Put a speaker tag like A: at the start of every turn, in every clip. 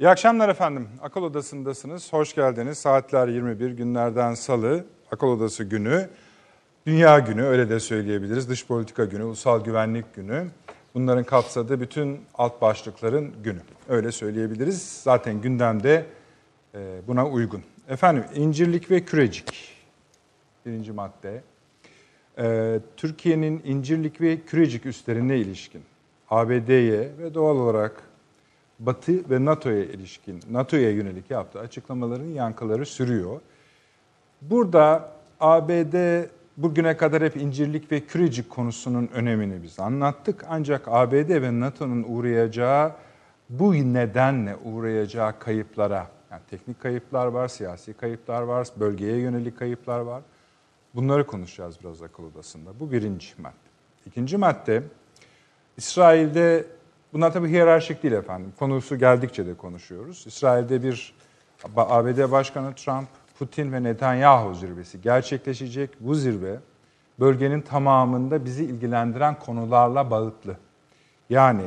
A: İyi akşamlar efendim. Akıl Odası'ndasınız. Hoş geldiniz. Saatler 21 günlerden salı. Akıl Odası günü. Dünya günü öyle de söyleyebiliriz. Dış politika günü, ulusal güvenlik günü. Bunların kapsadığı bütün alt başlıkların günü. Öyle söyleyebiliriz. Zaten gündemde e, buna uygun. Efendim incirlik ve kürecik. Birinci madde. E, Türkiye'nin incirlik ve kürecik üstlerine ilişkin ABD'ye ve doğal olarak Batı ve NATO'ya ilişkin, NATO'ya yönelik yaptığı açıklamaların yankıları sürüyor. Burada ABD bugüne kadar hep incirlik ve kürecik konusunun önemini biz anlattık. Ancak ABD ve NATO'nun uğrayacağı bu nedenle uğrayacağı kayıplara, yani teknik kayıplar var, siyasi kayıplar var, bölgeye yönelik kayıplar var. Bunları konuşacağız biraz akıl odasında. Bu birinci madde. İkinci madde, İsrail'de Bunlar tabii hiyerarşik değil efendim. Konusu geldikçe de konuşuyoruz. İsrail'de bir ABD Başkanı Trump, Putin ve Netanyahu zirvesi gerçekleşecek. Bu zirve bölgenin tamamında bizi ilgilendiren konularla bağıtlı. Yani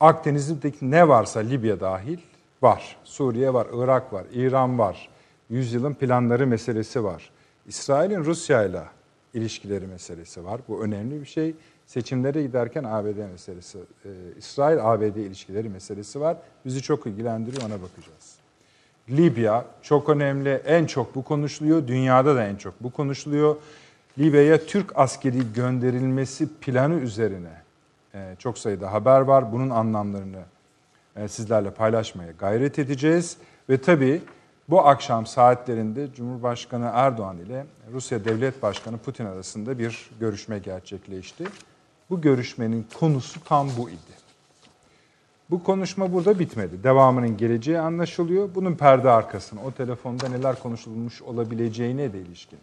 A: Akdeniz'deki ne varsa Libya dahil var. Suriye var, Irak var, İran var. Yüzyılın planları meselesi var. İsrail'in Rusya ile ilişkileri meselesi var. Bu önemli bir şey seçimlere giderken ABD meselesi, e, İsrail-ABD ilişkileri meselesi var. Bizi çok ilgilendiriyor, ona bakacağız. Libya çok önemli, en çok bu konuşuluyor. Dünyada da en çok bu konuşuluyor. Libya'ya Türk askeri gönderilmesi planı üzerine e, çok sayıda haber var. Bunun anlamlarını e, sizlerle paylaşmaya gayret edeceğiz. Ve tabii bu akşam saatlerinde Cumhurbaşkanı Erdoğan ile Rusya Devlet Başkanı Putin arasında bir görüşme gerçekleşti. Bu görüşmenin konusu tam bu idi. Bu konuşma burada bitmedi. Devamının geleceği anlaşılıyor. Bunun perde arkasını, o telefonda neler konuşulmuş olabileceğine de ilişkin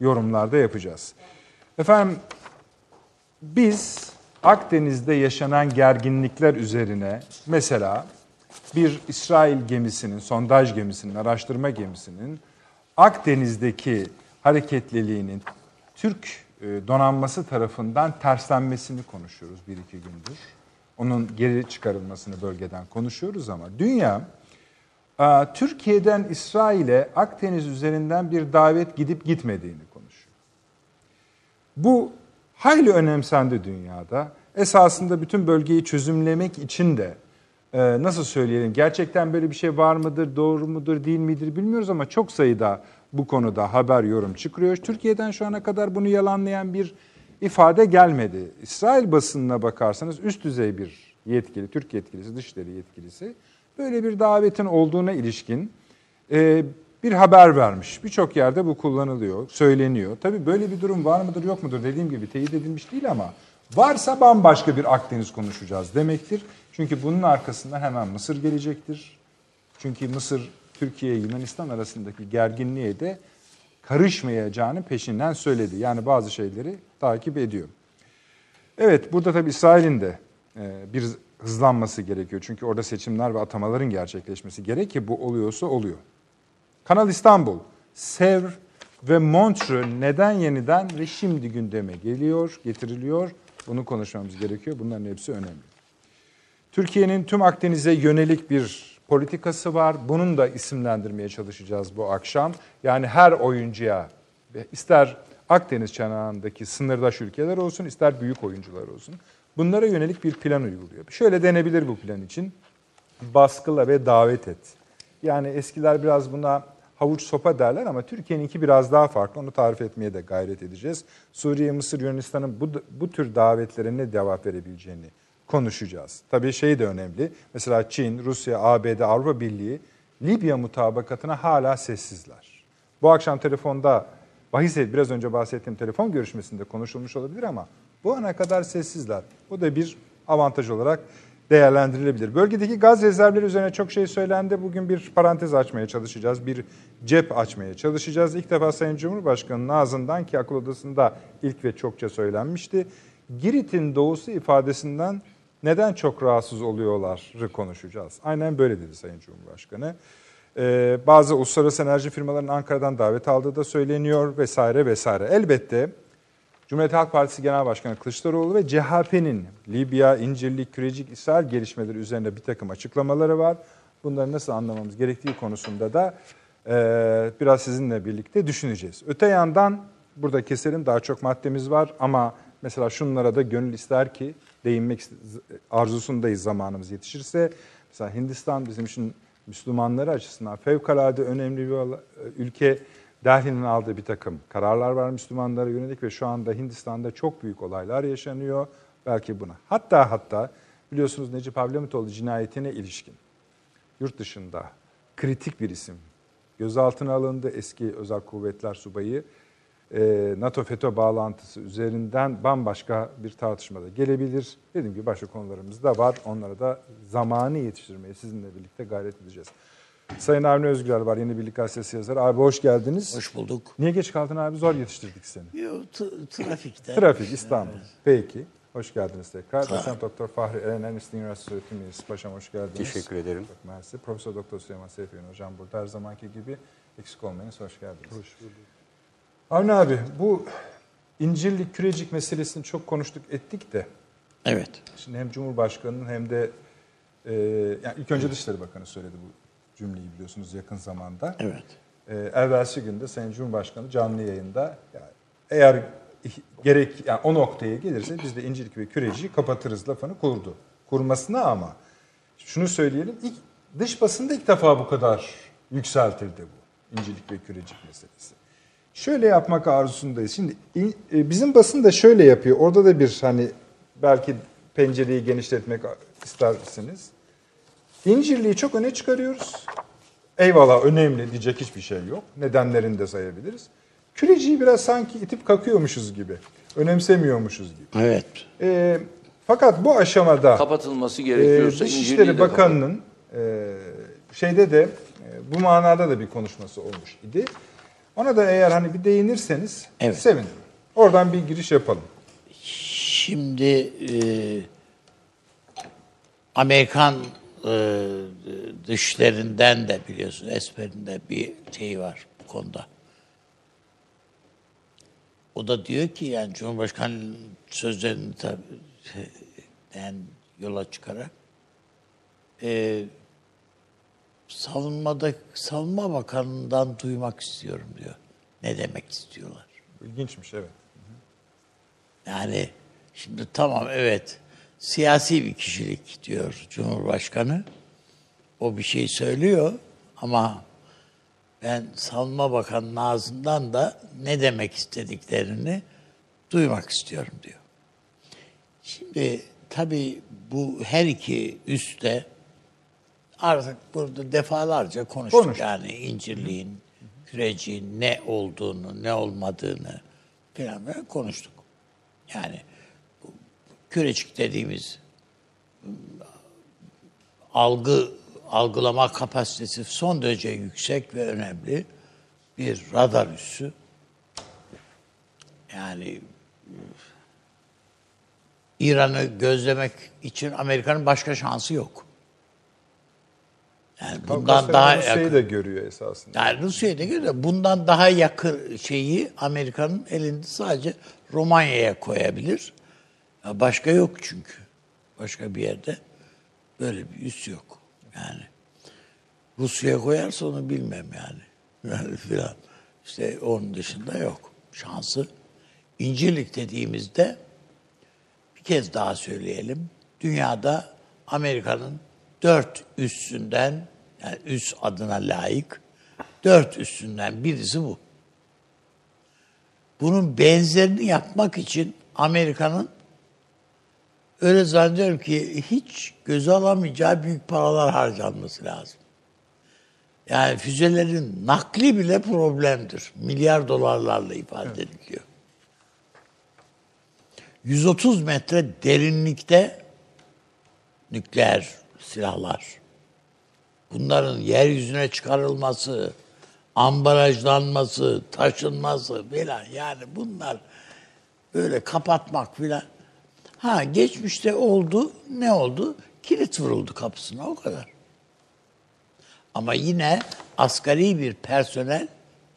A: yorumlarda yapacağız. Efendim, biz Akdeniz'de yaşanan gerginlikler üzerine mesela bir İsrail gemisinin, sondaj gemisinin, araştırma gemisinin Akdeniz'deki hareketliliğinin Türk donanması tarafından terslenmesini konuşuyoruz bir iki gündür. Onun geri çıkarılmasını bölgeden konuşuyoruz ama dünya e, Türkiye'den İsrail'e Akdeniz üzerinden bir davet gidip gitmediğini konuşuyor. Bu hayli önemsendi dünyada. Esasında bütün bölgeyi çözümlemek için de e, nasıl söyleyelim gerçekten böyle bir şey var mıdır, doğru mudur, değil midir bilmiyoruz ama çok sayıda bu konuda haber yorum çıkıyor. Türkiye'den şu ana kadar bunu yalanlayan bir ifade gelmedi. İsrail basınına bakarsanız üst düzey bir yetkili, Türk yetkilisi, dışişleri yetkilisi böyle bir davetin olduğuna ilişkin e, bir haber vermiş. Birçok yerde bu kullanılıyor, söyleniyor. Tabii böyle bir durum var mıdır yok mudur dediğim gibi teyit edilmiş değil ama varsa bambaşka bir Akdeniz konuşacağız demektir. Çünkü bunun arkasında hemen Mısır gelecektir. Çünkü Mısır Türkiye Yunanistan arasındaki gerginliğe de karışmayacağını peşinden söyledi. Yani bazı şeyleri takip ediyor. Evet burada tabii İsrail'in de e, bir hızlanması gerekiyor. Çünkü orada seçimler ve atamaların gerçekleşmesi gerek ki bu oluyorsa oluyor. Kanal İstanbul, Sevr ve Montreux neden yeniden ve şimdi gündeme geliyor, getiriliyor? Bunu konuşmamız gerekiyor. Bunların hepsi önemli. Türkiye'nin tüm Akdeniz'e yönelik bir politikası var. Bunun da isimlendirmeye çalışacağız bu akşam. Yani her oyuncuya ister Akdeniz çanağındaki sınırdaş ülkeler olsun, ister büyük oyuncular olsun. Bunlara yönelik bir plan uyguluyor. Şöyle denebilir bu plan için. Baskıla ve davet et. Yani eskiler biraz buna havuç sopa derler ama Türkiye'ninki biraz daha farklı. Onu tarif etmeye de gayret edeceğiz. Suriye, Mısır, Yunanistan'ın bu, bu tür davetlere ne cevap verebileceğini konuşacağız. Tabii şey de önemli. Mesela Çin, Rusya, ABD, Avrupa Birliği Libya mutabakatına hala sessizler. Bu akşam telefonda bahis biraz önce bahsettiğim telefon görüşmesinde konuşulmuş olabilir ama bu ana kadar sessizler. Bu da bir avantaj olarak değerlendirilebilir. Bölgedeki gaz rezervleri üzerine çok şey söylendi. Bugün bir parantez açmaya çalışacağız. Bir cep açmaya çalışacağız. İlk defa Sayın Cumhurbaşkanı'nın ağzından ki akıl odasında ilk ve çokça söylenmişti. Girit'in doğusu ifadesinden neden çok rahatsız oluyorlar konuşacağız. Aynen böyle dedi Sayın Cumhurbaşkanı. Ee, bazı uluslararası enerji firmalarının Ankara'dan davet aldığı da söyleniyor vesaire vesaire. Elbette Cumhuriyet Halk Partisi Genel Başkanı Kılıçdaroğlu ve CHP'nin Libya, İncirlik, Kürecik, İsrail gelişmeleri üzerinde bir takım açıklamaları var. bunları nasıl anlamamız gerektiği konusunda da e, biraz sizinle birlikte düşüneceğiz. Öte yandan burada keselim daha çok maddemiz var ama mesela şunlara da gönül ister ki değinmek arzusundayız zamanımız yetişirse. Mesela Hindistan bizim için Müslümanları açısından fevkalade önemli bir ülke. Delhi'nin aldığı bir takım kararlar var Müslümanlara yönelik ve şu anda Hindistan'da çok büyük olaylar yaşanıyor. Belki buna. Hatta hatta biliyorsunuz Necip Havlemitoğlu cinayetine ilişkin yurt dışında kritik bir isim gözaltına alındı. Eski özel kuvvetler subayı NATO FETÖ bağlantısı üzerinden bambaşka bir tartışmada gelebilir. Dediğim gibi başka konularımız da var. Onlara da zamanı yetiştirmeye sizinle birlikte gayret edeceğiz. Sayın Avni Özgüler var Yeni Birlik Gazetesi yazarı. Abi hoş geldiniz.
B: Hoş bulduk.
A: Niye geç kaldın abi? Zor yetiştirdik seni.
B: Yok trafikte.
A: Trafik İstanbul. Evet. Peki. Hoş geldiniz tekrar. Doçent Doktor Fahri Eren Endüstri Üniversitesi Öğretim Üyesi. Paşam hoş geldiniz.
C: Teşekkür ederim.
A: Çok mersi. Profesör Doktor Süleyman Seyfiyen Hocam burada her zamanki gibi eksik olmayınız. Hoş geldiniz. Hoş bulduk. Avni abi bu İncirlik Kürecik meselesini çok konuştuk ettik de.
B: Evet.
A: Şimdi hem Cumhurbaşkanı'nın hem de e, yani ilk önce Dışişleri Bakanı söyledi bu cümleyi biliyorsunuz yakın zamanda.
B: Evet.
A: E, evvelsi günde Sayın Cumhurbaşkanı canlı yayında yani eğer gerek yani o noktaya gelirse biz de İncirlik ve Küreci'yi kapatırız lafını kurdu. Kurmasına ama şunu söyleyelim ilk dış basında ilk defa bu kadar yükseltildi bu İncirlik ve Kürecik meselesi. Şöyle yapmak arzusundayız. Şimdi e, bizim basın da şöyle yapıyor. Orada da bir hani belki pencereyi genişletmek istersiniz. İncirliği çok öne çıkarıyoruz. Eyvallah önemli diyecek hiçbir şey yok. Nedenlerini de sayabiliriz. Küreciyi biraz sanki itip kakıyormuşuz gibi. Önemsemiyormuşuz gibi.
B: Evet.
A: E, fakat bu aşamada
C: kapatılması gerekiyorsa
A: e, Dışişleri Bakanı'nın e, şeyde de e, bu manada da bir konuşması olmuş idi. Ona da eğer hani bir değinirseniz evet. sevinirim. Oradan bir giriş yapalım.
B: Şimdi e, Amerikan e, dışlarından da biliyorsun Esper'in bir şeyi var bu konuda. O da diyor ki yani Cumhurbaşkanı sözlerini tabii yola çıkarak e, savunmada savunma bakanından duymak istiyorum diyor. Ne demek istiyorlar?
A: İlginçmiş evet.
B: Yani şimdi tamam evet siyasi bir kişilik diyor Cumhurbaşkanı. O bir şey söylüyor ama ben Savunma Bakanı'nın ağzından da ne demek istediklerini duymak istiyorum diyor. Şimdi tabii bu her iki üstte artık burada defalarca konuştuk Konuş. yani incirliğin, küreciğin ne olduğunu, ne olmadığını falan konuştuk. Yani kürecik dediğimiz algı algılama kapasitesi son derece yüksek ve önemli bir radar üssü. Yani İran'ı gözlemek için Amerika'nın başka şansı yok.
A: Yani bundan daha Rusya'yı yakın, da görüyor esasında.
B: Yani Rusya'yı da görüyor. Bundan daha yakın şeyi Amerika'nın elinde sadece Romanya'ya koyabilir. Başka yok çünkü. Başka bir yerde böyle bir üs yok. Yani Rusya'ya koyarsa onu bilmem yani. Yani filan. İşte onun dışında yok. Şansı. İncirlik dediğimizde bir kez daha söyleyelim. Dünyada Amerika'nın dört üstünden yani üst adına layık dört üstünden birisi bu. Bunun benzerini yapmak için Amerika'nın öyle zannediyorum ki hiç göze alamayacağı büyük paralar harcanması lazım. Yani füzelerin nakli bile problemdir. Milyar dolarlarla ifade evet. ediliyor. 130 metre derinlikte nükleer silahlar. Bunların yeryüzüne çıkarılması, ambalajlanması, taşınması filan yani bunlar böyle kapatmak filan. Ha geçmişte oldu. Ne oldu? Kilit vuruldu kapısına o kadar. Ama yine asgari bir personel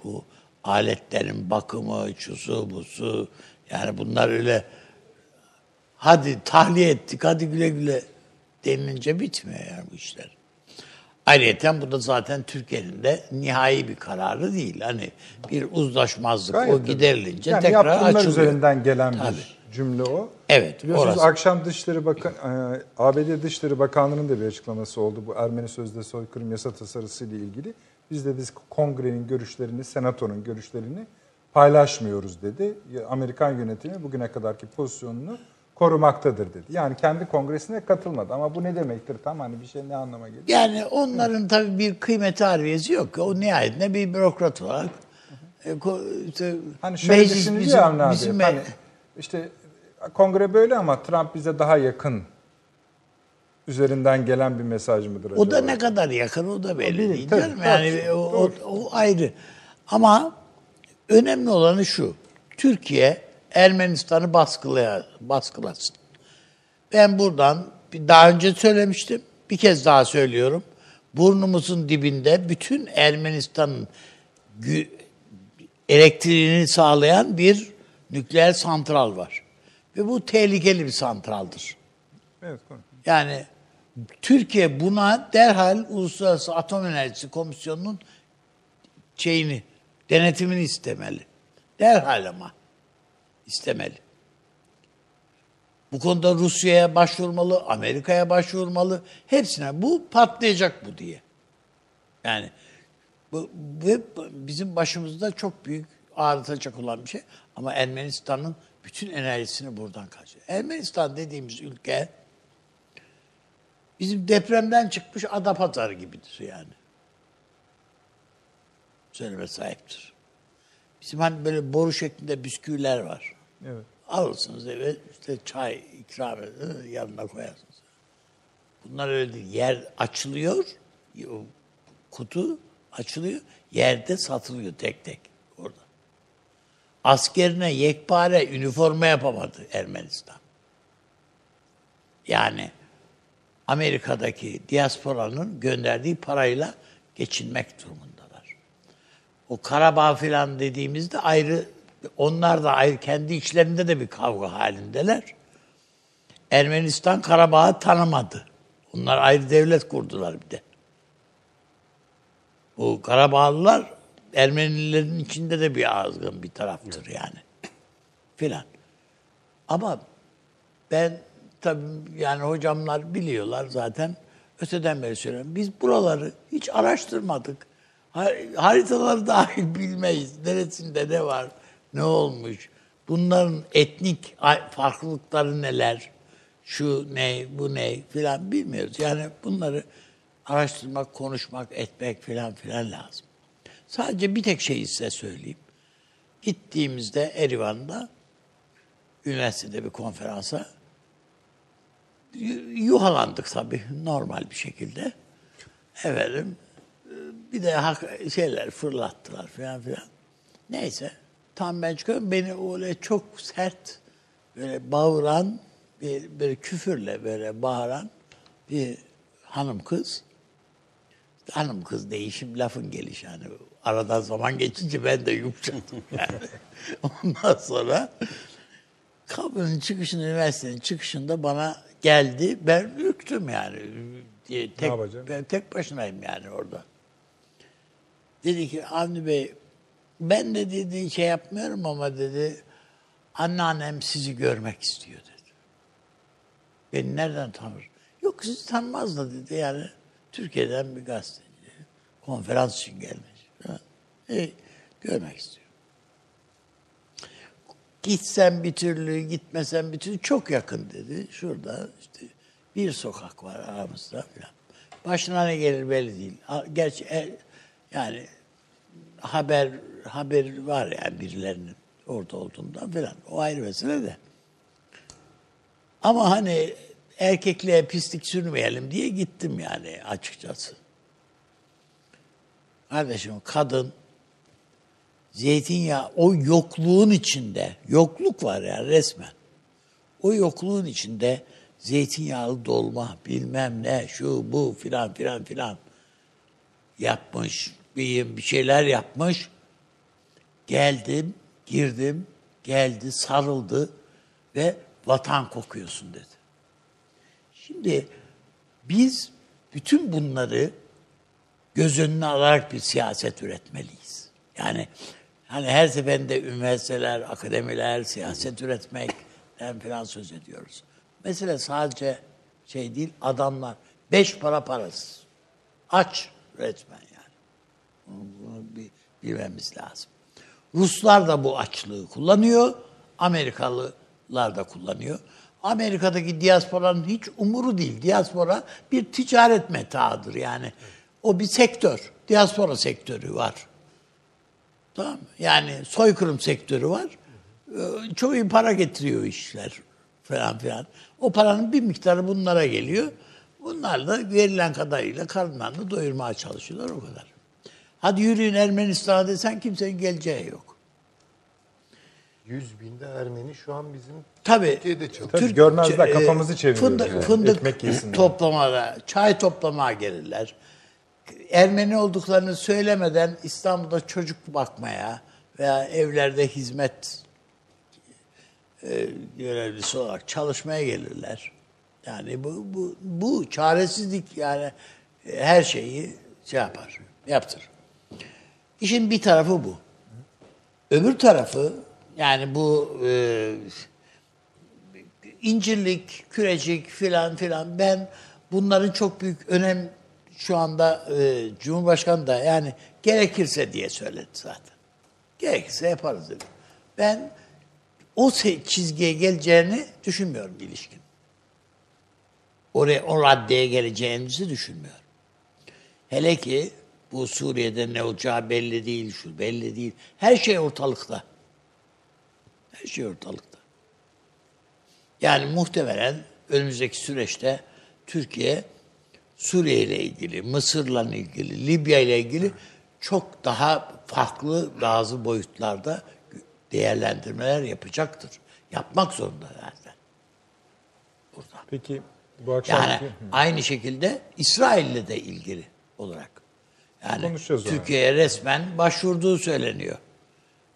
B: bu aletlerin bakımı, çusu, busu yani bunlar öyle hadi tahliye ettik, hadi güle güle denilince bitmiyor yani bu işler. Ayrıca bu da zaten Türkiye'nin de nihai bir kararı değil. Hani bir uzlaşmazlık
A: Gayet
B: o
A: tabii.
B: giderilece
A: yani
B: tekrar açılıyor.
A: üzerinden gelen
B: Tabii.
A: bir cümle o.
B: Evet,
A: Biliyorsunuz
B: orası.
A: akşam Dışişleri Bakan, e, ABD Dışişleri Bakanlığı'nın da bir açıklaması oldu bu Ermeni sözde soykırım yasa tasarısı ile ilgili. Biz de biz kongrenin görüşlerini, senatonun görüşlerini paylaşmıyoruz dedi. Amerikan yönetimi bugüne kadarki pozisyonunu korumaktadır dedi. Yani kendi kongresine katılmadı ama bu ne demektir tam hani bir şey ne anlama geliyor?
B: Yani onların tabii bir kıymeti harbiyesi yok. O nihayetinde bir bürokrat olarak e, işte
A: Hani şöyle
B: meclis
A: düşünülüyor
B: bizim-
A: Avni
B: bizim
A: hani işte kongre böyle ama Trump bize daha yakın üzerinden gelen bir mesaj mıdır acaba?
B: O da ne kadar yakın o da belli
A: değil,
B: değil
A: tabii, tabii,
B: Yani o, o,
A: doğru.
B: o ayrı. Ama önemli olanı şu. Türkiye Ermenistan'ı baskılaya, baskılasın. Ben buradan bir- daha önce söylemiştim. Bir kez daha söylüyorum. Burnumuzun dibinde bütün Ermenistan'ın elektriğini sağlayan bir nükleer santral var. Ve bu tehlikeli bir santraldır.
A: Evet, konu.
B: Yani Türkiye buna derhal Uluslararası Atom Enerjisi Komisyonu'nun şeyini, denetimini istemeli. Derhal ama istemeli. Bu konuda Rusya'ya başvurmalı, Amerika'ya başvurmalı. Hepsine bu patlayacak bu diye. Yani bu, bu bizim başımızda çok büyük ağrıtacak olan bir şey. Ama Ermenistan'ın bütün enerjisini buradan kaçıyor. Ermenistan dediğimiz ülke bizim depremden çıkmış Adapazarı gibidir yani. Söyleme sahiptir. Bizim hani böyle boru şeklinde bisküviler var.
A: Evet.
B: Alırsınız eve işte çay ikram edin, yanına koyarsınız. Bunlar öyle değil. Yer açılıyor, kutu açılıyor, yerde satılıyor tek tek orada. Askerine yekpare üniforma yapamadı Ermenistan. Yani Amerika'daki diasporanın gönderdiği parayla geçinmek durumundalar. O Karabağ filan dediğimizde ayrı, onlar da ayrı, kendi içlerinde de bir kavga halindeler. Ermenistan Karabağ'ı tanımadı. Onlar ayrı devlet kurdular bir de. Bu Karabağlılar Ermenilerin içinde de bir azgın bir taraftır yani. Filan. Ama ben tabii yani hocamlar biliyorlar zaten. Öteden beri söylüyorum. Biz buraları hiç araştırmadık. Ha- Haritaları dahil bilmeyiz. Neresinde ne var, ne olmuş. Bunların etnik farklılıkları neler, şu ne, bu ne filan bilmiyoruz. Yani bunları araştırmak, konuşmak, etmek filan filan lazım. Sadece bir tek şeyi size söyleyeyim. Gittiğimizde Erivan'da üniversitede bir konferansa yu- yuhalandık tabii normal bir şekilde. Efendim e, bir de şeyler fırlattılar falan filan. Neyse tam ben çıkıyorum beni öyle çok sert böyle bağıran bir, bir küfürle böyle bağıran bir hanım kız hanım kız değişim lafın gelişi hani aradan zaman geçince ben de yumuşadım yani. Ondan sonra kapının çıkışında, üniversitenin çıkışında bana geldi. Ben ürktüm yani. Tek, ben tek başınayım yani orada. Dedi ki Avni Bey ben de dedi şey yapmıyorum ama dedi anneannem sizi görmek istiyor dedi. Beni nereden tanır? Yok sizi tanımaz da dedi yani. Türkiye'den bir gazeteci. Konferans için gelmiş. E, görmek istiyor. Gitsem bir türlü, gitmesem bir türlü çok yakın dedi. Şurada işte bir sokak var aramızda falan. Başına ne gelir belli değil. Gerçi e, yani haber haber var yani birilerinin orada olduğundan falan. O ayrı mesele de. Ama hani erkekliğe pislik sürmeyelim diye gittim yani açıkçası. Kardeşim kadın zeytinyağı o yokluğun içinde, yokluk var ya resmen. O yokluğun içinde zeytinyağlı dolma bilmem ne şu bu filan filan filan yapmış. Bir, bir şeyler yapmış. Geldim, girdim, geldi, sarıldı ve vatan kokuyorsun dedi. Şimdi biz bütün bunları göz önüne alarak bir siyaset üretmeliyiz. Yani hani her seferinde üniversiteler, akademiler, siyaset üretmekten falan söz ediyoruz. Mesele sadece şey değil, adamlar beş para parasız. Aç resmen. Bunu bir bilmemiz lazım. Ruslar da bu açlığı kullanıyor. Amerikalılar da kullanıyor. Amerika'daki diasporanın hiç umuru değil. Diaspora bir ticaret metaıdır yani. O bir sektör. Diaspora sektörü var. Tamam mı? Yani soykırım sektörü var. Ee, Çok iyi para getiriyor işler falan filan. O paranın bir miktarı bunlara geliyor. Bunlar da verilen kadarıyla karınlarını doyurmaya çalışıyorlar o kadar. Hadi yürüyün Ermenistan'a desen kimsenin geleceği yok.
C: 100 binde Ermeni şu an bizim
B: Tabii.
C: Türkiye'de çalışıyor.
A: Tabii görmezler, kafamızı çeviriyoruz
B: Fındık,
A: yani.
B: fındık
A: Ekmek yesinler.
B: toplamaya, çay toplamaya gelirler. Ermeni olduklarını söylemeden İstanbul'da çocuk bakmaya veya evlerde hizmet e, görevlisi olarak çalışmaya gelirler. Yani bu bu bu çaresizlik yani e, her şeyi şey yapar, yaptır. İşin bir tarafı bu. Öbür tarafı yani bu e, incirlik, kürecik filan filan ben bunların çok büyük önem şu anda e, Cumhurbaşkanı da yani gerekirse diye söyledi zaten. Gerekirse yaparız dedi. Ben o çizgiye geleceğini düşünmüyorum ilişkin. Oraya o raddeye geleceğimizi düşünmüyorum. Hele ki bu Suriye'de ne olacağı belli değil, şu belli değil. Her şey ortalıkta. Her şey ortalıkta. Yani muhtemelen önümüzdeki süreçte Türkiye Suriye ile ilgili, Mısır'la ilgili, Libya ile ilgili çok daha farklı bazı boyutlarda değerlendirmeler yapacaktır. Yapmak zorunda zaten. Burada.
A: Peki bu akşam
B: Yani aynı şekilde İsrail'le de ilgili olarak. Yani. Türkiye'ye resmen başvurduğu söyleniyor.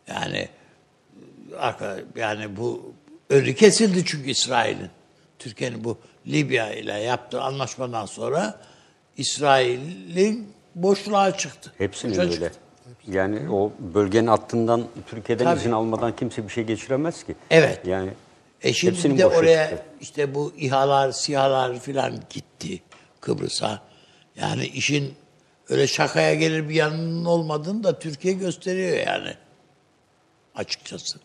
B: Yani yani bu önü kesildi çünkü İsrail'in. Türkiye'nin bu Libya ile yaptığı anlaşmadan sonra İsrail'in boşluğa çıktı.
D: Hepsinin
B: Boşa
D: öyle.
B: çıktı.
D: Yani o bölgenin hattından Türkiye'den
B: Tabii.
D: izin almadan kimse bir şey geçiremez ki.
B: Evet.
D: Yani
B: E şimdi
D: hepsinin
B: de oraya
D: çıktı.
B: işte bu İHA'lar, SİHA'lar filan gitti Kıbrıs'a. Yani işin öyle şakaya gelir bir yanının olmadığını da Türkiye gösteriyor yani. Açıkçası.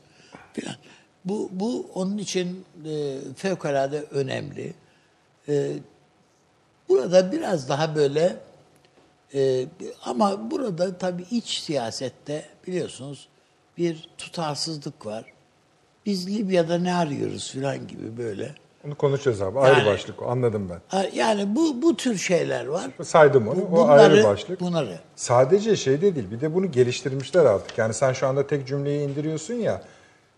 B: Filan. Bu, bu onun için e, fevkalade önemli. E, burada biraz daha böyle e, ama burada tabii iç siyasette biliyorsunuz bir tutarsızlık var. Biz Libya'da ne arıyoruz filan gibi böyle.
A: Onu konuşacağız abi. Ayrı
B: Yani-
A: başlık. Anladım ben.
B: Yani bu bu tür şeyler var.
A: Saydım onu.
B: Bu-
A: o ayrı başlık.
B: Bunları.
A: Sadece şey de değil. Bir de bunu geliştirmişler artık. Yani sen şu anda tek cümleyi indiriyorsun ya.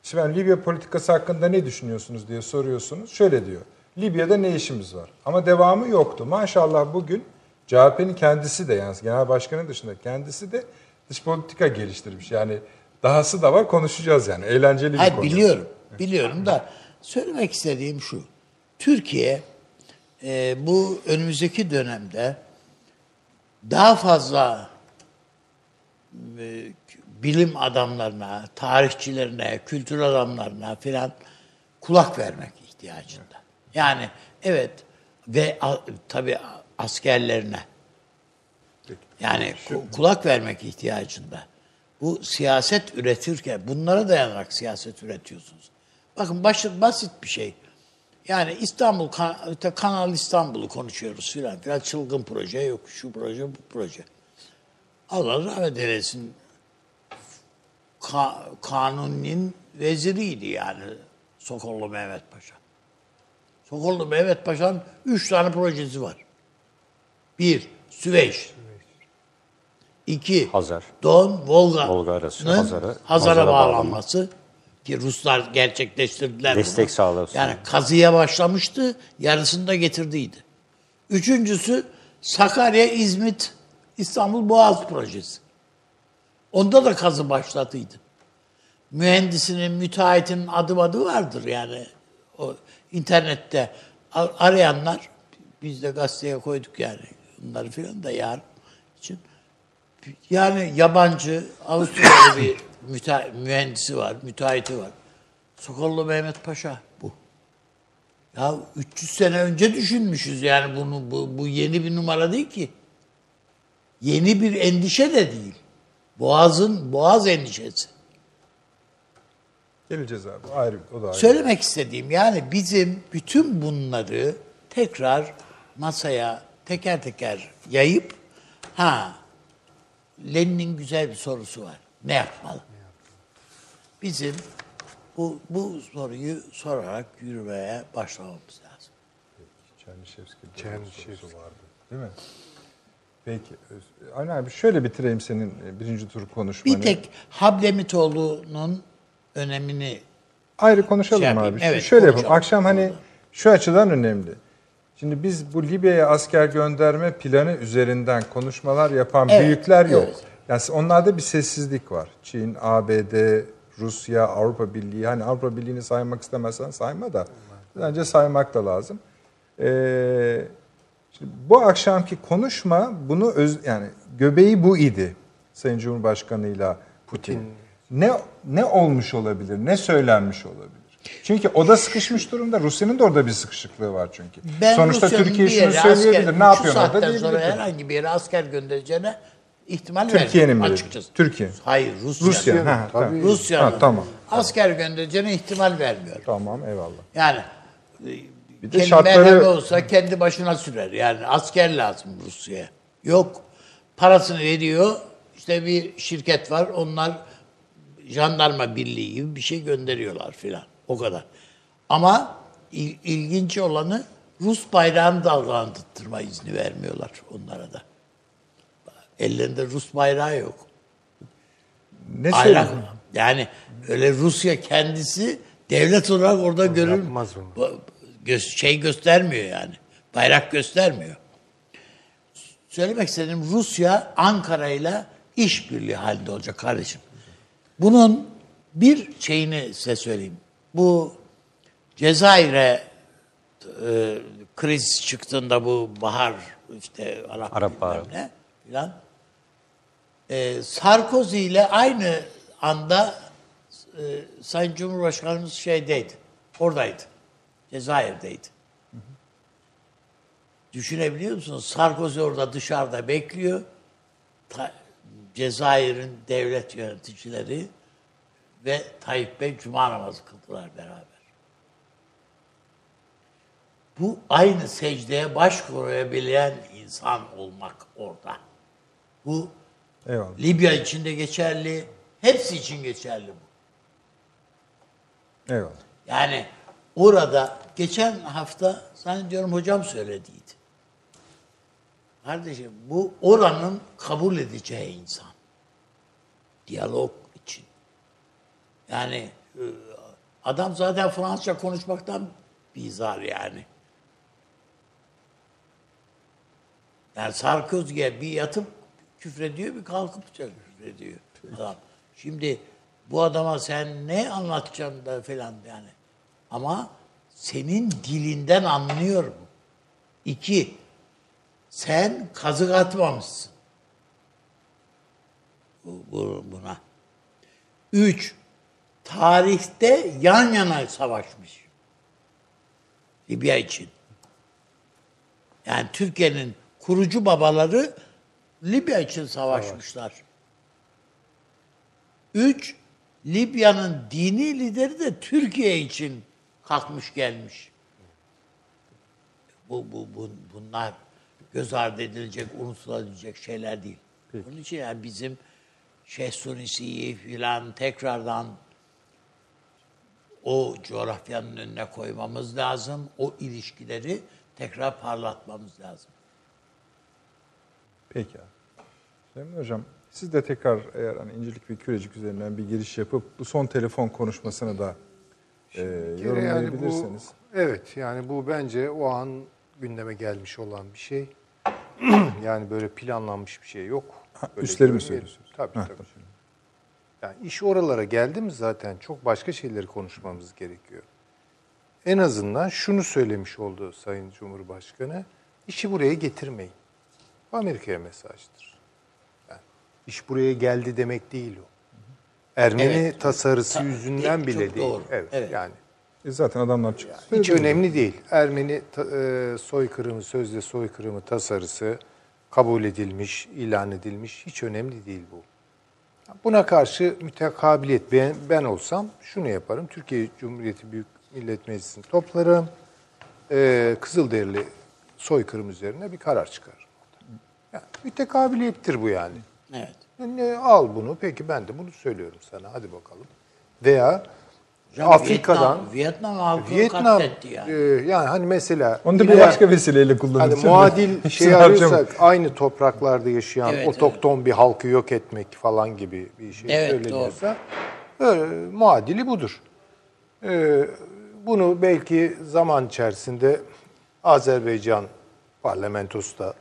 A: Şimdi ben Libya politikası hakkında ne düşünüyorsunuz diye soruyorsunuz. Şöyle diyor. Libya'da ne işimiz var? Ama devamı yoktu. Maşallah bugün CHP'nin kendisi de yani genel başkanın dışında kendisi de dış politika geliştirmiş. Yani dahası da var konuşacağız yani. Eğlenceli bir
B: Hayır
A: konu.
B: biliyorum. Biliyorum da söylemek istediğim şu. Türkiye e, bu önümüzdeki dönemde daha fazla e, bilim adamlarına, tarihçilerine, kültür adamlarına filan kulak vermek ihtiyacında. Yani evet ve a- tabii askerlerine. Yani ku- kulak vermek ihtiyacında. Bu siyaset üretirken bunlara dayanarak siyaset üretiyorsunuz. Bakın basit, basit bir şey. Yani İstanbul, Kanal İstanbul'u konuşuyoruz filan filan çılgın proje yok şu proje bu proje. Allah rahmet eylesin. Ka- Kanuni'nin veziriydi yani Sokollu Mehmet Paşa. Sokollu Mehmet Paşa'nın üç tane projesi var. Bir, Süveyş. İki,
D: Hazar.
B: Don, Volga.
D: Volga arası, Hazar'a,
B: Hazar'a bağlanması. Ki Ruslar gerçekleştirdiler
D: Destek
B: bunu. Yani kazıya başlamıştı, yarısını da getirdiydi. Üçüncüsü Sakarya, İzmit, İstanbul Boğaz projesi. Onda da kazı başlatıydı. Mühendisinin, müteahhitinin adım adı vardır yani. O internette arayanlar, biz de gazeteye koyduk yani bunları filan da yarın için. Yani yabancı, Avusturyalı bir müte- mühendisi var, müteahhiti var. Sokollu Mehmet Paşa bu. Ya 300 sene önce düşünmüşüz yani bunu bu, bu yeni bir numara değil ki. Yeni bir endişe de değil. Boğaz'ın boğaz endişesi.
A: Geleceğiz abi. Ayrı, o da ayrı.
B: Söylemek istediğim yani bizim bütün bunları tekrar masaya teker teker yayıp ha Lenin'in güzel bir sorusu var. Ne yapmalı? Bizim bu, bu soruyu sorarak yürümeye başlamamız lazım.
A: Çernişevski'de
C: Çernişevski.
A: sorusu vardı. Değil mi? Peki. Avni abi şöyle bitireyim senin e, birinci tur konuşmanı.
B: Bir tek Hablemitoğlu'nun önemini
A: Ayrı konuşalım
B: Şey
A: abi.
B: evet,
A: şöyle yapalım. Akşam hani şu açıdan önemli. Şimdi biz bu Libya'ya asker gönderme planı üzerinden konuşmalar yapan
B: Evet,
A: büyükler yok.
B: evet.
A: Yani onlarda bir sessizlik var. Çin, ABD, Rusya, Avrupa Birliği. Hani Avrupa Birliği'ni saymak istemezsen sayma da. Bence saymak da lazım. Ee, şimdi bu akşamki konuşma bunu öz, yani göbeği bu idi. Sayın Cumhurbaşkanı'yla Putin. Ne ne olmuş olabilir? Ne söylenmiş olabilir? Çünkü o da sıkışmış durumda. Rusya'nın da orada bir sıkışıklığı var çünkü.
B: Ben
A: Sonuçta
B: Rusya'nın
A: Türkiye şunu söyleyebilir.
B: asker-
A: ne
B: şu
A: yapıyorsun orada
B: saatten sonra
A: diyebilir.
B: herhangi bir yere asker göndereceğine ihtimal
A: Türkiye'nin mi?
B: açıkçası.
A: Türkiye.
B: Hayır Rusya.
A: Rusya. Ha,
C: tabii.
B: Rusya'nın
A: Ha, tamam.
B: asker göndereceğine ihtimal vermiyorum.
A: Tamam eyvallah.
B: Yani
A: Bir de
B: kendi
A: şartları
B: olsa kendi başına sürer. Yani asker lazım Rusya'ya. Yok. Parasını veriyor. İşte bir şirket var. Onlar jandarma birliği gibi bir şey gönderiyorlar filan. O kadar. Ama il- ilginç olanı Rus bayrağını dalgalandırma izni vermiyorlar onlara da. Ellerinde Rus bayrağı yok.
A: ne söyleyeyim?
B: Yani öyle Rusya kendisi devlet olarak orada görür
C: yapmaz onu.
B: şey göstermiyor yani. Bayrak göstermiyor. Söylemek istediğim Rusya Ankara ile işbirliği halinde olacak kardeşim. Bunun bir şeyini size söyleyeyim. Bu Cezayir'e e, kriz çıktığında bu bahar işte Arap,
D: Arap
B: ne filan. E, Sarkozy ile aynı anda e, Sayın Cumhurbaşkanımız şeydeydi. Oradaydı. Cezayir'deydi. Düşünebiliyor musunuz? Sarkozy orada dışarıda bekliyor. Cezayir'in devlet yöneticileri ve Tayyip Bey cuma namazı kıldılar beraber. Bu aynı secdeye baş koyabilen insan olmak orada. Bu
A: Eyvallah.
B: Libya için de geçerli, hepsi için geçerli bu.
A: Eyvallah.
B: Yani orada geçen hafta zannediyorum hocam söylediydi. Kardeşim bu oranın kabul edeceği insan. Diyalog için. Yani e, adam zaten Fransızca konuşmaktan bizar yani. Yani Sarkozy'ye bir yatıp küfrediyor, bir kalkıp küfrediyor. Adam. Şimdi bu adama sen ne anlatacaksın da falan yani. Ama senin dilinden anlıyor bu. İki, sen kazık atmamışsın. Bu, bu- buna. Üç, tarihte yan yana savaşmış. Libya için. Yani Türkiye'nin kurucu babaları Libya için savaşmışlar. Üç, Libya'nın dini lideri de Türkiye için kalkmış gelmiş. Bu, bu, bu bunlar göz ardı edilecek, unutulabilecek şeyler değil. Onun için yani bizim Şeyh Sunisi'yi filan tekrardan o coğrafyanın önüne koymamız lazım. O ilişkileri tekrar parlatmamız lazım.
A: Peki abi. Süleyman Hocam siz de tekrar eğer hani incelik ve kürecik üzerinden bir giriş yapıp bu son telefon konuşmasını da e, yorumlayabilirsiniz.
C: bu, evet yani bu bence o an gündeme gelmiş olan bir şey. yani böyle planlanmış bir şey yok. Böyle
A: üstleri mi söylüyorsunuz?
C: Tabii
A: Ha,
C: tabii.
A: tamam.
C: Yani iş oralara geldi mi zaten çok başka şeyleri konuşmamız gerekiyor. En azından şunu söylemiş oldu Sayın Cumhurbaşkanı. işi buraya getirmeyin. Bu Amerika'ya mesajdır. İş buraya geldi demek değil o. Ermeni
B: Evet.
C: tasarısı
B: Ta-
C: yüzünden
B: çok
C: bile değil.
B: doğru.
C: Evet,
B: Evet.
C: yani
A: E zaten adamlar çıktı.
C: hiç
A: söyledi.
C: önemli değil. Ermeni ta- e, soykırımı, sözde soykırımı tasarısı kabul edilmiş, ilan edilmiş. Hiç önemli değil bu. Buna karşı mütekabiliyet ben, ben olsam şunu yaparım. Türkiye Cumhuriyeti Büyük Millet Meclisi'ni toplarım. E, Kızılderili soykırım üzerine bir karar çıkarırım. Yani mütekabiliyettir bu yani.
B: Evet.
C: Ne, al bunu peki ben de bunu söylüyorum sana hadi bakalım. Veya
B: Hocam
C: Afrika'dan
B: Vietnam, Vietnam halkını
C: Vietnam
B: katletti yani.
C: e, yani hani mesela
A: Onu da bir başka vesileyle
C: hani
A: kullanırız.
C: muadil
A: Hepsini
C: şey arıyorsak aynı topraklarda yaşayan
B: Evet,
C: otokton bir halkı yok etmek falan gibi bir şey
B: Evet,
C: söyleniyorsa öyle, muadili budur. E, bunu belki zaman içerisinde Azerbaycan parlamentosu da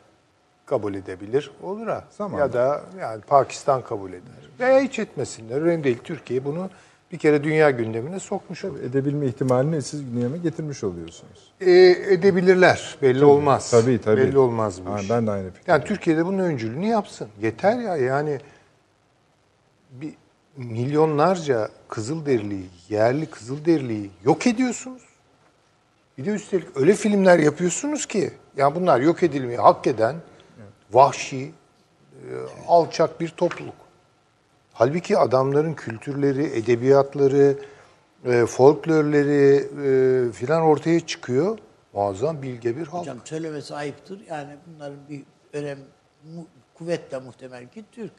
C: kabul edebilir. Olur ha.
A: Zamanla.
C: Ya da yani Pakistan kabul eder. Veya hiç etmesinler. Önemli değil. Türkiye bunu bir kere dünya gündemine sokmuş olur.
A: Edebilme ihtimalini siz gündeme getirmiş oluyorsunuz.
C: E, edebilirler. Belli olmaz.
A: Tabii tabii.
C: Belli olmaz bu
A: Ha,
C: iş.
A: Ben de aynı fikir.
C: Yani Türkiye'de bunun öncülüğünü yapsın. Yeter ya yani bir milyonlarca Kızılderiliyi, yerli Kızılderiliyi yok ediyorsunuz. Bir de üstelik öyle filmler yapıyorsunuz ki ya bunlar yok edilmeyi hak eden vahşi, e, alçak bir topluluk. Halbuki adamların kültürleri, edebiyatları, e, folklorları e, filan ortaya çıkıyor. Muazzam bilge bir halk.
B: Hocam söylemesi ayıptır. Yani bunların bir önem mu, kuvvetle muhtemel ki Türk.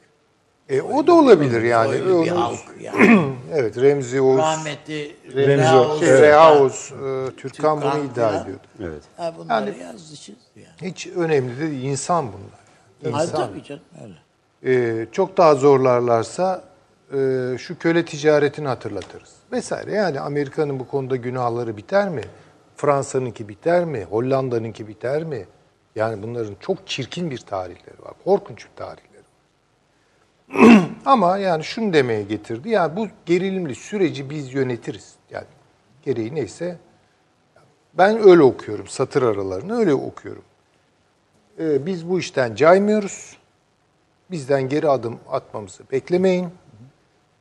C: E, o da olabilir yani.
B: Öyle bir
C: Onu-
B: halk yani.
C: Evet Remzi Oğuz,
B: Rahmetli
A: Remzi
B: Reha
C: şey,
B: Oğuz-
C: Reha Oğuz, e, Türkan bunu
B: Türkan
C: iddia ediyordu.
D: Evet.
B: Ha, bunları
C: Yani-
B: yazdı çizdi yani.
C: Hiç önemli değil. insan bunlar. İnsan.
B: tabii canım öyle.
C: E, çok daha zorlarlarsa e, şu köle ticaretini hatırlatırız. Vesaire. Yani Amerika'nın bu konuda günahları biter mi? Fransa'nınki biter mi? Hollanda'nınki biter mi? Yani bunların çok çirkin bir tarihleri var. Korkunç bir tarihleri var. Ama yani şunu demeye getirdi. Yani bu gerilimli süreci biz yönetiriz. Yani gereği neyse ben öyle okuyorum. Satır aralarını öyle okuyorum. Ee, biz bu işten caymıyoruz. Bizden geri adım atmamızı beklemeyin.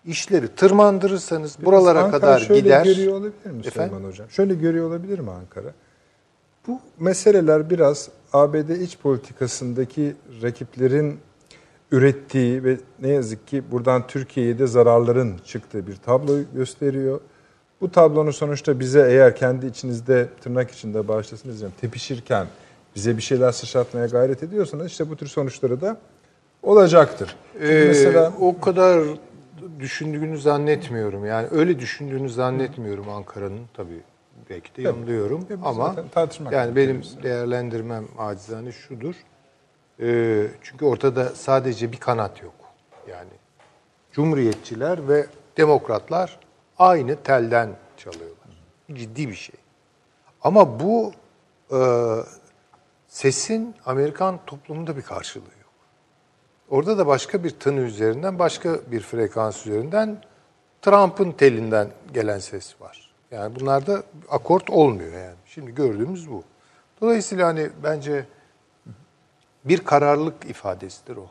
C: İşleri tırmandırırsanız buralara
A: Ankara
C: kadar
A: şöyle
C: gider.
A: görüyor olabilir mi
C: Efendim?
A: Süleyman Hocam? Şöyle görüyor olabilir mi Ankara? Bu meseleler biraz ABD iç politikasındaki rakiplerin ürettiği ve ne yazık ki buradan Türkiye'ye de zararların çıktığı bir tablo gösteriyor. Bu tablonun sonuçta bize eğer kendi içinizde tırnak içinde bağışlasın diyeceğim tepişirken bize bir şeyler sıçratmaya gayret ediyorsanız işte bu tür sonuçları da olacaktır. Çünkü
C: Ee,
A: mesela
C: o kadar düşündüğünü zannetmiyorum. Yani öyle düşündüğünü zannetmiyorum Ankara'nın tabii. Belki de yanılıyorum
A: Tabii,
C: ama
A: tartışmak
C: yani benim değerlendirmem acizane şudur. Ee, çünkü ortada sadece bir kanat yok. Yani Cumhuriyetçiler ve Demokratlar aynı telden çalıyorlar. Ciddi bir şey. Ama bu e, sesin Amerikan toplumunda bir karşılığı yok. Orada da başka bir tını üzerinden, başka bir frekans üzerinden Trump'ın telinden gelen ses var. Yani bunlarda akort olmuyor yani. Şimdi gördüğümüz bu. Dolayısıyla hani bence bir kararlılık ifadesidir o.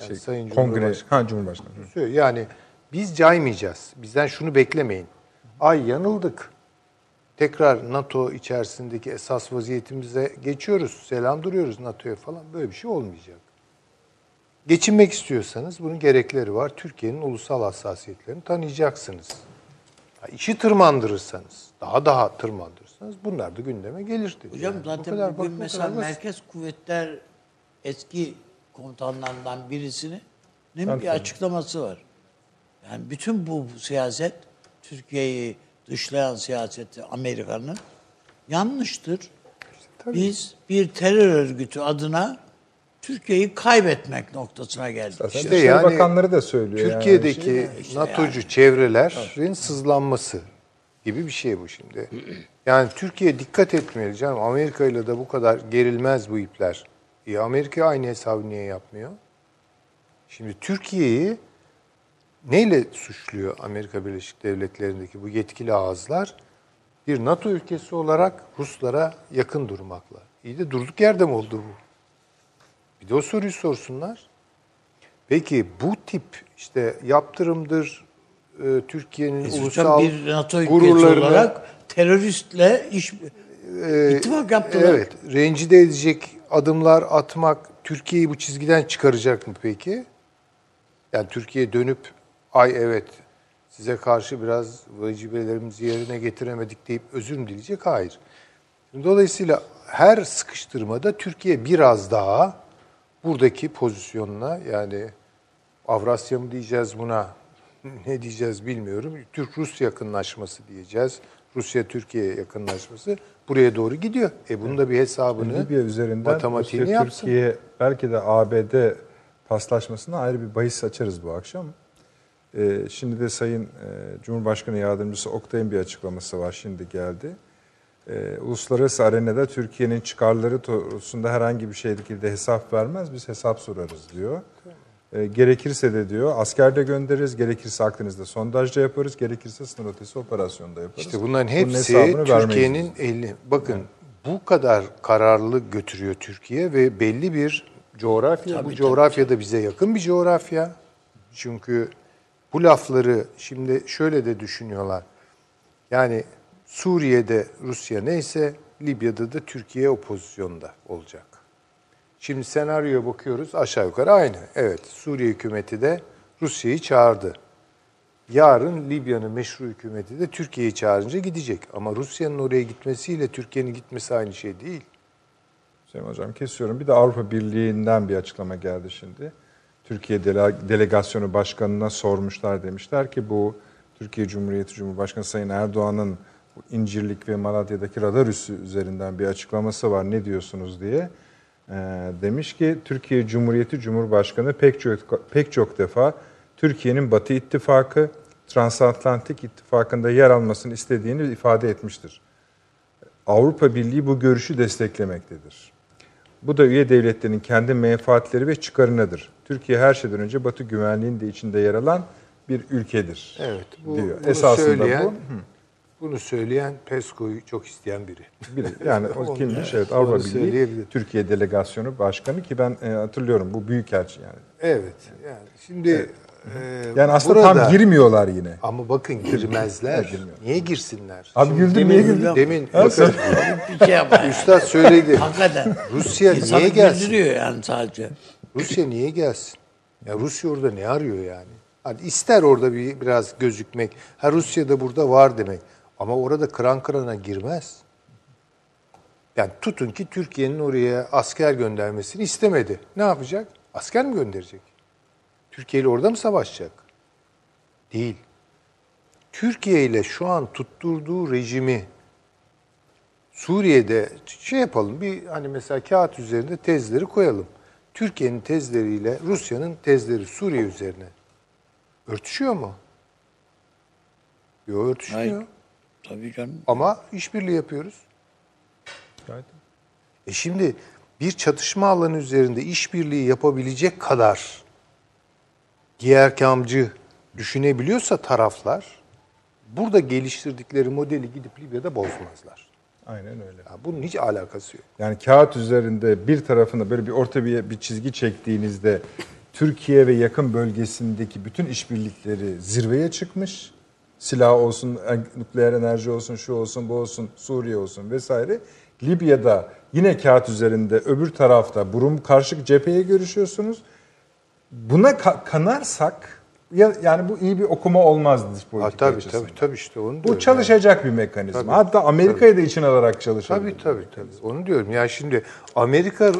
C: Yani
A: şey,
C: Sayın
A: kongre,
C: Cumhurbaşkanı
A: ha Cumhurbaşkanı.
C: Yani biz caymayacağız. Bizden şunu beklemeyin. Ay yanıldık. Tekrar NATO içerisindeki esas vaziyetimize geçiyoruz. Selam duruyoruz NATO'ya falan. Böyle bir şey olmayacak. Geçinmek istiyorsanız bunun gerekleri var. Türkiye'nin ulusal hassasiyetlerini tanıyacaksınız. Ha, işi tırmandırırsanız, daha daha tırmandırırsanız bunlar da gündeme gelir dedi.
B: Hocam
C: Yani
B: zaten
C: kadar-
B: bugün
C: bak,
B: mesela. Merkez Kuvvetler eski komutanlarından birisinin bir
A: Tabii.
B: açıklaması var. Yani bütün bu siyaset Türkiye'yi dışlayan siyaseti Amerika'nın yanlıştır. Biz bir terör örgütü adına Türkiye'yi kaybetmek noktasına geldik.
A: Zaten
C: İşte
A: Dışişleri
C: yani
A: Bakanları da söylüyor. yani.
C: Türkiye'deki
B: Şey, işte
C: NATO'cu
B: yani.
C: çevrelerin sızlanması gibi bir şey bu şimdi. Yani Türkiye dikkat etmeli canım. Amerika ile de bu kadar gerilmez bu ipler. E Amerika aynı hesabı niye yapmıyor? Şimdi Türkiye'yi neyle suçluyor Amerika Birleşik Devletleri'ndeki bu yetkili ağızlar? Bir NATO ülkesi olarak Ruslara yakın durmakla. İyi de durduk yerde mi oldu bu? Bir de o soruyu sorsunlar. Peki bu tip işte yaptırımdır e, Türkiye'nin
B: Hocam
C: ulusal
B: bir NATO ülkesi
C: gururlarını
B: olarak teröristle iş ittifak yaptılar.
C: evet rencide edecek adımlar atmak Türkiye'yi bu çizgiden çıkaracak mı peki? Yani Türkiye dönüp ay evet size karşı biraz vecibelerimizi yerine getiremedik deyip özür mü dileyecek? Hayır. Dolayısıyla her sıkıştırmada Türkiye biraz daha buradaki pozisyonuna yani Avrasya mı diyeceğiz buna ne diyeceğiz bilmiyorum. Türk-Rus yakınlaşması diyeceğiz. Rusya-Türkiye yakınlaşması buraya doğru gidiyor. E bunun da bir hesabını
A: Libya üzerinden
C: matematiğini
A: Rusya,
C: yapsın.
A: Türkiye belki de ABD paslaşmasına ayrı bir bahis açarız bu akşam. Ee, şimdi de Sayın e, Cumhurbaşkanı Yardımcısı Oktay'ın bir açıklaması var. Şimdi geldi. Ee, uluslararası arenada Türkiye'nin çıkarları doğrultusunda herhangi bir şekilde hesap vermez. Biz hesap sorarız diyor. Ee, gerekirse de diyor asker de göndeririz. Gerekirse Akdeniz'de sondajda yaparız. Gerekirse sınır ötesi operasyonda yaparız.
C: İşte bunların
A: Bunun
C: hepsi
A: vermeyiz
C: Türkiye'nin eli. Bakın bu kadar kararlı götürüyor Türkiye ve belli bir coğrafya.
B: Tabii,
C: bu
B: tabii,
C: coğrafyada bize yakın bir coğrafya. Çünkü bu lafları şimdi şöyle de düşünüyorlar. Yani Suriye'de Rusya neyse Libya'da da Türkiye o pozisyonda olacak. Şimdi senaryoya bakıyoruz aşağı yukarı aynı. Evet Suriye hükümeti de Rusya'yı çağırdı. Yarın Libya'nın meşru hükümeti de Türkiye'yi çağırınca gidecek. Ama Rusya'nın oraya gitmesiyle Türkiye'nin gitmesi aynı şey değil.
A: Hüseyin Hocam kesiyorum. Bir de Avrupa Birliği'nden bir açıklama geldi şimdi. Türkiye Dele- Delegasyonu Başkanı'na sormuşlar demişler ki bu Türkiye Cumhuriyeti Cumhurbaşkanı Sayın Erdoğan'ın İncirlik ve Malatya'daki radar üssü üzerinden bir açıklaması var ne diyorsunuz diye. Ee, demiş ki Türkiye Cumhuriyeti Cumhurbaşkanı pek çok, pek çok defa Türkiye'nin Batı İttifakı, Transatlantik İttifakı'nda yer almasını istediğini ifade etmiştir. Avrupa Birliği bu görüşü desteklemektedir. Bu da üye devletlerin kendi menfaatleri ve çıkarınadır. Türkiye her şeyden önce Batı güvenliğinin de içinde yer alan bir ülkedir.
C: Evet. Bu,
A: diyor.
C: Bunu
A: Esasında
C: söyleyen,
A: bu.
C: Bunu söyleyen PESCO'yu çok isteyen biri.
A: Biri, yani o kimmiş? Evet, Avrupa Birliği. Türkiye Delegasyonu Başkanı ki ben e, hatırlıyorum bu büyükelçi yani.
C: Evet. Yani şimdi e,
A: Yani aslında
C: burada,
A: tam girmiyorlar yine.
C: Ama bakın girmezler. niye girsinler?
A: Abi
C: Şimdi
A: güldün,
C: demin,
A: niye güldün?
C: Demin
A: Ha,
C: bakın
B: bir şey yapar.
C: Üstad söyledi.
B: Hakikaten.
C: Rusya
B: İnsanı
C: niye gelsin?
B: güldürüyor yani sadece.
C: Rusya niye gelsin? Ya Rusya orada ne arıyor yani? Hani ister orada bir biraz gözükmek. Ha Rusya da burada var demek. Ama orada kıran kırana girmez. Yani tutun ki Türkiye'nin oraya asker göndermesini istemedi. Ne yapacak? Asker mi gönderecek? Türkiye ile orada mı savaşacak? Değil. Türkiye ile şu an tutturduğu rejimi Suriye'de şey yapalım bir hani mesela kağıt üzerinde tezleri koyalım. Türkiye'nin tezleriyle Rusya'nın tezleri Suriye üzerine örtüşüyor mu? Yok örtüşmüyor.
B: Hayır. Tabii canım.
C: Ama işbirliği yapıyoruz.
A: Gayet.
C: E şimdi bir çatışma alanı üzerinde işbirliği yapabilecek kadar giyerkamcı düşünebiliyorsa taraflar burada geliştirdikleri modeli gidip Libya'da bozmazlar.
A: Aynen öyle.
C: Ya bunun hiç alakası yok.
A: Yani kağıt üzerinde bir tarafında böyle bir orta bir, bir çizgi çektiğinizde Türkiye ve yakın bölgesindeki bütün işbirlikleri zirveye çıkmış. Silah olsun, nükleer enerji olsun, şu olsun, bu olsun, Suriye olsun vesaire. Libya'da yine kağıt üzerinde öbür tarafta burun karşılık cepheye görüşüyorsunuz. Buna ka- kanarsak ya, yani bu iyi bir okuma olmaz dış
C: Ha,
A: politika
C: tabii
A: açısından.
C: tabii tabii işte onu
A: Bu çalışacak bir mekanizma.
C: Tabii.
A: Hatta Amerika'yı da için alarak çalışabilir.
C: Tabii tabii tabii. Onu diyorum. Ya şimdi Amerika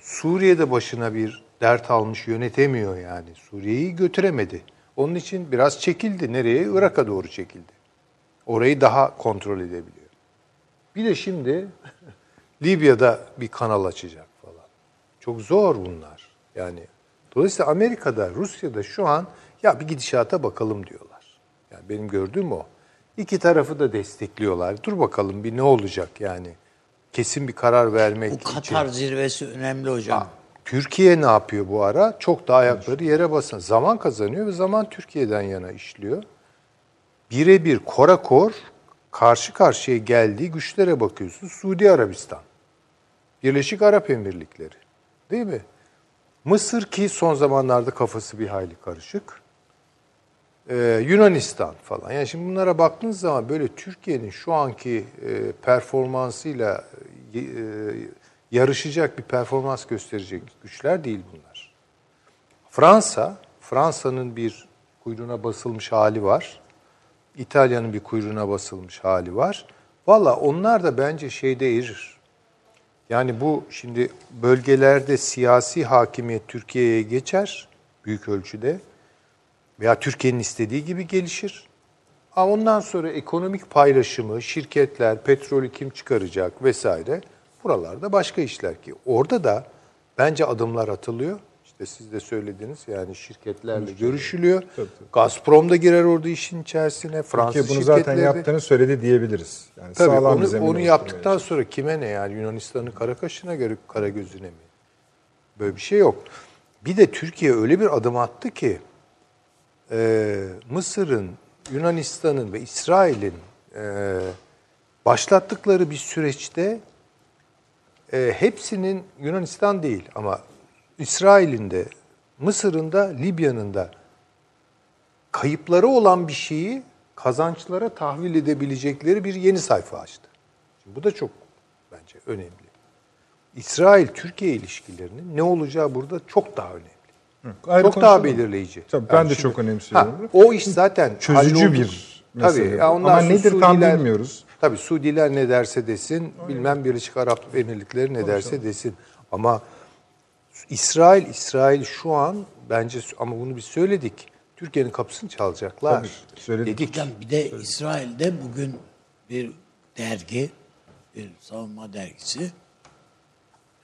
C: Suriye'de başına bir dert almış yönetemiyor yani. Suriye'yi götüremedi. Onun için biraz çekildi. Nereye? Irak'a doğru çekildi. Orayı daha kontrol edebiliyor. Bir de şimdi Libya'da bir kanal açacak falan. Çok zor bunlar. Yani dolayısıyla Amerika'da, Rusya'da şu an ya bir gidişata bakalım diyorlar. Yani benim gördüğüm o. İki tarafı da destekliyorlar. Dur bakalım bir ne olacak yani. Kesin bir karar vermek
B: Bu
C: için.
B: Katar zirvesi önemli hocam.
C: Türkiye ne yapıyor bu ara? Çok da ayakları yere basan. Zaman kazanıyor ve zaman Türkiye'den yana işliyor. Birebir korakor karşı karşıya geldiği güçlere bakıyorsun. Suudi Arabistan, Birleşik Arap Emirlikleri değil mi? Mısır ki son zamanlarda kafası bir hayli karışık. Ee, Yunanistan falan. Yani şimdi bunlara baktığınız zaman böyle Türkiye'nin şu anki e, performansıyla e, yarışacak bir performans gösterecek güçler değil bunlar. Fransa, Fransa'nın bir kuyruğuna basılmış hali var. İtalya'nın bir kuyruğuna basılmış hali var. Valla onlar da bence şeyde erir. Yani bu şimdi bölgelerde siyasi hakimiyet Türkiye'ye geçer büyük ölçüde veya Türkiye'nin istediği gibi gelişir. Ama ondan sonra ekonomik paylaşımı, şirketler, petrolü kim çıkaracak vesaire buralarda başka işler ki. Orada da bence adımlar atılıyor. İşte siz de söylediniz yani şirketlerle görüşülüyor. Gazprom da girer orada işin içerisine. Fransız
A: Türkiye bunu zaten
C: de-
A: yaptığını söyledi diyebiliriz. Yani
C: Tabii
A: sağlam
C: onu, onu yaptıktan sonra kime ne yani Yunanistan'ın kara kaşına göre kara gözüne mi? Böyle bir şey yok. Bir de Türkiye öyle bir adım attı ki e, Mısır'ın, Yunanistan'ın ve İsrail'in e, başlattıkları bir süreçte e, hepsinin Yunanistan değil ama İsrail'in de, Mısır'ın da, Libya'nın da kayıpları olan bir şeyi kazançlara tahvil edebilecekleri bir yeni sayfa açtı. Şimdi bu da çok bence önemli. İsrail-Türkiye ilişkilerinin ne olacağı burada çok daha önemli.
A: Ayrı
C: çok daha belirleyici.
A: Tabii ben de çok önemsiyorum.
C: Ha, o iş zaten
A: Çözücü bir mesele.
C: Tabii. ya ondan
A: Ama nedir tam
C: Suudiler-
A: bilmiyoruz.
C: Tabii Suudiler ne derse desin, bilmem Birleşik Arap Emirlikleri ne derse desin. Ama İsrail, İsrail şu an bence ama bunu biz söyledik. Türkiye'nin kapısını çalacaklar.
A: Tabii, söyledik.
C: Dedik.
B: Hocam bir de İsrail'de bugün bir dergi, bir savunma dergisi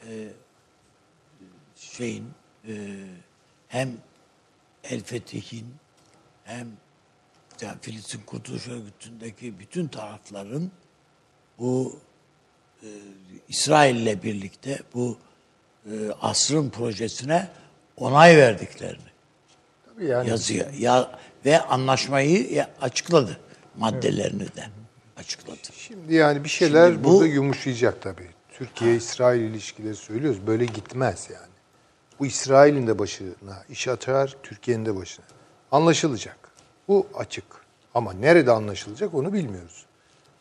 B: e, şeyin e, hem El Fetih'in hem yani Filistin Kurtuluş Örgütü'ndeki bütün tarafların bu e, İsrail'le birlikte bu e, asrın projesine onay verdiklerini
C: Tabii yani
B: yazıyor. Ya ve anlaşmayı açıkladı. Maddelerini de açıkladı.
C: Şimdi yani bir şeyler
B: Şimdi bu-
C: burada yumuşayacak tabii. Türkiye-İsrail ilişkileri söylüyoruz. Böyle gitmez yani. Bu İsrail'in de başına iş atar, Türkiye'nin de başına. Anlaşılacak. Bu açık. Ama nerede anlaşılacak onu bilmiyoruz.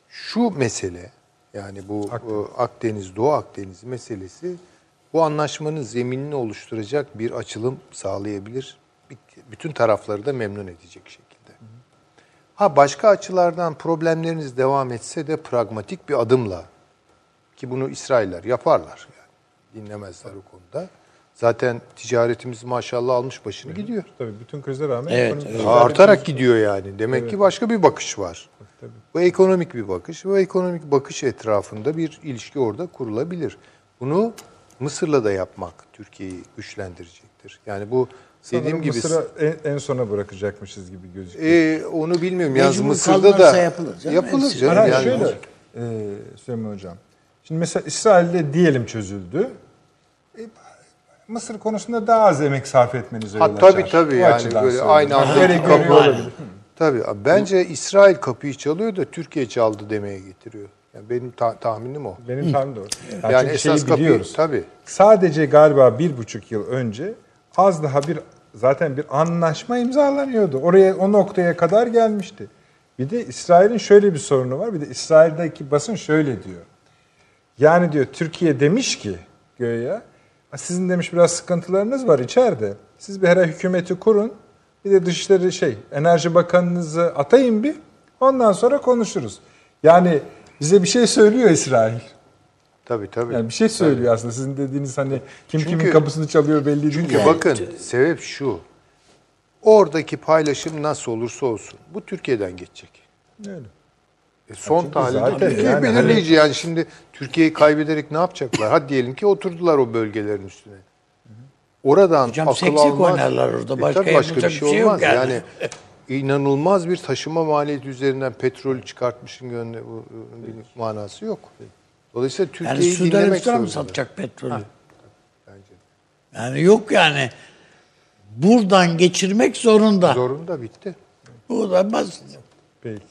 C: Şu mesele yani bu Akdeniz, Akdeniz Doğu Akdeniz meselesi bu anlaşmanın zeminini oluşturacak bir açılım sağlayabilir. Bütün tarafları da memnun edecek şekilde. Ha başka açılardan problemleriniz devam etse de pragmatik bir adımla ki bunu İsrailler yaparlar yani. Dinlemezler o konuda. Zaten ticaretimiz maşallah almış başını gidiyor.
A: Tabii bütün krize rağmen
B: Evet,
A: ekonomik-
B: evet.
C: Artarak gidiyor yani. Demek ki başka bir bakış var.
A: Tabii.
C: Bu ekonomik bir bakış. Bu ekonomik bakış etrafında bir ilişki orada kurulabilir. Bunu Mısır'la da yapmak Türkiye'yi güçlendirecektir. Yani bu dediğim
A: Sanırım
C: gibi
A: Mısır'a en, en sona bırakacakmışız gibi gözüküyor.
C: e, onu bilmiyorum. Yalnız
B: Mecbur
C: Mısır'da da
B: yapılır canım.
C: Yapılır canım.
A: Hayır,
C: yani.
A: şöyle e, Süleyman Hocam. Şimdi mesela İsrail'de diyelim çözüldü. E, Mısır konusunda daha az emek sarf etmenize yol
C: Ha,
A: açar.
C: tabii tabii yani böyle aynı anda kapı
A: olabilir.
C: Tabii bence İsrail kapıyı çalıyor da Türkiye çaldı demeye getiriyor. Yani benim ta- tahminim o.
A: Benim tahminim doğru. Yani,
C: Yani
A: çünkü
C: esas
A: şeyi
C: kapıyı
A: biliyoruz.
C: tabii.
A: Sadece galiba bir buçuk yıl önce az daha bir zaten bir anlaşma imzalanıyordu. Oraya o noktaya kadar gelmişti. Bir de İsrail'in şöyle bir sorunu var. Bir de İsrail'deki basın şöyle diyor. Yani diyor Türkiye demiş ki göğe sizin demiş biraz sıkıntılarınız var içeride. Siz bir ara hükümeti kurun. Bir de dışişleri şey Enerji Bakanınızı atayın bir. Ondan sonra konuşuruz. Yani bize bir şey söylüyor İsrail.
C: Tabii tabii.
A: Yani bir şey söylüyor aslında. Sizin dediğiniz hani kim
C: Çünkü-
A: kimin kapısını çalıyor belli değil.
C: Çünkü
A: yani.
C: bakın sebep şu. Oradaki paylaşım nasıl olursa olsun bu Türkiye'den geçecek.
A: Öyle.
C: E son tahlilde
A: zaten
C: Türkiye
A: yani
C: belirleyici. Yani şimdi Türkiye'yi kaybederek ne yapacaklar? Hadi diyelim ki oturdular o bölgelerin üstüne. Oradan
B: Hocam
C: akıl almaz.
B: oynarlar orada.
C: E
B: Başka
C: tabii başka bir şey,
B: şey yok
C: olmaz.
B: yani.
C: Yani. inanılmaz bir taşıma maliyeti üzerinden petrol çıkartmışın gönlü bu- bir manası yok. Dolayısıyla
B: Yani
C: Türkiye'yi
B: Suudi
C: dinlemek
B: Arabistan'a mı
C: zorunda.
B: satacak petrolü?
C: Bence.
B: Yani yok yani. Buradan geçirmek zorunda.
C: Zorunda bitti.
B: Bu da basit.
A: Peki.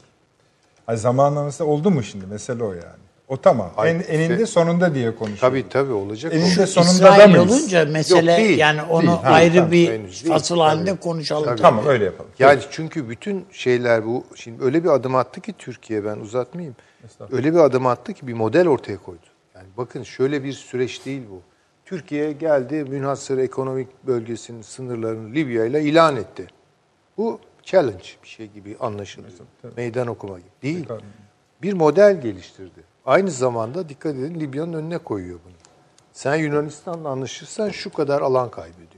A: Ay zamanlaması oldu mu şimdi? Mesele o yani. O tamam.
C: Hayır,
A: en, eninde sonunda diye konuşuyor.
C: Tabii tabii olacak.
A: Eninde sonunda da
B: İsrail
A: mıyız?
B: olunca mesele
C: Yok, değil,
B: yani onu
A: değil. Ha,
B: ayrı
A: tamam,
B: bir
C: henüz değil.
B: fasıl halinde
C: Tabii.
B: konuşalım.
C: Tabii.
A: Tamam öyle yapalım.
C: Yani çünkü bütün şeyler bu şimdi öyle bir adım attı ki Türkiye ben uzatmayayım. Öyle bir adım attı ki bir model ortaya koydu. Yani bakın şöyle bir süreç değil bu. Türkiye geldi münhasır ekonomik bölgesinin sınırlarını Libya ile ilan etti. Bu challenge bir şey gibi anlaşıldı. Meydan okuma gibi. Değil. Bir model geliştirdi. Aynı zamanda dikkat edin Libya'nın önüne koyuyor bunu. Sen Yunanistan'la anlaşırsan şu kadar alan kaybediyorsun.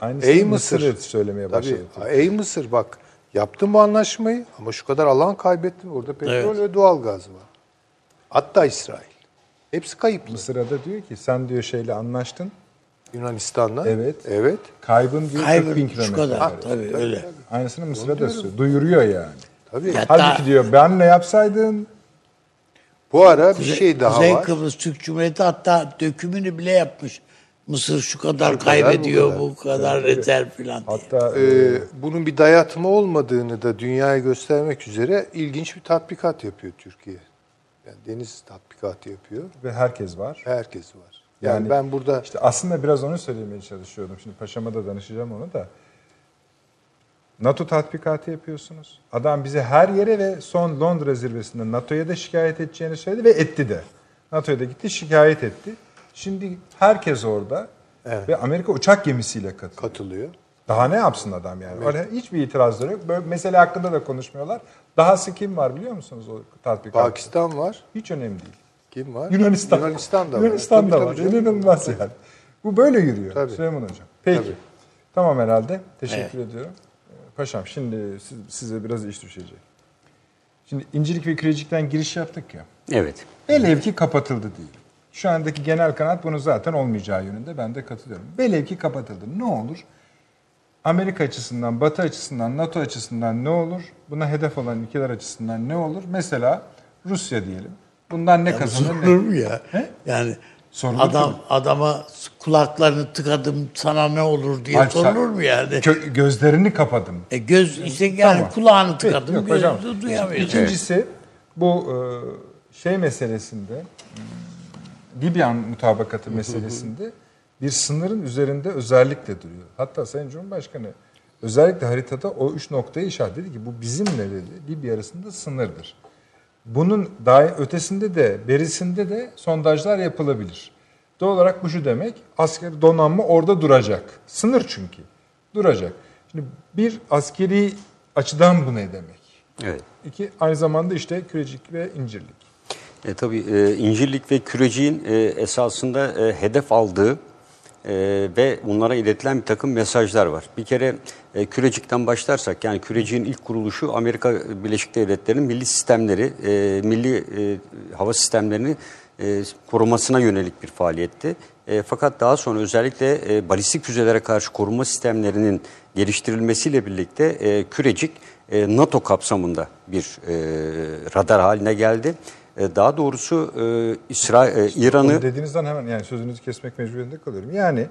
A: Aynısını
C: Ey
A: Mısır,
C: Mısır.
A: söylemeye
C: Tabii.
A: başladı.
C: Ey Mısır bak yaptın bu anlaşmayı ama şu kadar alan kaybettin. Orada petrol ve doğal gaz var. Hatta İsrail. Hepsi kayıplı.
A: Mısır'a da diyor ki sen diyor şeyle anlaştın.
C: Yunanistan'la.
A: Evet.
C: Evet.
A: Kaybın diyor 40 bin
B: Kaybın
A: kilometre.
B: şu kadar.
A: var.
B: Tabii, öyle.
A: Aynısını Mısır'a da söylüyor. Duyuruyor yani.
C: Tabii.
B: Ya-
A: Halbuki
B: Hatta-
A: diyor benle yapsaydın
C: Bu ara bir
B: Kuzey,
C: şey daha
B: Kuzey
C: var.
B: Kıbrıs Türk Cumhuriyeti hatta dökümünü bile yapmış. Mısır şu kadar
C: kadar,
B: kaybediyor,
C: bu
B: bu
C: kadar.
B: kadar, rezerv falan diye.
A: hatta
C: Ee, bunun bir dayatma olmadığını da dünyaya göstermek üzere ilginç bir tatbikat yapıyor Türkiye. Yani deniz tatbikatı yapıyor.
A: ve herkes var.
C: Herkes var. Yani,
A: Yani
C: ben burada
A: İşte aslında biraz onu söylemeye çalışıyordum. Şimdi paşama da danışacağım onu da. NATO tatbikatı yapıyorsunuz. Adam bize her yere ve son Londra zirvesinde NATO'ya da şikayet edeceğini söyledi ve etti de. NATO'ya da gitti şikayet etti. Şimdi herkes orada
C: Evet.
A: ve Amerika uçak gemisiyle katılıyor.
C: katılıyor.
A: Daha ne yapsın adam yani? Öyle hiçbir itirazları yok. Böyle mesele hakkında da konuşmuyorlar. Dahası kim var biliyor musunuz o tatbikatta?
C: Pakistan var.
A: Hiç önemli değil.
C: Kim var?
A: Yunanistan.
C: Yunanistan da var.
A: Yunanistan da var. İnanılmaz yani. Bu böyle yürüyor
C: Tabii.
A: Süleyman Hocam. Peki.
C: Tabii.
A: Tamam herhalde. Teşekkür ediyorum. Paşam şimdi siz- size biraz iş düşecek. Şimdi İncilik ve Kürecik'ten giriş yaptık ya.
D: Evet.
A: Velev ki kapatıldı değil. Şu andaki genel kanaat bunun zaten olmayacağı yönünde ben de katılıyorum. Velev ki kapatıldı. Ne olur? Amerika açısından, Batı açısından, NATO açısından ne olur? Buna hedef olan ülkeler açısından ne olur? Mesela Rusya diyelim. Bundan ne kazanır?
B: Sorulur
A: Ne?
B: mu ya?
A: He?
B: Yani
A: Sorulur
B: adam
A: tabii.
B: adama kulaklarını tıkadım sana ne olur diye
A: Hayır,
B: sorulur mu yani?
A: Kö- gözlerini kapadım.
B: E göz işte yani
A: Tamam.
B: kulağını tıkadım
A: yok
B: gözü
A: hocam.
B: de duyamıyorsun.
A: İkincisi bu e, şey meselesinde hmm, Libyan mutabakatı meselesinde bir sınırın üzerinde özellikle duruyor. Hatta Sayın Cumhurbaşkanı özellikle haritada o üç noktayı işaret dedi ki bu bizimle dedi Libya arasında sınırdır. Bunun daha ötesinde de berisinde de sondajlar yapılabilir. Doğal olarak bu şu demek askeri donanma orada duracak. Sınır çünkü. Duracak. Şimdi bir askeri açıdan bu ne demek?
D: Evet.
A: İki aynı zamanda işte kürecik ve incirlik.
D: E, tabii e, İncirlik ve Kürecik'in e, esasında e, hedef aldığı e, ve bunlara iletilen bir takım mesajlar var. Bir kere e, Kürecik'ten başlarsak yani Kürecik'in ilk kuruluşu Amerika Birleşik Devletleri'nin milli sistemleri, e, milli e, hava sistemlerini e, korumasına yönelik bir faaliyetti. E, fakat daha sonra özellikle e, balistik füzelere karşı koruma sistemlerinin geliştirilmesiyle birlikte e, Kürecik e, NATO kapsamında bir e, radar haline geldi. E, daha doğrusu e, İsra e, İran'ı
A: dediğinizden hemen yani sözünüzü kesmek mecburiyetinde kalıyorum. Yani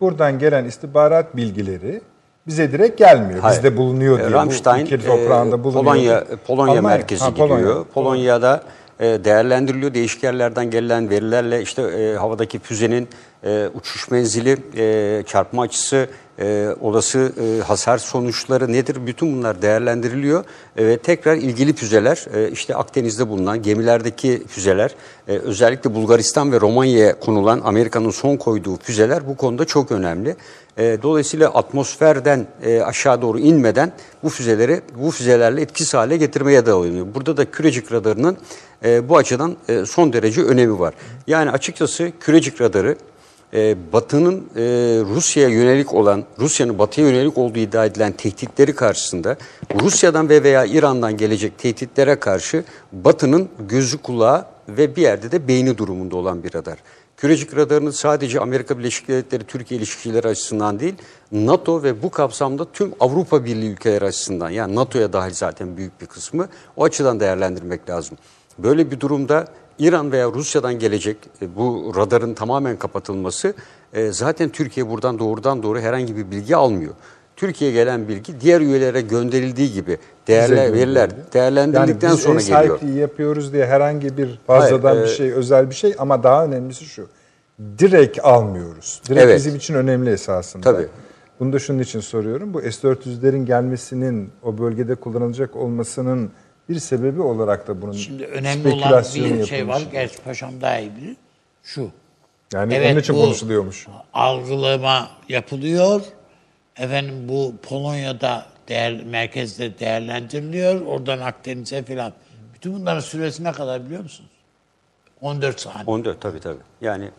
A: buradan gelen istihbarat bilgileri bize direkt gelmiyor.
D: Hayır.
A: Bizde bulunuyor diye.
D: E,
A: bu
D: Ramstein
A: ülke
D: e,
A: toprağında bulunuyor.
D: Polonya Polonya
A: Almanya.
D: merkezi
A: Ha, Polonya.
D: giriyor. Polonya'da e, değerlendiriliyor. Değişik yerlerden gelen verilerle işte e, havadaki füzenin e, uçuş menzili, e, çarpma açısı, e, olası e, hasar sonuçları nedir? Bütün bunlar değerlendiriliyor E, ve tekrar ilgili füzeler e, işte Akdeniz'de bulunan gemilerdeki füzeler e, özellikle Bulgaristan ve Romanya'ya konulan Amerika'nın son koyduğu füzeler bu konuda çok önemli. E, dolayısıyla atmosferden e, aşağı doğru inmeden bu füzeleri bu füzelerle etkisiz hale getirmeye dayanıyor. Burada da kürecik radarının e, bu açıdan e, son derece önemi var. Yani açıkçası kürecik radarı e, Batı'nın e, Rusya'ya yönelik olan, Rusya'nın Batı'ya yönelik olduğu iddia edilen tehditleri karşısında Rusya'dan ve veya İran'dan gelecek tehditlere karşı Batı'nın gözü kulağı ve bir yerde de beyni durumunda olan bir radar. Kürecik radarını sadece Amerika Birleşik Devletleri Türkiye ilişkileri açısından değil, NATO ve bu kapsamda tüm Avrupa Birliği ülkeleri açısından yani NATO'ya dahil zaten büyük bir kısmı o açıdan değerlendirmek lazım. Böyle bir durumda İran veya Rusya'dan gelecek e, bu radarın tamamen kapatılması e, zaten Türkiye buradan doğrudan doğru herhangi bir bilgi almıyor. Türkiye'ye gelen bilgi diğer üyelere gönderildiği gibi değerler veriler değerlendirildikten
A: yani biz
D: sonra geliyor.
A: sahipliği yapıyoruz diye herhangi bir fazladan
D: Hayır,
A: bir
D: e,
A: şey, özel bir şey ama daha önemlisi şu. Direkt almıyoruz. Direkt
D: Evet.
A: bizim için önemli esasında.
D: Tabii.
A: Bunu da şunun için soruyorum. Bu S-400'lerin gelmesinin o bölgede kullanılacak olmasının bir sebebi olarak da bunun
B: Şimdi önemli olan bir şey var. Gerçi paşam daha iyi bilir. Şu.
A: Yani
B: Evet,
A: onun için
B: bu-
A: konuşuluyormuş.
B: Algılama yapılıyor. Efendim bu Polonya'da değer, merkezde değerlendiriliyor. Oradan Akdeniz'e filan. Bütün bunların süresi ne kadar biliyor musunuz? 14 saniye.
D: 14 tabii tabii. Yani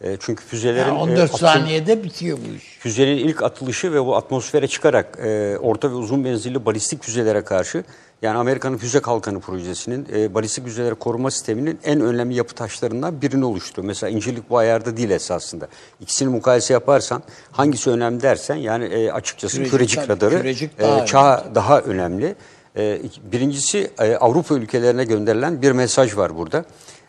D: e, çünkü füzelerin
B: Yani
D: e,
B: 14
D: atıl-
B: saniyede bitiyor bu iş.
D: Füzenin ilk atılışı ve bu atmosfere çıkarak e, orta ve uzun menzilli balistik füzelere karşı yani Amerika'nın füze kalkanı projesinin e, balistik füzeleri koruma sisteminin en önemli yapı taşlarından birini oluşturuyor. Mesela İncirlik bu ayarda değil esasında. İkisini mukayese yaparsan hangisi önemli dersen yani e, açıkçası
B: Kürecik
D: kürecik, radarı
B: kürecik
D: e,
B: daha
D: çağ daha önemli. E, birincisi e, Avrupa ülkelerine gönderilen bir mesaj var burada.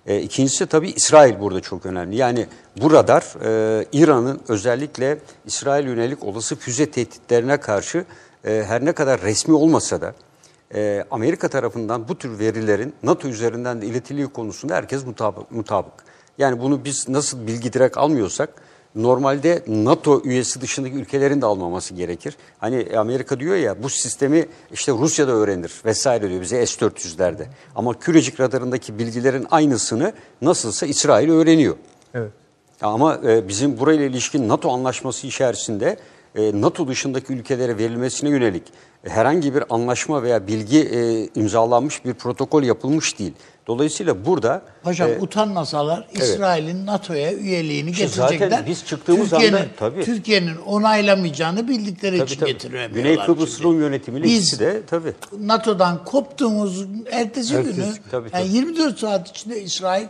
D: E, ikincisi tabii İsrail burada çok önemli. Yani bu radar e, İran'ın özellikle İsrail yönelik olası füze tehditlerine karşı e, her ne kadar resmi olmasa da e, Amerika tarafından bu tür verilerin NATO üzerinden de iletildiği konusunda herkes mutabık. mutabık. Yani bunu biz nasıl bilgi direkt almıyorsak normalde NATO üyesi dışındaki ülkelerin de almaması gerekir. Hani Amerika diyor ya bu sistemi işte Rusya'da öğrenir vesaire diyor bize S-400'lerde. Ama kürecik radarındaki bilgilerin aynısını nasılsa İsrail öğreniyor.
A: Evet.
D: Ama e, bizim burayla ilişkin NATO anlaşması içerisinde e, NATO dışındaki ülkelere verilmesine yönelik herhangi bir anlaşma veya bilgi e, imzalanmış bir protokol yapılmış değil. Dolayısıyla burada
B: Paşam
D: e,
B: utanmasalar İsrail'in NATO'ya üyeliğini
D: İşte zaten
B: getirecekler.
D: biz çıktığımız
B: Türkiye'nin,
D: anda- tabii.
B: Türkiye'nin onaylamayacağını bildikleri
D: tabii,
B: için
D: tabii.
B: getiremiyorlar.
D: Güney Kıbrıs. Rum yönetimiyle
B: Biz
D: de tabii.
B: NATO'dan koptuğumuz ertesi,
A: Ertesi-
B: günü
D: tabii,
B: yani
D: tabii.
B: 24 saat içinde İsrail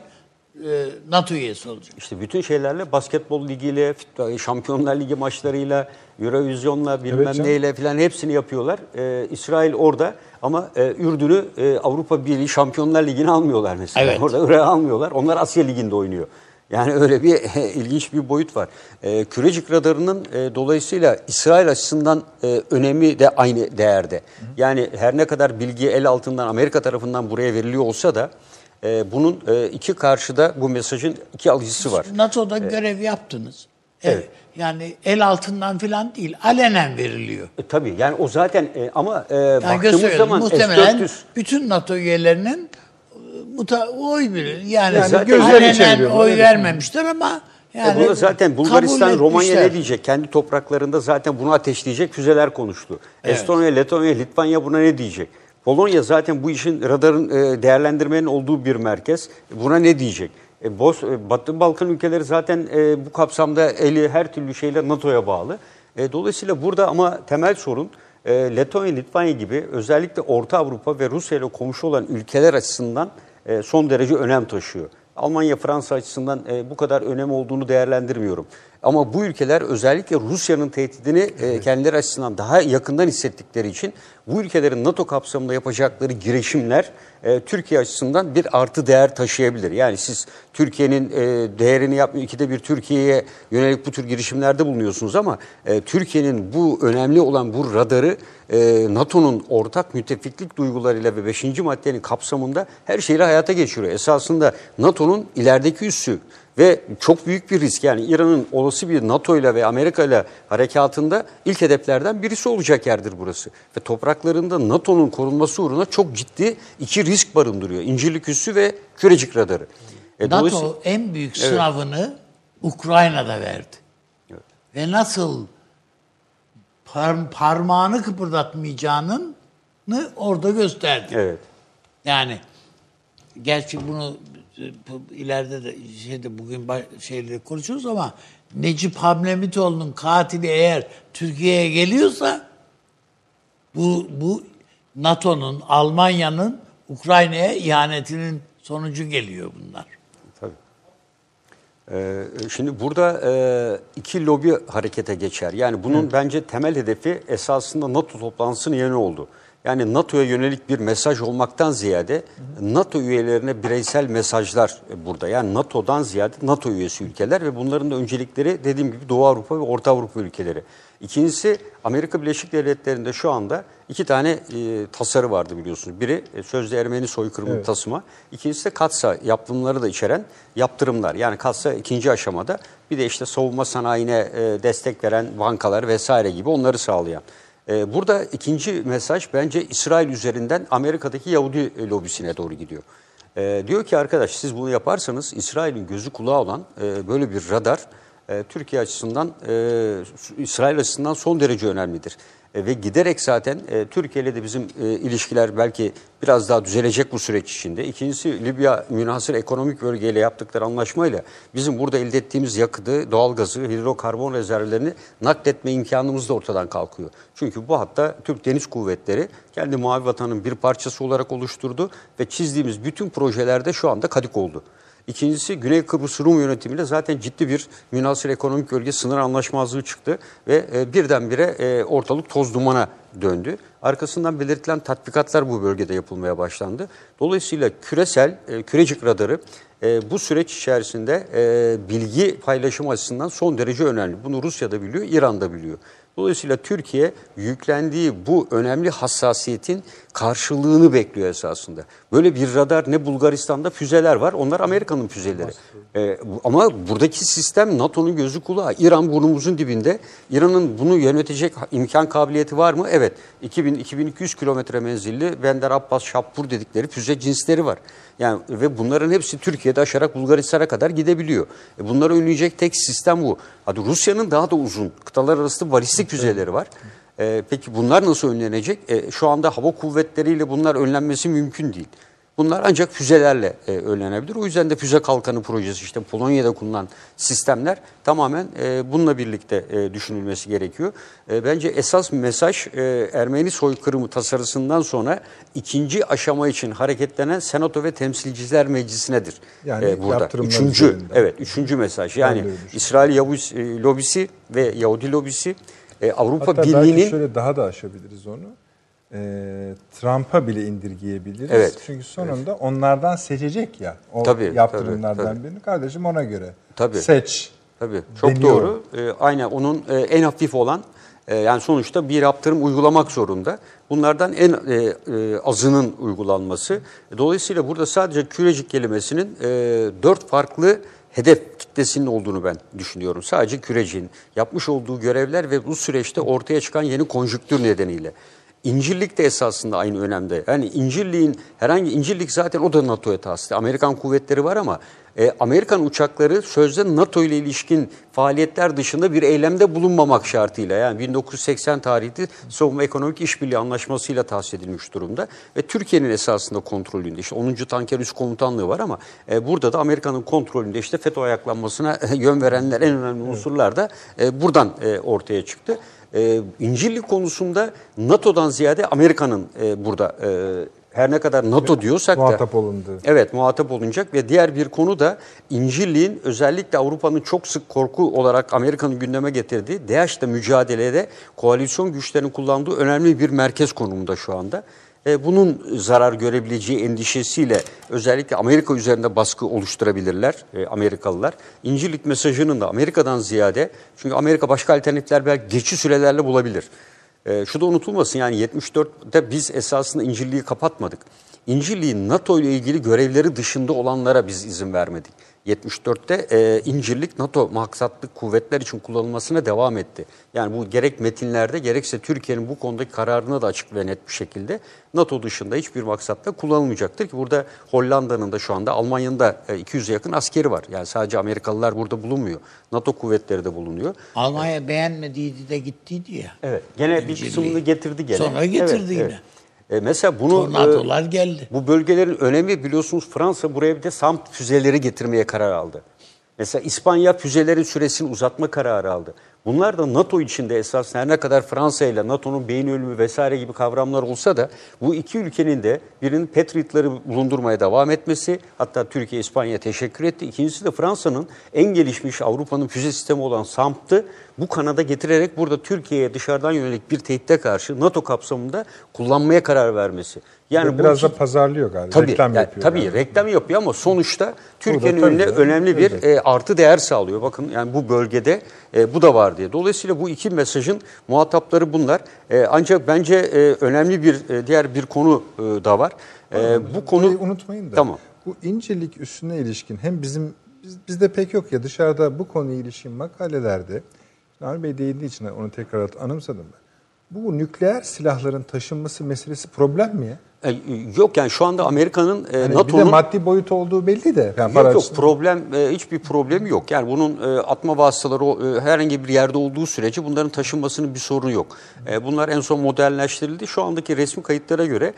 B: e, NATO üyesi olacak.
D: İşte bütün şeylerle basketbol ligiyle, Şampiyonlar Ligi maçlarıyla, Eurovizyonla bilmem
A: canım.
D: neyle falan hepsini yapıyorlar. Ee, İsrail orada ama e, Ürdün'ü e, Avrupa Birliği Şampiyonlar Ligi'ne almıyorlar mesela.
B: Evet.
D: Orada Irak'ı almıyorlar. Onlar Asya Ligi'nde oynuyor. Yani öyle bir ilginç bir boyut var. E, Kürecik radarının e, dolayısıyla İsrail açısından e, önemi de aynı değerde. Yani her ne kadar bilgi el altından Amerika tarafından buraya veriliyor olsa da e, bunun e, iki karşıda bu mesajın iki alıcısı var.
B: NATO'da görev yaptınız. Evet. Yani el altından filan değil, alenen veriliyor.
D: E, tabii yani o zaten e, ama e,
B: Yani
D: baktığımız zaman
B: Muhtemelen
D: S-400
B: bütün NATO üyelerinin e, muta, oy bilir. Yani,
A: Yani
B: alenen oy
A: öyle
B: vermemişler ama yani
D: e, bunu zaten Bulgaristan,
B: kabul
D: Romanya
B: etmişler.
D: ne diyecek? Kendi topraklarında zaten bunu ateşleyecek füzeler konuştu.
B: Evet.
D: Estonya, Letonya, Litvanya buna ne diyecek? Polonya zaten bu işin radarın e, değerlendirmenin olduğu bir merkez. Buna ne diyecek? E, e, Batı Balkan ülkeleri zaten e, bu kapsamda eli her türlü şeyle NATO'ya bağlı. Dolayısıyla burada ama temel sorun Letonya, Litvanya gibi özellikle Orta Avrupa ve Rusya ile komşu olan ülkeler açısından son derece önem taşıyor. Almanya, Fransa açısından bu kadar önem olduğunu değerlendirmiyorum. Ama bu ülkeler özellikle Rusya'nın tehdidini e, kendileri açısından daha yakından hissettikleri için bu ülkelerin NATO kapsamında yapacakları girişimler e, Türkiye açısından bir artı değer taşıyabilir. Yani siz Türkiye'nin e, değerini yapmıyor, ikide bir Türkiye'ye yönelik bu tür girişimlerde bulunuyorsunuz ama e, Türkiye'nin bu önemli olan bu radarı e, NATO'nun ortak müttefiklik duygularıyla ve 5. maddenin kapsamında her şeyle hayata geçiriyor. Esasında NATO'nun ilerideki üssü ve çok büyük bir risk yani İran'ın olası bir NATO ile ve Amerika ile harekatında ilk hedeflerden birisi olacak yerdir burası. Ve topraklarında NATO'nun korunması uğruna çok ciddi iki risk barındırıyor. İncirlik üssü ve kürecik radarı. E,
B: NATO en büyük sınavını Ukrayna'da verdi. Ve nasıl par- parmağını kıpırdatmayacağını orada gösterdi.
D: Evet.
B: Yani gerçi bunu bu ileride de şeyde bugün şeyleri konuşuruz ama Necip Hamlemitoğlu'nun katili eğer Türkiye'ye geliyorsa bu bu NATO'nun, Almanya'nın Ukrayna'ya ihanetinin sonucu geliyor bunlar.
D: Tabii. Ee, şimdi burada e, iki lobi harekete geçer. Yani bunun bence temel hedefi esasında NATO toplantısının yeni oldu. Yani NATO'ya yönelik bir mesaj olmaktan ziyade NATO üyelerine bireysel mesajlar burada. Yani NATO'dan ziyade NATO üyesi ülkeler ve bunların da öncelikleri dediğim gibi Doğu Avrupa ve Orta Avrupa ülkeleri. İkincisi Amerika Birleşik Devletleri'nde şu anda iki tane e, tasarı vardı biliyorsunuz. Biri e, sözde Ermeni soykırımı tasıma. İkincisi de Katsa yaptırımları da içeren yaptırımlar. Yani Katsa ikinci aşamada bir de işte savunma sanayine e, destek veren bankalar vesaire gibi onları sağlayan. E, burada ikinci mesaj bence İsrail üzerinden Amerika'daki Yahudi lobisine doğru gidiyor. E, diyor ki arkadaş siz bunu yaparsanız İsrail'in gözü kulağı olan e, böyle bir radar e, Türkiye açısından, e, İsrail açısından son derece önemlidir. E, ve giderek zaten e, Türkiye ile de bizim e, ilişkiler belki biraz daha düzelecek bu süreç içinde. İkincisi Libya münhasır ekonomik bölgeyle yaptıkları anlaşmayla bizim burada elde ettiğimiz yakıtı, doğalgazı, hidrokarbon rezervlerini nakletme imkanımız da ortadan kalkıyor. Çünkü bu hatta Türk Deniz Kuvvetleri kendi Mavi Vatan'ın bir parçası olarak oluşturdu ve çizdiğimiz bütün projelerde şu anda kadik oldu. İkincisi Güney Kıbrıs Rum yönetimiyle zaten ciddi bir münasır ekonomik bölge sınır anlaşmazlığı çıktı ve e, birdenbire e, ortalık toz dumana döndü. Arkasından belirtilen tatbikatlar bu bölgede yapılmaya başlandı. Dolayısıyla küresel e, kürecik radarı e, bu süreç içerisinde bilgi paylaşım açısından son derece önemli. Bunu Rusya da biliyor, İran da biliyor. Dolayısıyla Türkiye yüklendiği bu önemli hassasiyetin karşılığını bekliyor esasında. Böyle bir radar ne Bulgaristan'da füzeler var. Onlar Amerika'nın füzeleri. Ee, ama buradaki sistem NATO'nun gözü kulağı. İran burnumuzun dibinde. İran'ın bunu yönetecek imkan kabiliyeti var mı? Evet. 2000-2200 kilometre menzilli Bender Abbas Şapur dedikleri füze cinsleri var. Yani ve bunların hepsi Türkiye'de aşarak Bulgaristan'a kadar gidebiliyor. E bunları önleyecek tek sistem bu. Hadi Rusya'nın daha da uzun kıtalar arası balistik füzeleri var. E, peki bunlar nasıl önlenecek? E, şu anda hava kuvvetleriyle bunlar önlenmesi mümkün değil. Bunlar ancak füzelerle e, önlenebilir. O yüzden de füze kalkanı projesi işte Polonya'da kullanılan sistemler tamamen e, bununla birlikte e, düşünülmesi gerekiyor. E, bence esas mesaj e, Ermeni soykırımı tasarısından sonra ikinci aşama için hareketlenen Senato ve Temsilciler Meclisi'nedir.
A: Yani
D: e, burada. Üçüncü,
A: üzerinden.
D: evet üçüncü mesaj. Yani. İsrail Yahudi e, lobisi ve Yahudi lobisi e, Avrupa
A: Hatta belki
D: Birliği'nin
A: şöyle daha da aşabiliriz onu. Ee, Trump'a bile indirgeyebiliriz.
D: Evet.
A: Çünkü sonunda onlardan seçecek ya. O
D: Tabii,
A: yaptırımlardan
D: tabii, tabii.
A: birini. Kardeşim ona göre
D: Tabii.
A: seç.
D: Tabii çok
A: deniyor.
D: doğru. Ee, aynen onun e, en hafif olan e, yani sonuçta bir yaptırım uygulamak zorunda. Bunlardan en e, e, azının uygulanması. Dolayısıyla burada sadece kürecik kelimesinin e, dört farklı hedef kitlesinin olduğunu ben düşünüyorum. Sadece kürecin yapmış olduğu görevler ve bu süreçte ortaya çıkan yeni konjüktür nedeniyle. İncirlik de esasında aynı önemde. Yani İncirlik'in herhangi İncirlik zaten o da NATO'ya tahsisli. Amerikan kuvvetleri var ama e, Amerikan uçakları sözde NATO ile ilişkin faaliyetler dışında bir eylemde bulunmamak şartıyla yani 1980 tarihli Savunma Ekonomik İşbirliği Anlaşması'yla tahsis edilmiş durumda ve Türkiye'nin esasında kontrolünde işte 10. Tanker Üst Komutanlığı var ama e, burada da Amerika'nın kontrolünde işte FETÖ ayaklanmasına yön verenler en önemli unsurlar da e, buradan e, ortaya çıktı. E, İncirlik konusunda NATO'dan ziyade Amerika'nın e, burada e, her ne kadar NATO diyorsak da
A: Muhatap olundu.
D: Evet muhatap olunacak ve diğer bir konu da İncirliğin özellikle Avrupa'nın çok sık korku olarak Amerika'nın gündeme getirdiği DAEŞ'le mücadelede koalisyon güçlerinin kullandığı önemli bir merkez konumunda şu anda. E, bunun zarar görebileceği endişesiyle özellikle Amerika üzerinde baskı oluşturabilirler e, Amerikalılar. İncirlik mesajının da Amerika'dan ziyade çünkü Amerika başka alternatifler belki geçici sürelerle bulabilir. E, şu da unutulmasın yani 74'te biz esasında İncirliği kapatmadık. İncirliğin NATO ile ilgili görevleri dışında olanlara biz izin vermedik. 74'te e, İncirlik NATO maksatlı kuvvetler için kullanılmasına devam etti. Yani bu gerek metinlerde gerekse Türkiye'nin bu konudaki kararına da açık ve net bir şekilde NATO dışında hiçbir maksatla kullanılmayacaktır ki burada Hollanda'nın da şu anda Almanya'nın da e, 200'e yakın askeri var. Yani sadece Amerikalılar burada bulunmuyor. NATO kuvvetleri de bulunuyor.
B: Almanya beğenmediydi de gittiydi ya.
D: Evet. Gene bir
B: İncirliği.
D: kısmını getirdi gene.
B: Sonra getirdi
D: Evet,
B: yine.
D: evet. E, mesela bunu
B: Tornadolar
D: e,
B: geldi.
D: bu bölgelerin önemi biliyorsunuz Fransa buraya bir de SAM füzeleri getirmeye karar aldı. Mesela İspanya füzelerin süresini uzatma kararı aldı. Bunlar da NATO içinde esas her ne kadar Fransa ile NATO'nun beyin ölümü vesaire gibi kavramlar olsa da bu iki ülkenin de birinin Patriot'ları bulundurmaya devam etmesi hatta Türkiye İspanya'ya teşekkür etti. İkincisi de Fransa'nın en gelişmiş Avrupa'nın füze sistemi olan SAMP'tı bu kanada getirerek burada Türkiye'ye dışarıdan yönelik bir tehditte karşı NATO kapsamında kullanmaya karar vermesi. Yani
A: Biraz
D: bu
A: da pazarlıyor galiba.
D: Tabii,
A: reklam
D: yani
A: yapıyor.
D: tabii
A: galiba.
D: reklam yapıyor ama sonuçta Türkiye'nin önüne
A: canım,
D: önemli bir e, artı değer sağlıyor. Bakın yani bu bölgede E, bu da var diye. Dolayısıyla bu iki mesajın muhatapları bunlar. E, ancak bence e, önemli bir e, diğer bir konu e, da var. E, bu konu
A: Burayı unutmayın da.
D: Tamam.
A: Bu incelik üstüne ilişkin hem bizim biz, bizde pek yok ya dışarıda bu konuya ilişkin makalelerde Nail Bey değindiği için onu tekrar anımsadım ben. Bu nükleer silahların taşınması meselesi problem mi ya?
D: E, yok yani şu anda Amerika'nın e,
A: Hani bir de
D: NATO'nun
A: maddi boyut olduğu belli de. Yani
D: Yok yok
A: açısından.
D: problem e, hiçbir problemi yok. Yani bunun atma vasıtaları herhangi bir yerde olduğu sürece bunların taşınmasının bir sorunu yok. Bunlar en son modernleştirildi. Şu andaki resmi kayıtlara göre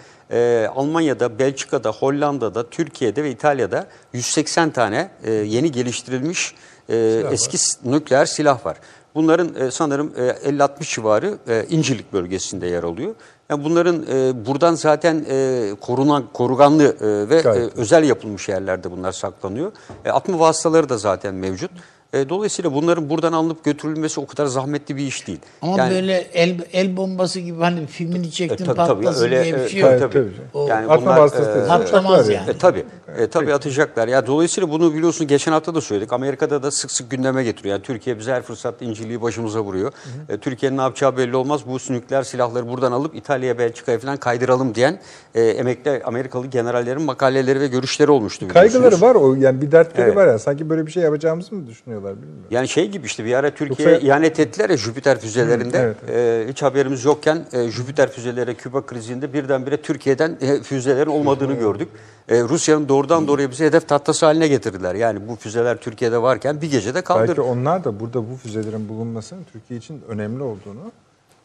D: Almanya'da, Belçika'da, Hollanda'da, Türkiye'de ve İtalya'da 180 tane yeni geliştirilmiş e, eski s- nükleer silah var. Bunların e, sanırım e, 50-60 civarı e, İncirlik bölgesinde yer alıyor. Yani bunların e, buradan zaten e, korunan koruganlı e, ve
A: Gayet
D: e, özel yapılmış yerlerde bunlar saklanıyor. E, atma vasıtaları da zaten mevcut. E, dolayısıyla bunların buradan alınıp götürülmesi o kadar zahmetli bir iş değil.
B: Ama
D: Yani-
B: böyle el, el bombası gibi hani filmini
D: E,
B: çektim
D: tabii, tabii,
B: patlasın
D: öyle,
B: diye bir
D: e,
B: şey
D: tabii,
B: yok.
D: Tabii.
A: tabii.
B: O
D: Yani
A: Atma
D: bunlar, e,
B: Patlamaz yani.
D: E, tabii. E, tabii atacaklar. Ya dolayısıyla bunu biliyorsun geçen hafta da söyledik. Amerika'da da sık sık gündeme getiriyor. Yani Türkiye bize her fırsatta inciliği başımıza vuruyor. E, Türkiye'nin ne yapacağı belli olmaz. Bu nükleer silahları buradan alıp İtalya'ya, Belçika'ya falan kaydıralım diyen e, emekli Amerikalı generallerin makaleleri ve görüşleri olmuştu.
A: Kaygıları var o yani bir dertleri
D: Evet.
A: var ya sanki böyle bir şey yapacağımızı mı düşünüyorlar bilmiyorum.
D: Yani şey gibi işte bir ara Türkiye'ye
A: Yoksa-
D: ihanet ettiler ya Jüpiter füzelerinde.
A: Hı, evet,
D: E, hiç haberimiz yokken e, Jüpiter füzeleri Küba krizinde birdenbire Türkiye'den e, füzelerin olmadığını gördük. E, Rusya'nın doğrudan doğruya bizi hedef tahtası haline getirdiler. Yani bu füzeler Türkiye'de varken bir gecede kaldırdı.
A: Belki onlar da burada bu füzelerin bulunmasının Türkiye için önemli olduğunu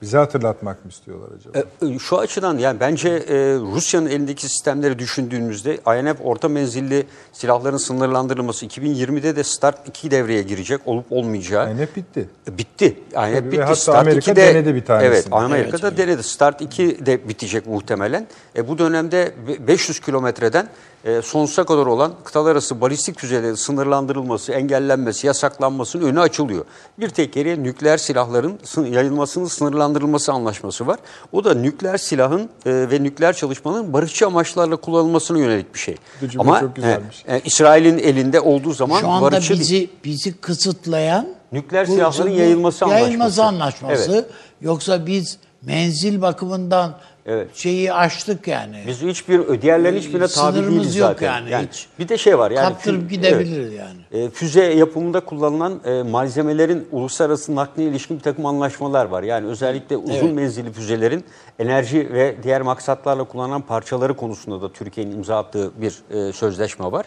A: bize hatırlatmak mı istiyorlar acaba?
D: E, Şu açıdan yani bence e, Rusya'nın elindeki sistemleri düşündüğümüzde INF orta menzilli silahların sınırlandırılması 2020'de de Start 2 devreye girecek olup olmayacağı.
A: INF bitti.
D: E, Bitti. INF
A: Tabii ve
D: bitti.
A: hatta
D: Start
A: Amerika
D: 2'de,
A: denedi bir tanesini.
D: Evet Amerika'da denedi. Start 2 de bitecek muhtemelen. E, bu dönemde be- 500 kilometreden e, sonsuza kadar olan kıtalar arası balistik füzelerin sınırlandırılması, engellenmesi, yasaklanmasının önü açılıyor. Bir tek yere nükleer silahların sın- yayılmasının sınırlandırılması anlaşması var. O da nükleer silahın e, ve nükleer çalışmanın barışçı amaçlarla kullanılmasına yönelik bir şey.
A: Bu cümle
D: Ama
A: çok güzelmiş.
D: e, e, İsrail'in elinde olduğu zaman
B: Şu anda
D: barışçı
B: bizi bizi kısıtlayan
D: Nükleer silahların yayılması
B: yayılması
D: anlaşması.
B: anlaşması. Yoksa biz menzil bakımından
D: Evet.
B: şeyi aştık yani.
D: Biz hiçbir diğerlerin hiçbirine tabi
B: Sınırımız
D: değiliz
B: yok
D: zaten.
B: yani, hiç.
D: bir de şey var yani
B: Kaptırıp gidebiliriz yani.
D: E, füze yapımında kullanılan e, malzemelerin uluslararası nakline ilişkin bir takım anlaşmalar var. Yani özellikle uzun menzilli füzelerin enerji ve diğer maksatlarla kullanılan parçaları konusunda da Türkiye'nin imza attığı bir e, sözleşme var.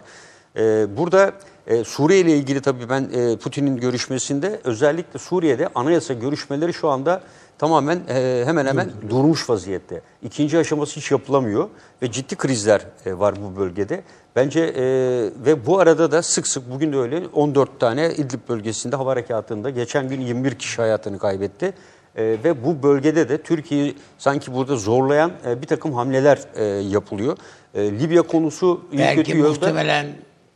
D: E, burada e, Suriye ile ilgili tabii ben e, Putin'in görüşmesinde özellikle Suriye'de anayasa görüşmeleri şu anda tamamen e, hemen hemen durmuş vaziyette. İkinci aşaması hiç yapılamıyor ve ciddi krizler e, var bu bölgede. Bence e, ve bu arada da sık sık bugün de öyle 14 tane İdlib bölgesinde hava harekatında geçen gün 21 kişi hayatını kaybetti. E, ve bu bölgede de Türkiye'yi sanki burada zorlayan e, bir takım hamleler e, yapılıyor. E, Libya konusu iyi
B: Belki
D: kötü yolda.
B: muhtemelen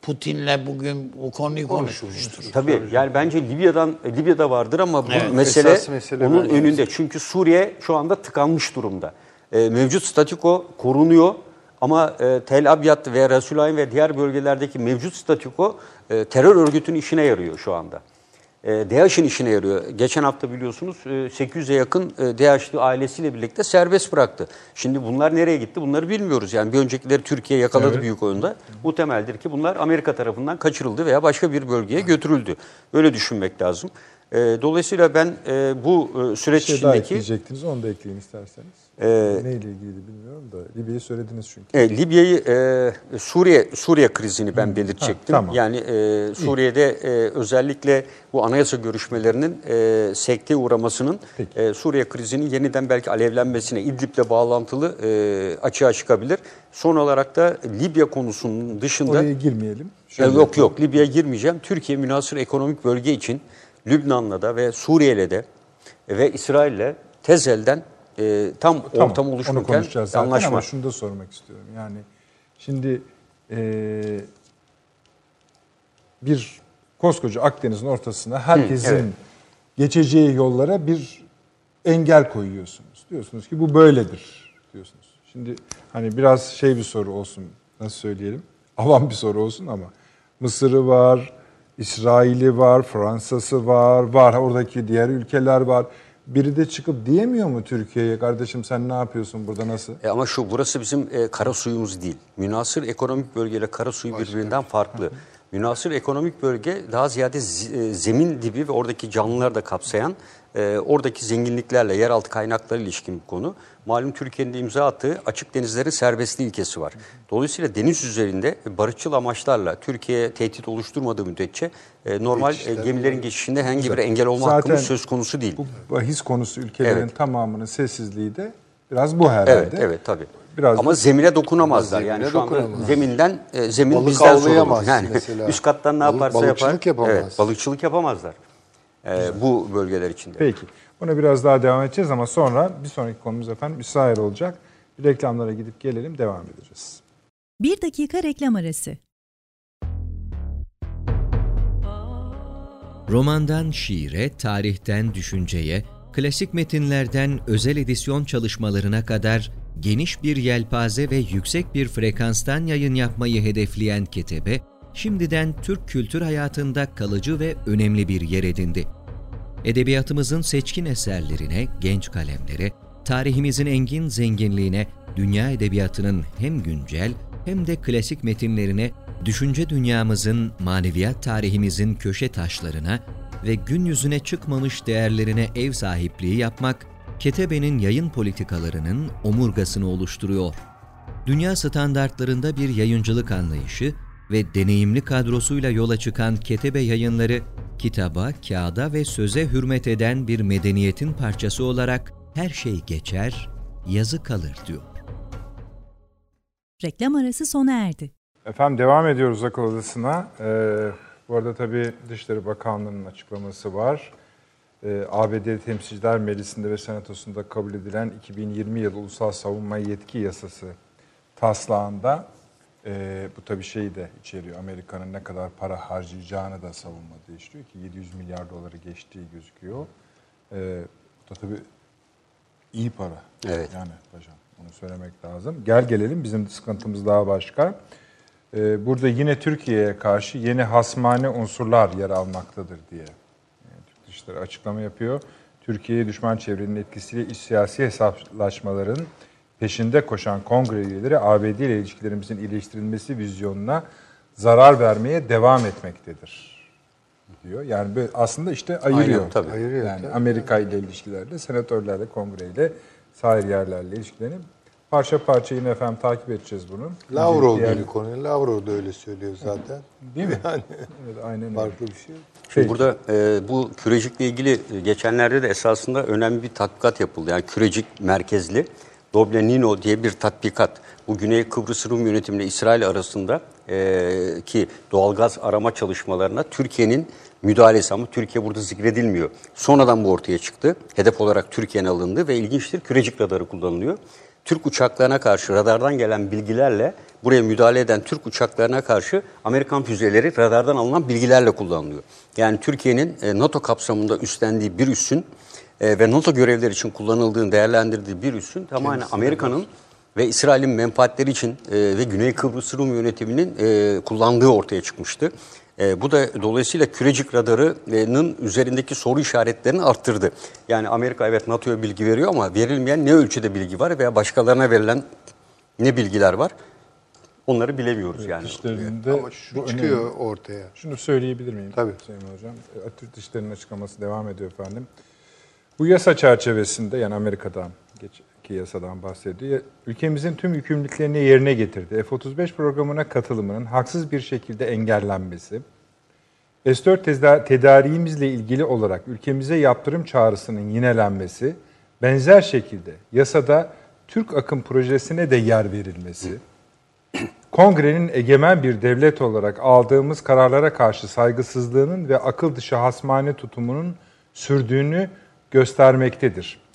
B: Putin'le bugün bu konuyu konuşmuştur.
D: Tabii yani bence Libya'dan Libya'da vardır ama bu
B: Evet.
D: mesele,
C: Esas mesele
D: onun
C: bence.
D: önünde. Çünkü Suriye şu anda tıkanmış durumda. E, mevcut statüko korunuyor ama e, Tel Abyad ve Resulayn ve diğer bölgelerdeki mevcut statüko e, terör örgütünün işine yarıyor şu anda. E, DAEŞ'in işine yarıyor. Geçen hafta biliyorsunuz e, 800'e yakın e, DAEŞ'li ailesiyle birlikte serbest bıraktı. Şimdi bunlar nereye gitti bunları bilmiyoruz. Yani bir öncekileri Türkiye yakaladı büyük oyunda. Muhtemeldir ki bunlar Amerika tarafından kaçırıldı veya başka bir bölgeye götürüldü. Böyle düşünmek lazım. E, dolayısıyla ben bu e,
A: Bir
D: süreç
A: şey daha
D: içindeki...
A: ekleyecektiniz onu da ekleyin isterseniz.
D: Ee,
A: Neyle ilgili bilmiyorum da Libya'yı söylediniz çünkü.
D: E, Libya'yı e, Suriye Suriye krizini ben belirtecektim.
A: Ha, tamam.
D: Yani e, Suriye'de e, özellikle bu anayasa görüşmelerinin e, sekteye uğramasının
A: Peki.
D: e, Suriye krizinin yeniden belki alevlenmesine İdlib'le bağlantılı e, açığa çıkabilir. Son olarak da Libya konusunun dışında
A: Oraya girmeyelim.
D: e, yok
A: yapalım.
D: yok Libya'ya girmeyeceğim. Türkiye münasır ekonomik bölge için Lübnan'la da ve Suriye'yle de ve İsrail'le tezelden e, tam
A: Tamam,
D: ortam
A: zaten
D: anlaşma.
A: ama şunu da sormak istiyorum. Yani şimdi eee, bir koskoca Akdeniz'in ortasına herkesin
D: evet.
A: geçeceği yollara bir engel koyuyorsunuz. Diyorsunuz ki bu böyledir diyorsunuz. Şimdi hani biraz şey bir soru olsun nasıl söyleyelim? Avam bir soru olsun ama Mısır'ı var, İsrail'i var, Fransa'sı var, var oradaki diğer ülkeler var. Biri de çıkıp diyemiyor mu Türkiye'ye kardeşim sen ne yapıyorsun burada nasıl?
D: E ama şu burası bizim e, kara suyumuz değil. Münasır ekonomik bölgeyle kara suyu birbirinden farklı. Münasır ekonomik bölge daha ziyade e, zemin dibi ve oradaki canlıları da kapsayan e, oradaki zenginliklerle yeraltı kaynakları ilişkin bir konu. Malum Türkiye'nin de imza attığı açık denizlerin serbestliği ilkesi var. Dolayısıyla deniz üzerinde barışçıl amaçlarla Türkiye tehdit oluşturmadığı müddetçe e, normal e, gemilerin geçişinde herhangi bir engel olma
A: Zaten
D: hakkımız söz konusu değil.
A: Bu bahis konusu ülkelerin
D: Evet.
A: tamamının sessizliği de biraz bu herhalde.
D: Evet, evet tabii.
A: Biraz
D: Ama
A: da-
D: zemine dokunamazlar.
C: Zemine
D: Yani şu anda
C: dokunamaz.
D: zeminden e, zemin
C: Balık
D: bizden sorulur.
C: avlayamaz
D: Yani
C: mesela.
D: üst kattan ne
C: Balık-
D: yaparsa
C: balıkçılık
D: yapar.
C: yapamaz.
D: Evet, balıkçılık yapamazlar. E, bu bölgeler içinde.
A: Peki. Buna biraz daha devam edeceğiz ama sonra bir sonraki konumuz efendim İsrail olacak. Bir reklamlara gidip gelelim devam edeceğiz.
E: Bir dakika reklam arası.
F: Romandan şiire, tarihten düşünceye, klasik metinlerden özel edisyon çalışmalarına kadar geniş bir yelpaze ve yüksek bir frekanstan yayın yapmayı hedefleyen Ketebe, şimdiden Türk kültür hayatında kalıcı ve önemli bir yer edindi. Edebiyatımızın seçkin eserlerine, genç kalemlere, tarihimizin engin zenginliğine, dünya edebiyatının hem güncel hem de klasik metinlerine, düşünce dünyamızın, maneviyat tarihimizin köşe taşlarına ve gün yüzüne çıkmamış değerlerine ev sahipliği yapmak, Ketebe'nin yayın politikalarının omurgasını oluşturuyor. Dünya standartlarında bir yayıncılık anlayışı ve deneyimli kadrosuyla yola çıkan Ketebe yayınları, kitaba, kağıda ve söze hürmet eden bir medeniyetin parçası olarak her şey geçer, yazı kalır diyor.
E: Reklam arası sona erdi.
A: Efendim devam ediyoruz akıl odasına. Ee, bu arada tabii Dışişleri Bakanlığı'nın açıklaması var. Ee, ABD Temsilciler Meclisi'nde ve Senatosu'nda kabul edilen 2020 yılı Ulusal Savunma Yetki Yasası taslağında e, bu tabii şeyi de içeriyor. Amerika'nın ne kadar para harcayacağını da savunmada işliyor ki 700 milyar doları geçtiği gözüküyor. Ee, bu da tabii iyi para.
D: Evet.
A: Yani paşam onu söylemek lazım. Gel gelelim bizim sıkıntımız daha başka. Ee, burada yine Türkiye'ye karşı yeni hasmane unsurlar yer almaktadır diye. Dışişleri açıklama yapıyor. Türkiye'ye düşman çevrenin etkisiyle iç siyasi hesaplaşmaların peşinde koşan kongre üyeleri ABD ile ilişkilerimizin iyileştirilmesi vizyonuna zarar vermeye devam etmektedir diyor. Yani böyle aslında işte ayırıyor.
D: Aynen, tabii.
C: Ayırıyor,
A: yani
C: tabii.
A: Amerika ile ilişkilerde, senatörlerle, kongreyle, sair yerlerle ilişkilerini parça parça yine efendim takip edeceğiz bunu.
C: Lavrov
A: Diğer-
C: gibi konuyu. Lavrov da öyle söylüyor zaten.
A: Değil mi?
C: Yani
A: Evet, aynen öyle.
C: farklı bir şey.
D: Şimdi burada e, bu kürecikle ilgili e, geçenlerde de esasında önemli bir tatbikat yapıldı. Yani kürecik merkezli Doblenino diye bir tatbikat. Bu Güney Kıbrıs Rum yönetimle İsrail arasında e, ki doğalgaz arama çalışmalarına Türkiye'nin müdahalesi ama Türkiye burada zikredilmiyor. Sonradan bu ortaya çıktı. Hedef olarak Türkiye'nin alındı ve ilginçtir kürecik radarı kullanılıyor. Türk uçaklarına karşı radardan gelen bilgilerle buraya müdahale eden Türk uçaklarına karşı Amerikan füzeleri radardan alınan bilgilerle kullanılıyor. Yani Türkiye'nin e, NATO kapsamında üstlendiği bir üssün e, ve NATO görevleri için kullanıldığını değerlendirdiği bir üssün tamamen Amerika'nın ve İsrail'in menfaatleri için e, ve Güney Kıbrıs Rum yönetiminin kullandığı ortaya çıkmıştı. E, bu da dolayısıyla kürecik radarının üzerindeki soru işaretlerini arttırdı. Yani Amerika evet NATO'ya bilgi veriyor ama verilmeyen ne ölçüde bilgi var veya başkalarına verilen ne bilgiler var onları bilemiyoruz yani.
A: Dışişlerinde
C: Ama şu
A: bu
C: çıkıyor
A: önemli.
C: ortaya.
A: Şunu söyleyebilir miyim?
C: Tabii.
A: Sayın Hocam. E, Türk Dışişleri'nin açıklaması devam ediyor efendim. Bu yasa çerçevesinde yani Amerika'dan geçki yasadan bahsediyor. Ülkemizin tüm yükümlülüklerini yerine getirdi. F-35 programına katılımının haksız bir şekilde engellenmesi, S-4 teza- tedariğimizle ilgili olarak ülkemize yaptırım çağrısının yinelenmesi, benzer şekilde yasada Türk akım projesine de yer verilmesi, Kongrenin egemen bir devlet olarak aldığımız kararlara karşı saygısızlığının ve akıl dışı hasmane tutumunun sürdüğünü göstermektedir.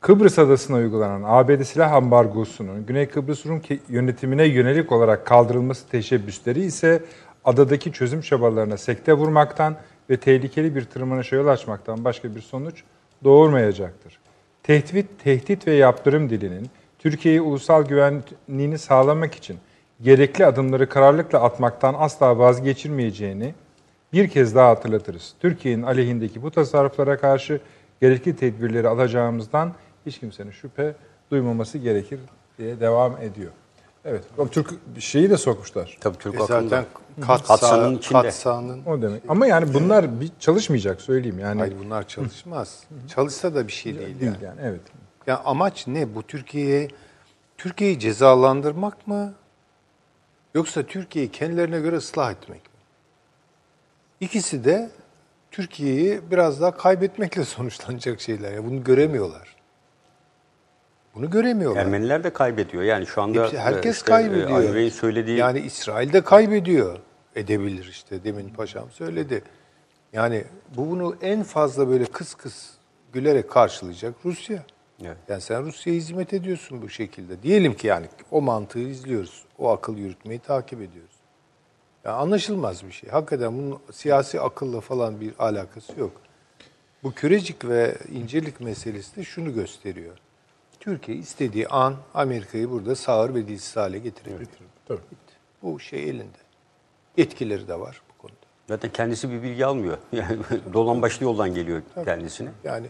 A: Kıbrıs Adası'na uygulanan ABD silah ambargosunun Güney Kıbrıs Rum yönetimine yönelik olarak kaldırılması teşebbüsleri ise adadaki çözüm çabalarına sekte vurmaktan ve tehlikeli bir tırmanışa yol açmaktan başka bir sonuç doğurmayacaktır. Tehdit, tehdit ve yaptırım dilinin Türkiye'yi ulusal güvenliğini sağlamak için gerekli adımları kararlılıkla atmaktan asla vazgeçirmeyeceğini Bir kez daha hatırlatırız. Türkiye'nin aleyhindeki bu tasarruflara karşı gerekli tedbirleri alacağımızdan hiç kimsenin şüphe duymaması gerekir diye devam ediyor. Evet, o Türk şeyi de sokmuşlar.
D: Tabii Türk
C: E zaten kat,
D: Katsanın içinde.
C: kat sahanın
A: O demek. Ama yani bunlar bir çalışmayacak söyleyeyim yani.
C: Hayır bunlar çalışmaz. Çalışsa da bir şey değil.
A: değil
C: Yani.
A: yani. Evet.
C: Ya amaç ne? Bu Türkiye'yi Türkiye'yi cezalandırmak mı? Yoksa Türkiye'yi kendilerine göre ıslah etmek mi? İkisi de Türkiye'yi biraz daha kaybetmekle sonuçlanacak şeyler. Ya bunu göremiyorlar. Bunu göremiyorlar.
D: Ermeniler de kaybediyor. Yani şu anda
C: Hepsi- herkes
D: e, işte, e,
C: kaybediyor.
D: Ali Bey'in söylediği
C: Yani İsrail de kaybediyor. Edebilir işte. Demin paşam söyledi. Yani bu bunu en fazla böyle kıs kıs gülerek karşılayacak Rusya.
D: Evet.
C: Yani sen Rusya'ya hizmet ediyorsun bu şekilde. Diyelim ki yani o mantığı izliyoruz. O akıl yürütmeyi takip ediyoruz. Yani anlaşılmaz bir şey. Hakikaten bunun siyasi akılla falan bir alakası yok. Bu kürecik ve incelik meselesi de şunu gösteriyor. Türkiye istediği an Amerika'yı burada sağır ve dilsiz hale getirebilir.
A: Tabii.
C: Bu şey elinde. Etkileri de var bu konuda.
D: zaten kendisi bir bilgi almıyor. Yani dolan başlı yoldan geliyor kendisine.
C: Yani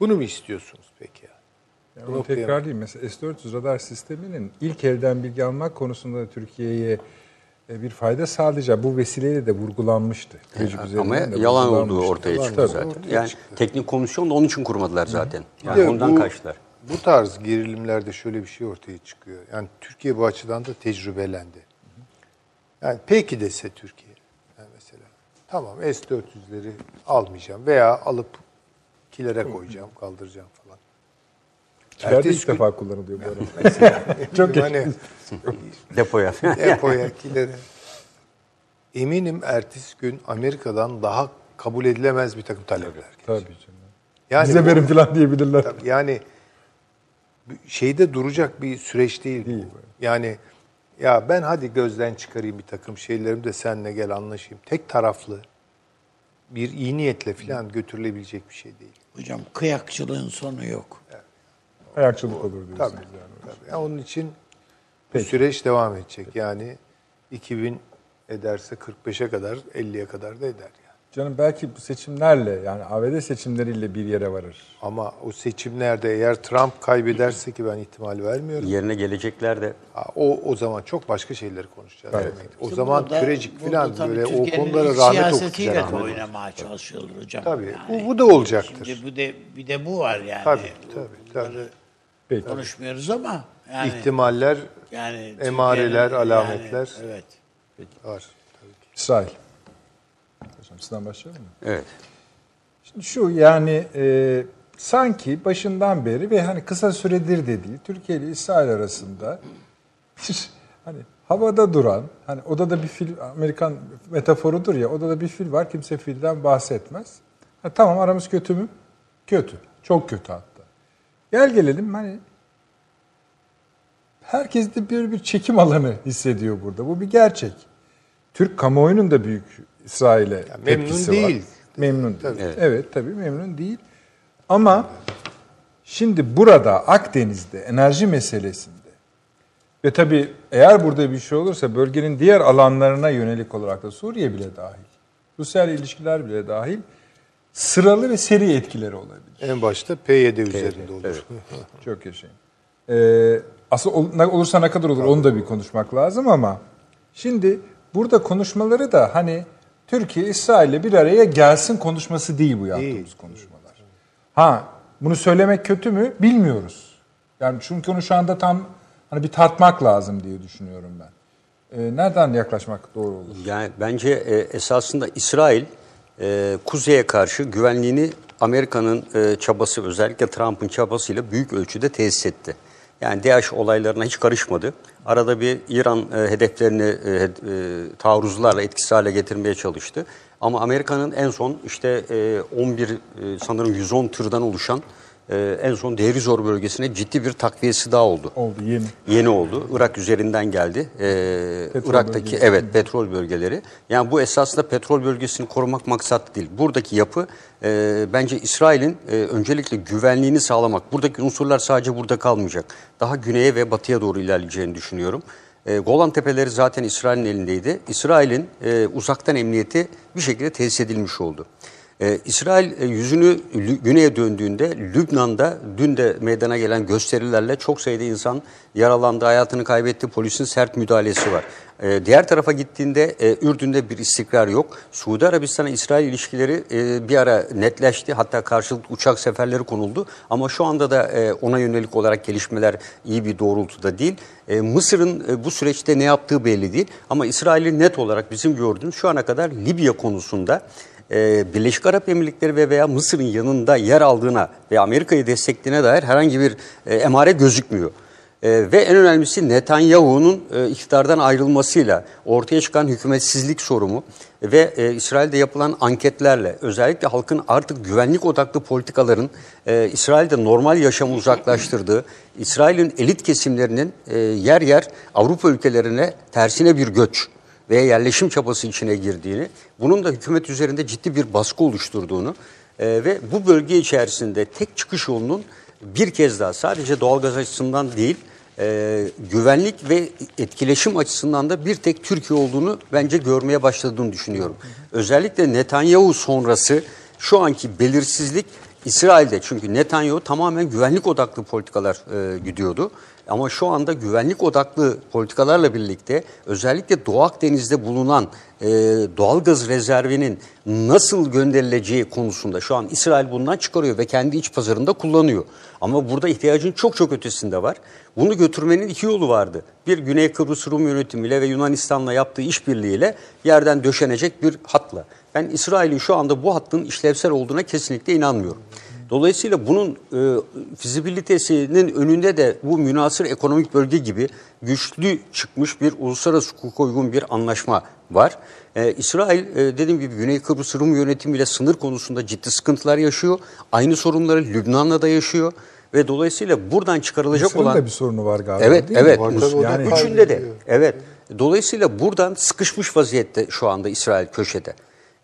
C: bunu mu istiyorsunuz peki? Yani?
A: Yani onu tekrarlayayım. Mesela S-400 radar sisteminin ilk elden bilgi almak konusunda Türkiye'ye e, bir fayda sağlayacağı bu vesileyle de vurgulanmıştı. Tecrübe
D: Ama
A: üzerinden de
D: yalan olduğu ortaya çıktı zaten.
C: ortaya
D: Yani
C: çıktı.
D: teknik komisyon da onun için kurmadılar zaten. Yani ondan
C: bu-
D: kaçtılar.
C: Bu tarz gerilimlerde şöyle bir şey ortaya çıkıyor. Yani Türkiye bu açıdan da tecrübelendi. Yani peki dese Türkiye yani mesela tamam S-400'leri almayacağım veya alıp kilere koyacağım, kaldıracağım falan.
A: Kilerde
C: Ertesi
A: ilk
C: gün-
A: defa kullanılıyor bu arada.
C: Çok hani
D: Depoya.
C: depoya, kilere. Eminim ertesi gün Amerika'dan daha kabul edilemez bir takım talepler. gelecek.
A: Tabii canım.
C: Yani
A: Bize verin falan diyebilirler.
C: Tabii Yani şeyde duracak bir süreç değil. bu.
A: Değil.
C: Yani ya ben hadi gözden çıkarayım bir takım şeylerimi de seninle gel anlaşayım. Tek taraflı bir iyi niyetle falan götürülebilecek bir şey değil.
B: Hocam kıyakçılığın sonu yok.
A: Ayakçılık olur diyorsunuz
C: Tabii.
A: yani.
C: tabii. Yani onun için bu
A: Peki.
C: süreç devam edecek. Yani 2000 ederse 45'e kadar 50'ye kadar da eder.
A: Canım belki bu seçimlerle yani ABD seçimleriyle bir yere varır.
C: Ama o seçimlerde eğer Trump kaybederse ki ben ihtimal vermiyorum.
D: Yerine gelecekler de
C: O o zaman çok başka şeyleri konuşacağız.
A: Evet.
C: demektir. O zaman
B: burada-
C: kürecik falan böyle o konulara rahmet
B: siyasetiyle
C: okuyacak.
B: de oynamaya çalışıyorlar hocam.
C: Tabii. Bu- bu da olacaktır.
B: Şimdi bu de bir de bu var yani.
C: Tabii, tabii, tabii.
A: Peki.
B: konuşmuyoruz ama yani
C: İhtimaller
B: yani
C: emareler, alametler.
B: Yani, evet.
C: var. Tabii ki.
A: İsrail. Sizden başlayalım mı?
D: evet.
A: Şimdi şu yani e, sanki başından beri ve hani kısa süredir de değil Türkiye ile İsrail arasında bir hani havada duran hani odada bir fil Amerikan metaforudur ya odada bir fil var kimse filden bahsetmez. Ha, tamam aramız kötü mü? Kötü. Çok kötü hatta. Gel gelelim hani herkes de bir bir çekim alanı hissediyor burada. Bu bir gerçek. Türk kamuoyunun da büyük İsrail'e
C: memnun
A: tepkisi
C: değil.
A: var. Memnun
C: Tabii.
A: değil. Evet. tabii memnun değil. Ama şimdi burada Akdeniz'de enerji meselesinde ve tabii eğer burada bir şey olursa bölgenin diğer alanlarına yönelik olarak da Suriye bile dahil, Rusya ile ilişkiler bile dahil sıralı ve seri etkileri olabilir.
C: En başta P7 üzerinde olur.
A: Çok yaşayın. Ee, asıl olursa ne kadar olur onu da bir konuşmak lazım ama şimdi burada konuşmaları da hani Türkiye İsrail'le bir araya gelsin konuşması değil bu yaptığımız
C: Değil.
A: konuşmalar. Ha bunu söylemek kötü mü bilmiyoruz. Yani çünkü onu şu anda tam hani bir tartmak lazım diye düşünüyorum ben. Ee, nereden yaklaşmak doğru olur?
D: Yani bence e, esasında İsrail e, kuzeye karşı güvenliğini Amerika'nın e, çabası özellikle Trump'ın çabasıyla büyük ölçüde tesis etti. Yani DAEŞ olaylarına hiç karışmadı. Arada bir İran e, hedeflerini e, e, taarruzlarla etkisiz hale getirmeye çalıştı. Ama Amerika'nın en son işte e, 11 e, sanırım 110 tırdan oluşan e, en son Deir bölgesine ciddi bir takviyesi daha oldu.
A: Oldu yeni.
D: Yeni oldu. Irak üzerinden geldi. Ee,
A: Petrol
D: Irak'taki
A: bölgesi.
D: evet petrol bölgeleri. Yani bu esasında petrol bölgesini korumak maksat değil. Buradaki yapı e, bence İsrail'in e, öncelikle güvenliğini sağlamak. Buradaki unsurlar sadece burada kalmayacak. Daha güneye ve batıya doğru ilerleyeceğini düşünüyorum. E, Golan Tepeleri zaten İsrail'in elindeydi. İsrail'in e, uzaktan emniyeti bir şekilde tesis edilmiş oldu. Ee, İsrail e, yüzünü güneye döndüğünde Lübnan'da dün de meydana gelen gösterilerle çok sayıda insan yaralandı, hayatını kaybetti. Polisin sert müdahalesi var. Ee, diğer tarafa gittiğinde e, Ürdün'de bir istikrar yok. Suudi Arabistan'a İsrail ilişkileri e, bir ara netleşti. Hatta karşılıklı uçak seferleri konuldu. Ama şu anda da e, ona yönelik olarak gelişmeler iyi bir doğrultuda değil. E, Mısır'ın e, bu süreçte ne yaptığı belli değil. Ama İsrail'in net olarak bizim gördüğümüz şu ana kadar Libya konusunda e, Birleşik Arap Emirlikleri ve veya Mısır'ın yanında yer aldığına ve Amerika'yı desteklediğine dair herhangi bir e, emare gözükmüyor. E, ve en önemlisi Netanyahu'nun e, iktidardan ayrılmasıyla ortaya çıkan hükümetsizlik sorunu ve e, İsrail'de yapılan anketlerle özellikle halkın artık güvenlik odaklı politikaların e, İsrail'de normal yaşamı uzaklaştırdığı, İsrail'in elit kesimlerinin yer yer Avrupa ülkelerine tersine bir göç veya yerleşim çabası içine girdiğini, bunun da hükümet üzerinde ciddi bir baskı oluşturduğunu e, ve bu bölge içerisinde tek çıkış yolunun bir kez daha sadece doğalgaz açısından değil, e, güvenlik ve etkileşim açısından da bir tek Türkiye olduğunu bence görmeye başladığını düşünüyorum. Özellikle Netanyahu sonrası şu anki belirsizlik İsrail'de çünkü Netanyahu tamamen güvenlik odaklı politikalar e, gidiyordu. Ama şu anda güvenlik odaklı politikalarla birlikte özellikle Doğu Akdeniz'de bulunan e, doğalgaz rezervinin nasıl gönderileceği konusunda şu an İsrail bundan çıkarıyor ve kendi iç pazarında kullanıyor. Ama burada ihtiyacın çok çok ötesinde var. Bunu götürmenin iki yolu vardı. Bir Güney Kıbrıs Rum yönetimiyle ve Yunanistan'la yaptığı işbirliğiyle yerden döşenecek bir hatla. Ben İsrail'in şu anda bu hattın işlevsel olduğuna kesinlikle inanmıyorum. Dolayısıyla bunun e, fizibilitesinin önünde de bu münasır ekonomik bölge gibi güçlü çıkmış bir uluslararası hukuka uygun bir anlaşma var. E, İsrail e, dediğim gibi Güney Kıbrıs Rum yönetimiyle sınır konusunda ciddi sıkıntılar yaşıyor. Aynı sorunları Lübnan'la da yaşıyor ve dolayısıyla buradan çıkarılacak
A: Mısır'ın
D: olan
A: da bir sorunu var galiba
D: Evet,
A: değil mi?
D: evet.
C: Var o da
A: Yani.
D: Üçünde de. Evet. Dolayısıyla buradan sıkışmış vaziyette şu anda İsrail köşede.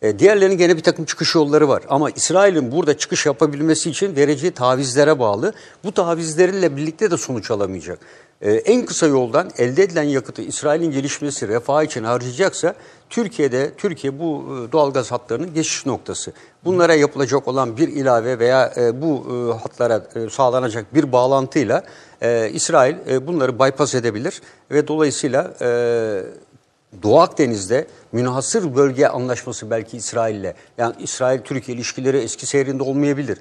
D: E, diğerlerinin gene bir takım çıkış yolları var. Ama İsrail'in burada çıkış yapabilmesi için vereceği tavizlere bağlı. Bu tavizleriyle birlikte de sonuç alamayacak. E, en kısa yoldan elde edilen yakıtı İsrail'in gelişmesi, refah için harcayacaksa Türkiye'de Türkiye bu e, doğalgaz hatlarının geçiş noktası. Bunlara yapılacak olan bir ilave veya e, bu e, hatlara sağlanacak bir bağlantıyla e, İsrail bunları bypass edebilir ve dolayısıyla Doğu Akdeniz'de münhasır bölge anlaşması belki İsrail'le. Yani İsrail-Türkiye ilişkileri eski seyrinde olmayabilir.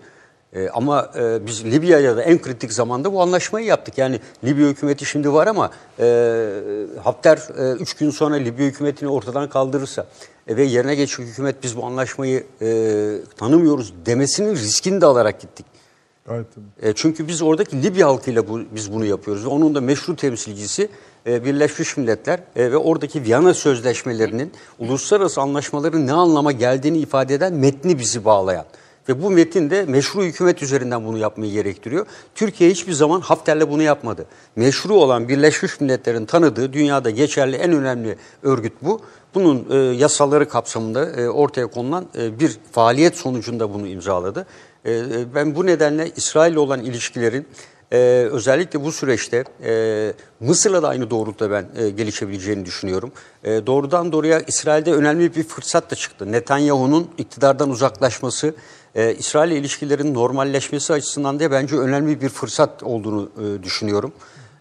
D: Ee, ama e, biz Libya'ya da en kritik zamanda bu anlaşmayı yaptık. Yani Libya hükümeti şimdi var ama e, Hafter 3 gün sonra Libya hükümetini ortadan kaldırırsa e, ve yerine geçecek hükümet biz bu anlaşmayı e, tanımıyoruz demesinin riskini de alarak gittik.
A: Tabii.
D: E, çünkü biz oradaki Libya halkıyla bu, biz bunu yapıyoruz. Onun da meşru temsilcisi e, Birleşmiş Milletler e, ve oradaki Viyana Sözleşmelerinin uluslararası anlaşmaların ne anlama geldiğini ifade eden metni bizi bağlayan. Ve bu metin de meşru hükümet üzerinden bunu yapmayı gerektiriyor. Türkiye hiçbir zaman Hafter'le bunu yapmadı. Meşru olan Birleşmiş Milletler'in tanıdığı dünyada geçerli en önemli örgüt bu. Bunun e, yasaları kapsamında e, ortaya konulan e, bir faaliyet sonucunda bunu imzaladı. E, e, ben bu nedenle İsrail olan ilişkilerin e, özellikle bu süreçte e, Mısır'la da aynı doğrultuda ben e, gelişebileceğini düşünüyorum. E, doğrudan doğruya İsrail'de önemli bir fırsat da çıktı. Netanyahu'nun iktidardan uzaklaşması, e, İsrail ile ilişkilerin normalleşmesi açısından da bence önemli bir fırsat olduğunu e, düşünüyorum.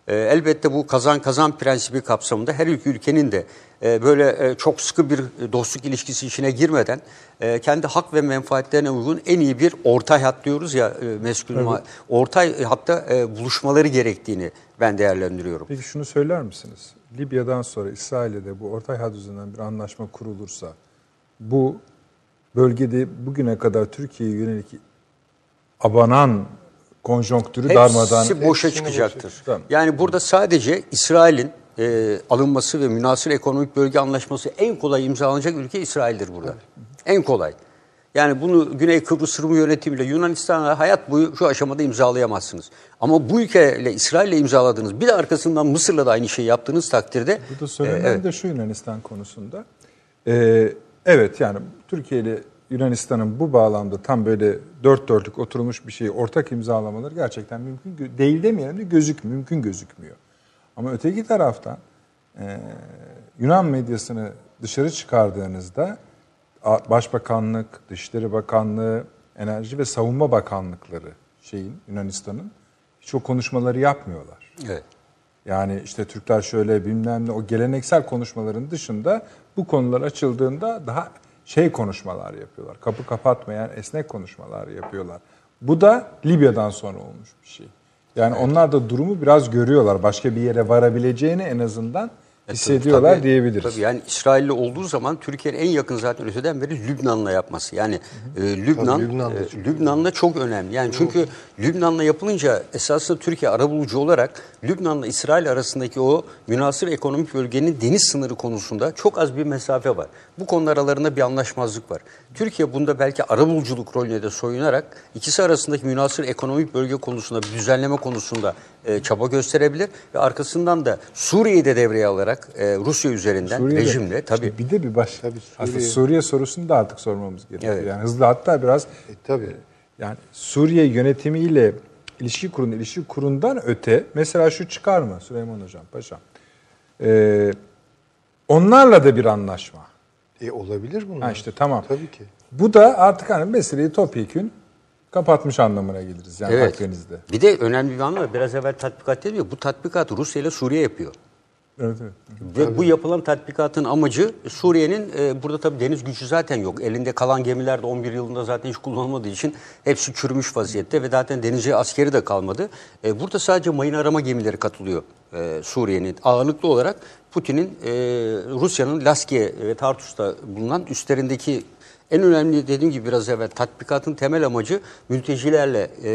D: E, elbette bu kazan kazan prensibi kapsamında her iki ülkenin de e, böyle e, çok sıkı bir dostluk ilişkisi içine girmeden e, kendi hak ve menfaatlerine uygun en iyi bir ortay hat diyoruz ya e, meskul ma- ortay hatta e, buluşmaları gerektiğini ben değerlendiriyorum.
A: Peki şunu söyler misiniz? Libya'dan sonra İsrail'e de bu ortay had üzerinden bir anlaşma kurulursa bu bölgede bugüne kadar Türkiye'ye yönelik abanan konjonktürü darmadan
D: Hepsi boşa
C: hepsini
D: çıkacaktır.
A: boşa- Tamam.
D: Yani burada sadece İsrail'in e, alınması ve münasır ekonomik bölge anlaşması en kolay imzalanacak ülke İsrail'dir burada. En kolay. Yani bunu Güney Kıbrıs Rum yönetimiyle Yunanistan'la hayat boyu şu aşamada imzalayamazsınız. Ama bu ülkeyle İsrail'le imzaladığınız bir de arkasından Mısır'la da aynı şeyi yaptığınız takdirde
A: Burada söylenen
D: e, evet.
A: de şu Yunanistan konusunda. Ee, evet yani Türkiye ile Yunanistan'ın bu bağlamda tam böyle dört dörtlük oturmuş bir şeyi ortak imzalamaları gerçekten mümkün değil demeyelim de gözük mümkün gözükmüyor. Ama öteki taraftan Ee, Yunan medyasını dışarı çıkardığınızda Başbakanlık, Dışişleri Bakanlığı, Enerji ve Savunma Bakanlıkları şeyin Yunanistan'ın hiç o konuşmaları yapmıyorlar.
D: Evet.
A: Yani işte Türkler şöyle bilmem ne o geleneksel konuşmaların dışında bu konular açıldığında daha şey konuşmalar yapıyorlar. Kapı kapatmayan esnek konuşmalar yapıyorlar. Bu da Libya'dan sonra olmuş bir şey. Yani onlar da durumu biraz görüyorlar. Başka bir yere varabileceğini en azından hissediyorlar
D: E, Tabii,
A: diyebiliriz.
D: Tabii yani İsrail'le olduğu zaman Türkiye'nin en yakın zaten öteden beri Lübnan'la yapması. Yani e, Lübnan
C: Tabii, Lübnan'da
D: e,
C: çok
D: Lübnan'la çok önemli. Yani çünkü Lübnan'la yapılınca esasında Türkiye arabulucu olarak Lübnan'la İsrail arasındaki o münasır ekonomik bölgenin deniz sınırı konusunda çok az bir mesafe var. Bu konu aralarında bir anlaşmazlık var. Türkiye bunda belki arabuluculuk rolüne de soyunarak ikisi arasındaki münasır ekonomik bölge konusunda bir düzenleme konusunda e, çaba gösterebilir ve arkasından da Suriye'yi de devreye alarak e, Rusya üzerinden
A: Suriye'de-
D: rejimle tabii
A: bir de bir baş.
C: Tabii
A: Aslında
C: Suriye-
A: Suriye sorusunu da artık sormamız gerekiyor.
D: Evet.
A: Yani hızlı hatta biraz
C: E, tabii.
A: yani Suriye yönetimiyle ilişki kurun, ilişki kurundan öte mesela şu çıkar mı Süleyman Hocam, Paşam? Ee, onlarla da bir anlaşma.
C: E, olabilir bunlar.
A: Ha işte tamam.
C: Tabii ki.
A: Bu da artık hani meseleyi topyekün kapatmış anlamına geliriz yani
D: Evet.
A: Akdeniz'de.
D: Bir de önemli bir anlam var. Biraz evvel tatbikat dedi ya, bu tatbikat Rusya ile Suriye yapıyor.
A: Evet, evet.
D: Ve bu yapılan tatbikatın amacı Suriye'nin e, burada tabii deniz gücü zaten yok. Elinde kalan gemiler de 11 yılında zaten hiç kullanılmadığı için hepsi çürümüş vaziyette ve zaten denizci askeri de kalmadı. E, burada sadece mayın arama gemileri katılıyor e, Suriye'nin. Ağırlıklı olarak Putin'in e, Rusya'nın Laskiye ve Tartus'ta bulunan üstlerindeki en önemli dediğim gibi biraz evvel tatbikatın temel amacı mültecilerle e,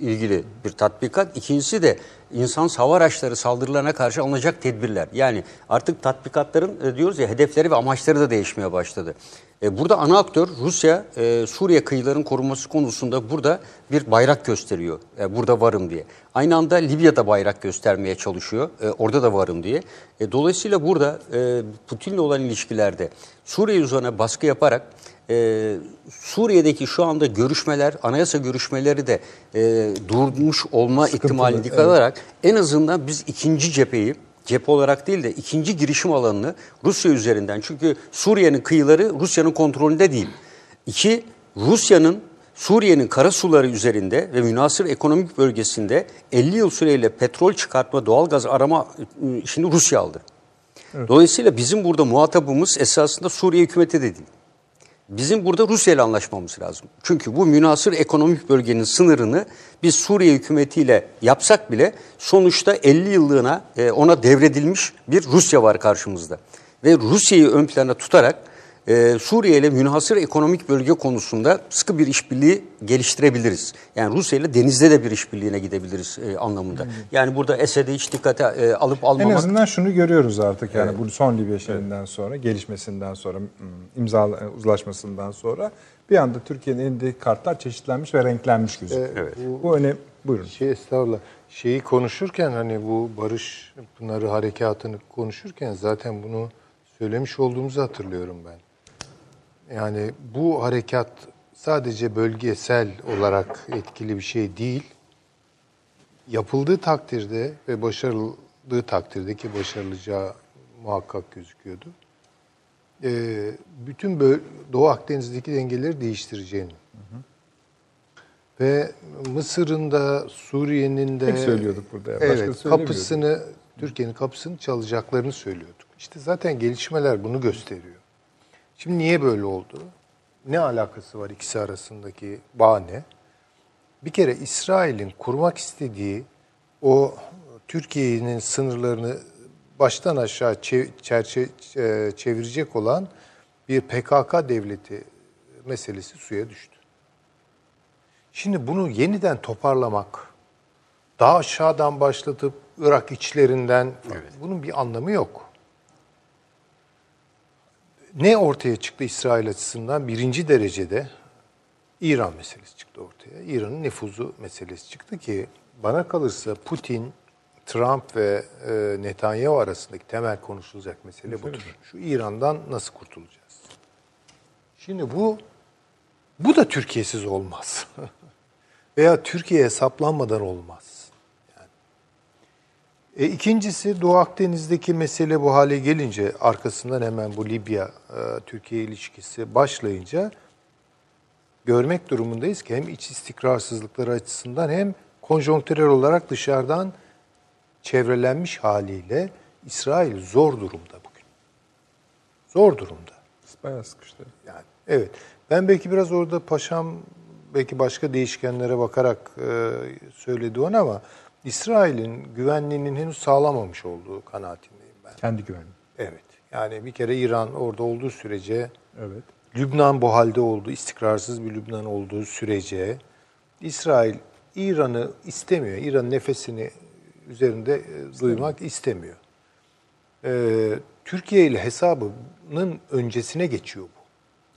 D: ilgili bir tatbikat. İkincisi de insan hava araçları saldırılarına karşı alınacak tedbirler. Yani artık tatbikatların e, diyoruz ya hedefleri ve amaçları da değişmeye başladı. E, burada ana aktör Rusya e, Suriye kıyılarının korunması konusunda burada bir bayrak gösteriyor. Burada varım diye. Aynı anda Libya'da bayrak göstermeye çalışıyor. Orada da varım diye. Dolayısıyla burada Putin'le olan ilişkilerde Suriye üzerine baskı yaparak e, Suriye'deki şu anda görüşmeler, anayasa görüşmeleri de e, durmuş olma ihtimalini dikkat alarak en azından biz ikinci cepheyi, cephe olarak değil de ikinci girişim alanını Rusya üzerinden çünkü Suriye'nin kıyıları Rusya'nın kontrolünde değil. İki, Rusya'nın Suriye'nin kara suları üzerinde ve münasır ekonomik bölgesinde 50 yıl süreyle petrol çıkartma, doğalgaz arama ıı, işini Rusya aldı. Dolayısıyla bizim burada muhatabımız esasında Suriye hükümeti de değil. Bizim burada Rusya ile anlaşmamız lazım. Çünkü bu münasır ekonomik bölgenin sınırını biz Suriye hükümetiyle yapsak bile sonuçta 50 yıllığına e, ona devredilmiş bir Rusya var karşımızda. Ve Rusya'yı ön plana tutarak e, Suriye ile münhasır ekonomik bölge konusunda sıkı bir işbirliği geliştirebiliriz. Yani Rusya ile denizde de bir işbirliğine gidebiliriz e, anlamında. Yani burada Esed'i hiç dikkate e, alıp
A: En
D: almamak
A: azından şunu görüyoruz artık yani bu son Libya şeyinden sonra, gelişmesinden sonra, imza uzlaşmasından sonra bir anda Türkiye'nin elindeki kartlar çeşitlenmiş ve renklenmiş gözüküyor.
D: Evet.
A: Bu önemli. Buyurun.
C: Şey estağfurullah. Şeyi konuşurken hani bu Barış Pınarı harekatını konuşurken zaten bunu söylemiş olduğumuzu hatırlıyorum ben. Yani bu harekat sadece bölgesel olarak etkili bir şey değil. Yapıldığı takdirde ve başarıldığı takdirde ki başarılacağı muhakkak gözüküyordu. Ee, bütün Doğu Akdeniz'deki dengeleri değiştireceğini. Ve Mısır'ın da Suriye'nin de
A: Hep söylüyorduk burada ya,
C: Evet, kapısını Türkiye'nin kapısını çalacaklarını söylüyorduk. İşte zaten gelişmeler bunu gösteriyor. Şimdi niye böyle oldu? Ne alakası var ikisi arasındaki bağ ne? Bir kere İsrail'in kurmak istediği o Türkiye'nin sınırlarını baştan aşağı çerçe- e, çevirecek olan bir PKK devleti meselesi suya düştü. Şimdi bunu yeniden toparlamak, daha aşağıdan başlatıp Irak içlerinden bunun bir anlamı yok. Ne ortaya çıktı İsrail açısından? Birinci derecede İran meselesi çıktı ortaya. İran'ın nüfuzu meselesi çıktı ki bana kalırsa Putin, Trump ve e, Netanyahu arasındaki temel konuşulacak mesele budur. Şu İran'dan nasıl kurtulacağız? Şimdi bu bu da Türkiye'siz olmaz. Veya Türkiye hesaplanmadan olmaz. E, ikincisi Doğu Akdeniz'deki mesele bu hale gelince arkasından hemen bu Libya-Türkiye ilişkisi başlayınca görmek durumundayız ki hem iç istikrarsızlıkları açısından hem konjonktürel olarak dışarıdan çevrelenmiş haliyle İsrail zor durumda bugün. Zor durumda.
A: Bayağı sıkıştı.
C: Yani evet. Ben belki biraz orada paşam belki başka değişkenlere bakarak e, söyledi onu ama İsrail'in güvenliğinin henüz sağlamamış olduğu kanaatindeyim ben.
A: Kendi güvenliği.
C: Evet. Yani bir kere İran orada olduğu sürece
A: Evet.
C: Lübnan bu halde olduğu, istikrarsız bir Lübnan olduğu sürece İsrail İran'ı istemiyor. İran'ın nefesini üzerinde e, duymak istemiyor. Ee, Türkiye ile hesabının öncesine geçiyor bu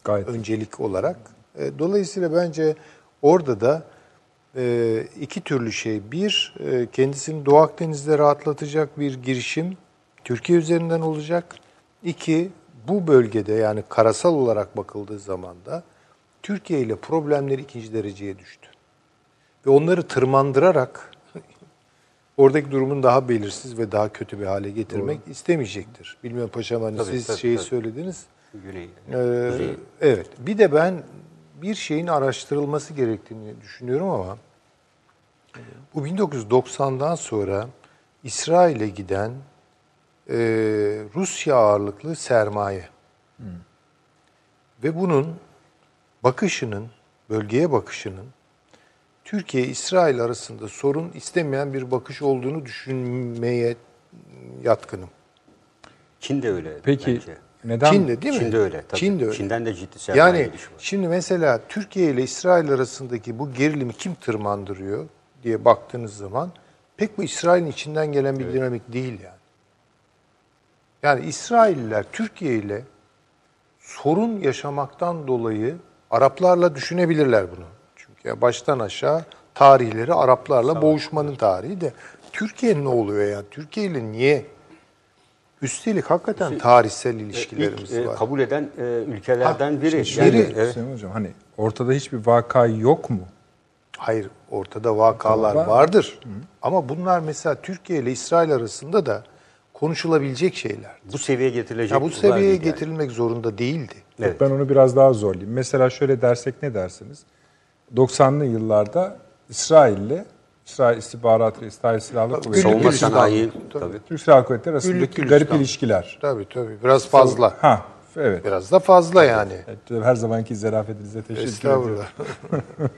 A: Gayet.
C: öncelik olarak. E, Dolayısıyla bence orada da iki türlü şey. Bir, e, kendisini Doğu Akdeniz'de rahatlatacak bir girişim Türkiye üzerinden olacak. İki, bu bölgede yani karasal olarak bakıldığı zaman da Türkiye ile problemleri ikinci dereceye düştü. Ve onları tırmandırarak oradaki durumun daha belirsiz ve daha kötü bir hale getirmek istemeyecektir. Bilmiyorum Paşam hani
D: Tabii,
C: siz
D: tabii,
C: şeyi
D: tabii.
C: söylediniz.
D: Güney.
C: Ee, evet. Bir de ben bir şeyin araştırılması gerektiğini düşünüyorum ama bu 1990'dan sonra İsrail'e giden e, Rusya ağırlıklı sermaye ve bunun bakışının, bölgeye bakışının Türkiye-İsrail arasında sorun istemeyen bir bakış olduğunu düşünmeye yatkınım.
D: Çin de öyle
A: Peki
D: bence.
A: Neden?
C: Çin'de değil mi?
D: Çin de öyle. Tabii.
C: Çin de öyle.
D: Çin'den de ciddi sermaye
C: Yani
D: var.
C: şimdi mesela Türkiye ile İsrail arasındaki bu gerilimi kim tırmandırıyor diye baktığınız zaman pek bu İsrail'in içinden gelen bir dinamik değil yani. Yani İsrailliler Türkiye ile sorun yaşamaktan dolayı Araplarla düşünebilirler bunu. Çünkü baştan aşağı tarihleri Araplarla boğuşmanın tarihi de Türkiye'nin ne oluyor yani? Türkiye ile niye? Üstelik hakikaten tarihsel ilişkilerimiz
D: İlk e,
C: var.
D: kabul eden e, ülkelerden biri.
C: şimdi
D: Yani,
C: biri-
D: evet.
A: Hocam hani ortada hiçbir vaka yok mu?
C: Hayır, ortada vakalar
A: Var.
C: vardır. Ama bunlar mesela Türkiye ile İsrail arasında da konuşulabilecek şeyler.
D: Bu seviyeye getirilecek.
C: Ya bu seviyeye
D: yani.
C: getirilmek zorunda değildi.
D: Evet.
A: Ben onu biraz daha zorlayayım. Mesela şöyle dersek ne dersiniz? 90'lı yıllarda İsrail'le İsrail İstihbarat ve İsrail Silahlı Kuvvetleri
D: Savunma
C: Gülistan.
D: sanayi
C: Tabii.
D: tabii.
A: Türk Silahlı Kuvvetleri arasındaki
C: Güllük
A: garip
C: gülistan.
A: ilişkiler.
C: Tabii tabii. Biraz fazla.
A: Ha, evet.
C: Biraz da fazla yani.
A: Evet, Her zamanki zarafetinize teşekkür ediyorum.
C: Estağfurullah.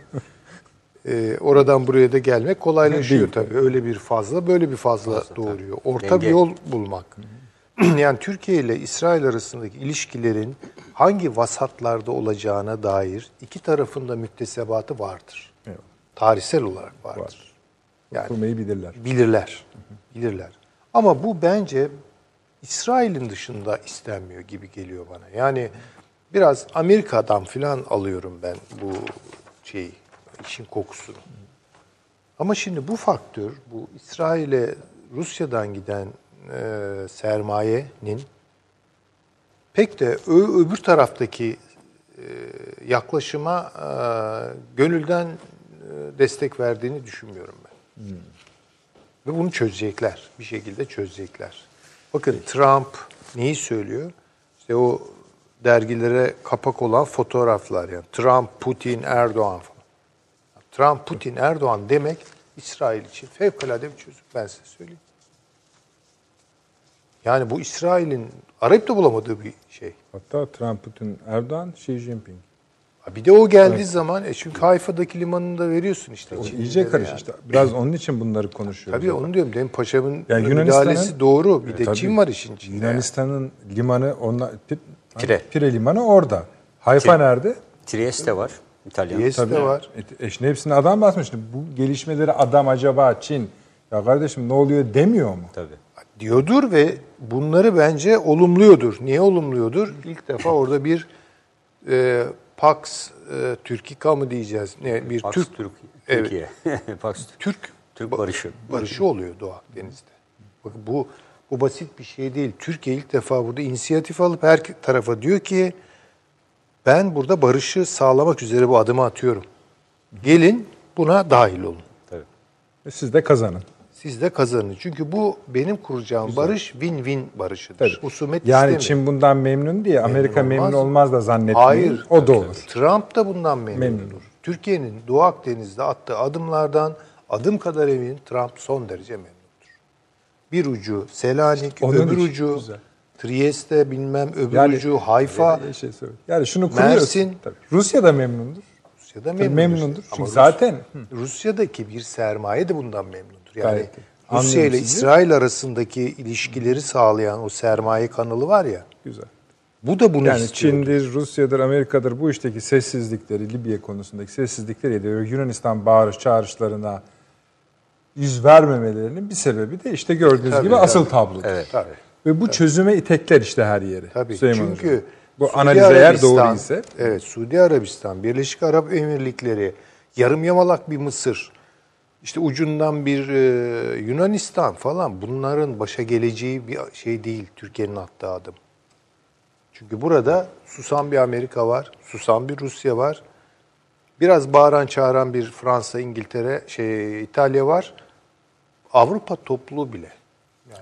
C: Ee, oradan buraya da gelmek kolaylaşıyor
A: Değil.
C: tabii. Öyle bir fazla, böyle bir fazla, doğuruyor. Orta
D: Denge.
C: bir yol bulmak. yani Türkiye ile İsrail arasındaki ilişkilerin hangi vasatlarda olacağına dair iki tarafın da müktesebatı vardır.
A: Evet.
C: Tarihsel olarak vardır.
A: Var.
C: Yani
A: Kurmayı bilirler.
C: bilirler. Bilirler. Ama bu bence İsrail'in dışında istenmiyor gibi geliyor bana. Yani biraz Amerika'dan filan alıyorum ben bu şeyi, işin kokusunu. Ama şimdi bu faktör, bu İsrail'e Rusya'dan giden e, sermayenin pek de ö- öbür taraftaki e, yaklaşıma e, gönülden e, destek verdiğini düşünmüyorum ben. Ve bunu çözecekler. Bir şekilde çözecekler. Bakın Trump neyi söylüyor? İşte o dergilere kapak olan fotoğraflar yani. Trump, Putin, Erdoğan falan. Trump, Putin, Erdoğan demek İsrail için fevkalade bir çözüm. Ben size söyleyeyim. Yani bu İsrail'in arayıp da bulamadığı bir şey.
A: Hatta Trump, Putin, Erdoğan, Xi Jinping.
C: Bir de o geldiği zaman e çünkü Hayfa'daki limanını da veriyorsun işte.
A: O iyice
C: de
A: karış
C: yani.
A: işte. Biraz onun için bunları konuşuyoruz.
C: Tabii onu diyorum. Demin Paşam'ın
A: Yani
C: müdahalesi doğru. Bir
A: E,
C: de
A: tabii.
C: Çin var işin içinde.
A: Yunanistan'ın limanı onlar Pir-
D: Tire.
A: Pire limanı orada. Hayfa
D: Tire.
A: nerede?
D: Trieste var. İtalyan.
C: Trieste
A: Tabii.
C: var.
A: E, e şimdi hepsini adam basmış. Şimdi bu gelişmeleri adam acaba Çin ya kardeşim ne oluyor demiyor mu?
D: Tabii.
C: diyordur ve bunları bence olumluyordur. Niye olumluyordur? İlk defa orada bir e, Pax e, Türkika mı diyeceğiz? Ne bir
D: Pax
C: Türk
D: Türk,
C: Evet.
D: Türkiye. Pax
C: Türk
D: Türk barışı.
C: barışı oluyor Doğu Akdeniz'de. Bakın bu bu basit bir şey değil. Türkiye ilk defa burada inisiyatif alıp her tarafa diyor ki ben burada barışı sağlamak üzere bu adımı atıyorum. Gelin buna dahil olun.
D: Tabii.
A: Siz de kazanın.
C: Siz de kazanın. Çünkü bu benim kuracağım barış win-win barışıdır.
A: Tabii.
C: Husumet
A: yani
C: istemiyor.
A: Çin bundan memnun diye Amerika
C: olmaz
A: memnun olmaz da zannetmeyin.
C: Hayır.
A: O da
C: tabii,
A: olur.
C: tabii. Trump da bundan memnundur.
A: Memnundur.
C: Türkiye'nin Doğu Akdeniz'de attığı adımlardan adım kadar eminim Trump son derece memnundur. Bir ucu Selanik,
A: Onun
C: öbür
A: için
C: ucu
A: güzel.
C: Trieste bilmem öbür
A: Yani-
C: ucu Hayfa.
A: Yani, şey yani şunu kuruyorsun.
C: Mersin.
A: Tabii. Rusya da memnundur.
C: Rusya'da
A: Tabii
C: memnundur.
A: memnundur.
C: Ama
A: Çünkü
C: Rus-
A: zaten
C: Rusya'daki bir sermaye de bundan memnundur. Yani. Rusya ile. İsrail arasındaki ilişkileri sağlayan o sermaye kanalı var ya.
A: güzel.
C: Bu da bunu
A: Yani
C: istiyordu.
A: Çin'dir, Rusya'dır, Amerika'dır bu işteki sessizlikleri, Libya konusundaki sessizlikleri ya da Yunanistan bağırış çağrışlarına yüz vermemelerinin bir sebebi de işte gördüğünüz
C: Tabii,
A: gibi
C: tabii.
A: asıl tablodur.
D: Evet.
C: Tabii.
A: Ve bu çözüme itekler işte her yeri.
C: Tabii.
A: Süleyman
C: Çünkü
A: Hocam. bu
C: Suudi
A: analiz eğer doğru ise
C: Evet, Suudi Arabistan, Birleşik Arap Emirlikleri, yarım yamalak bir Mısır, işte ucundan bir e, Yunanistan falan bunların başa geleceği bir şey değil Türkiye'nin attığı adım. Çünkü burada susan bir Amerika var, susan bir Rusya var. Biraz bağıran çağıran bir Fransa, İngiltere, şey İtalya var. Avrupa topluluğu bile.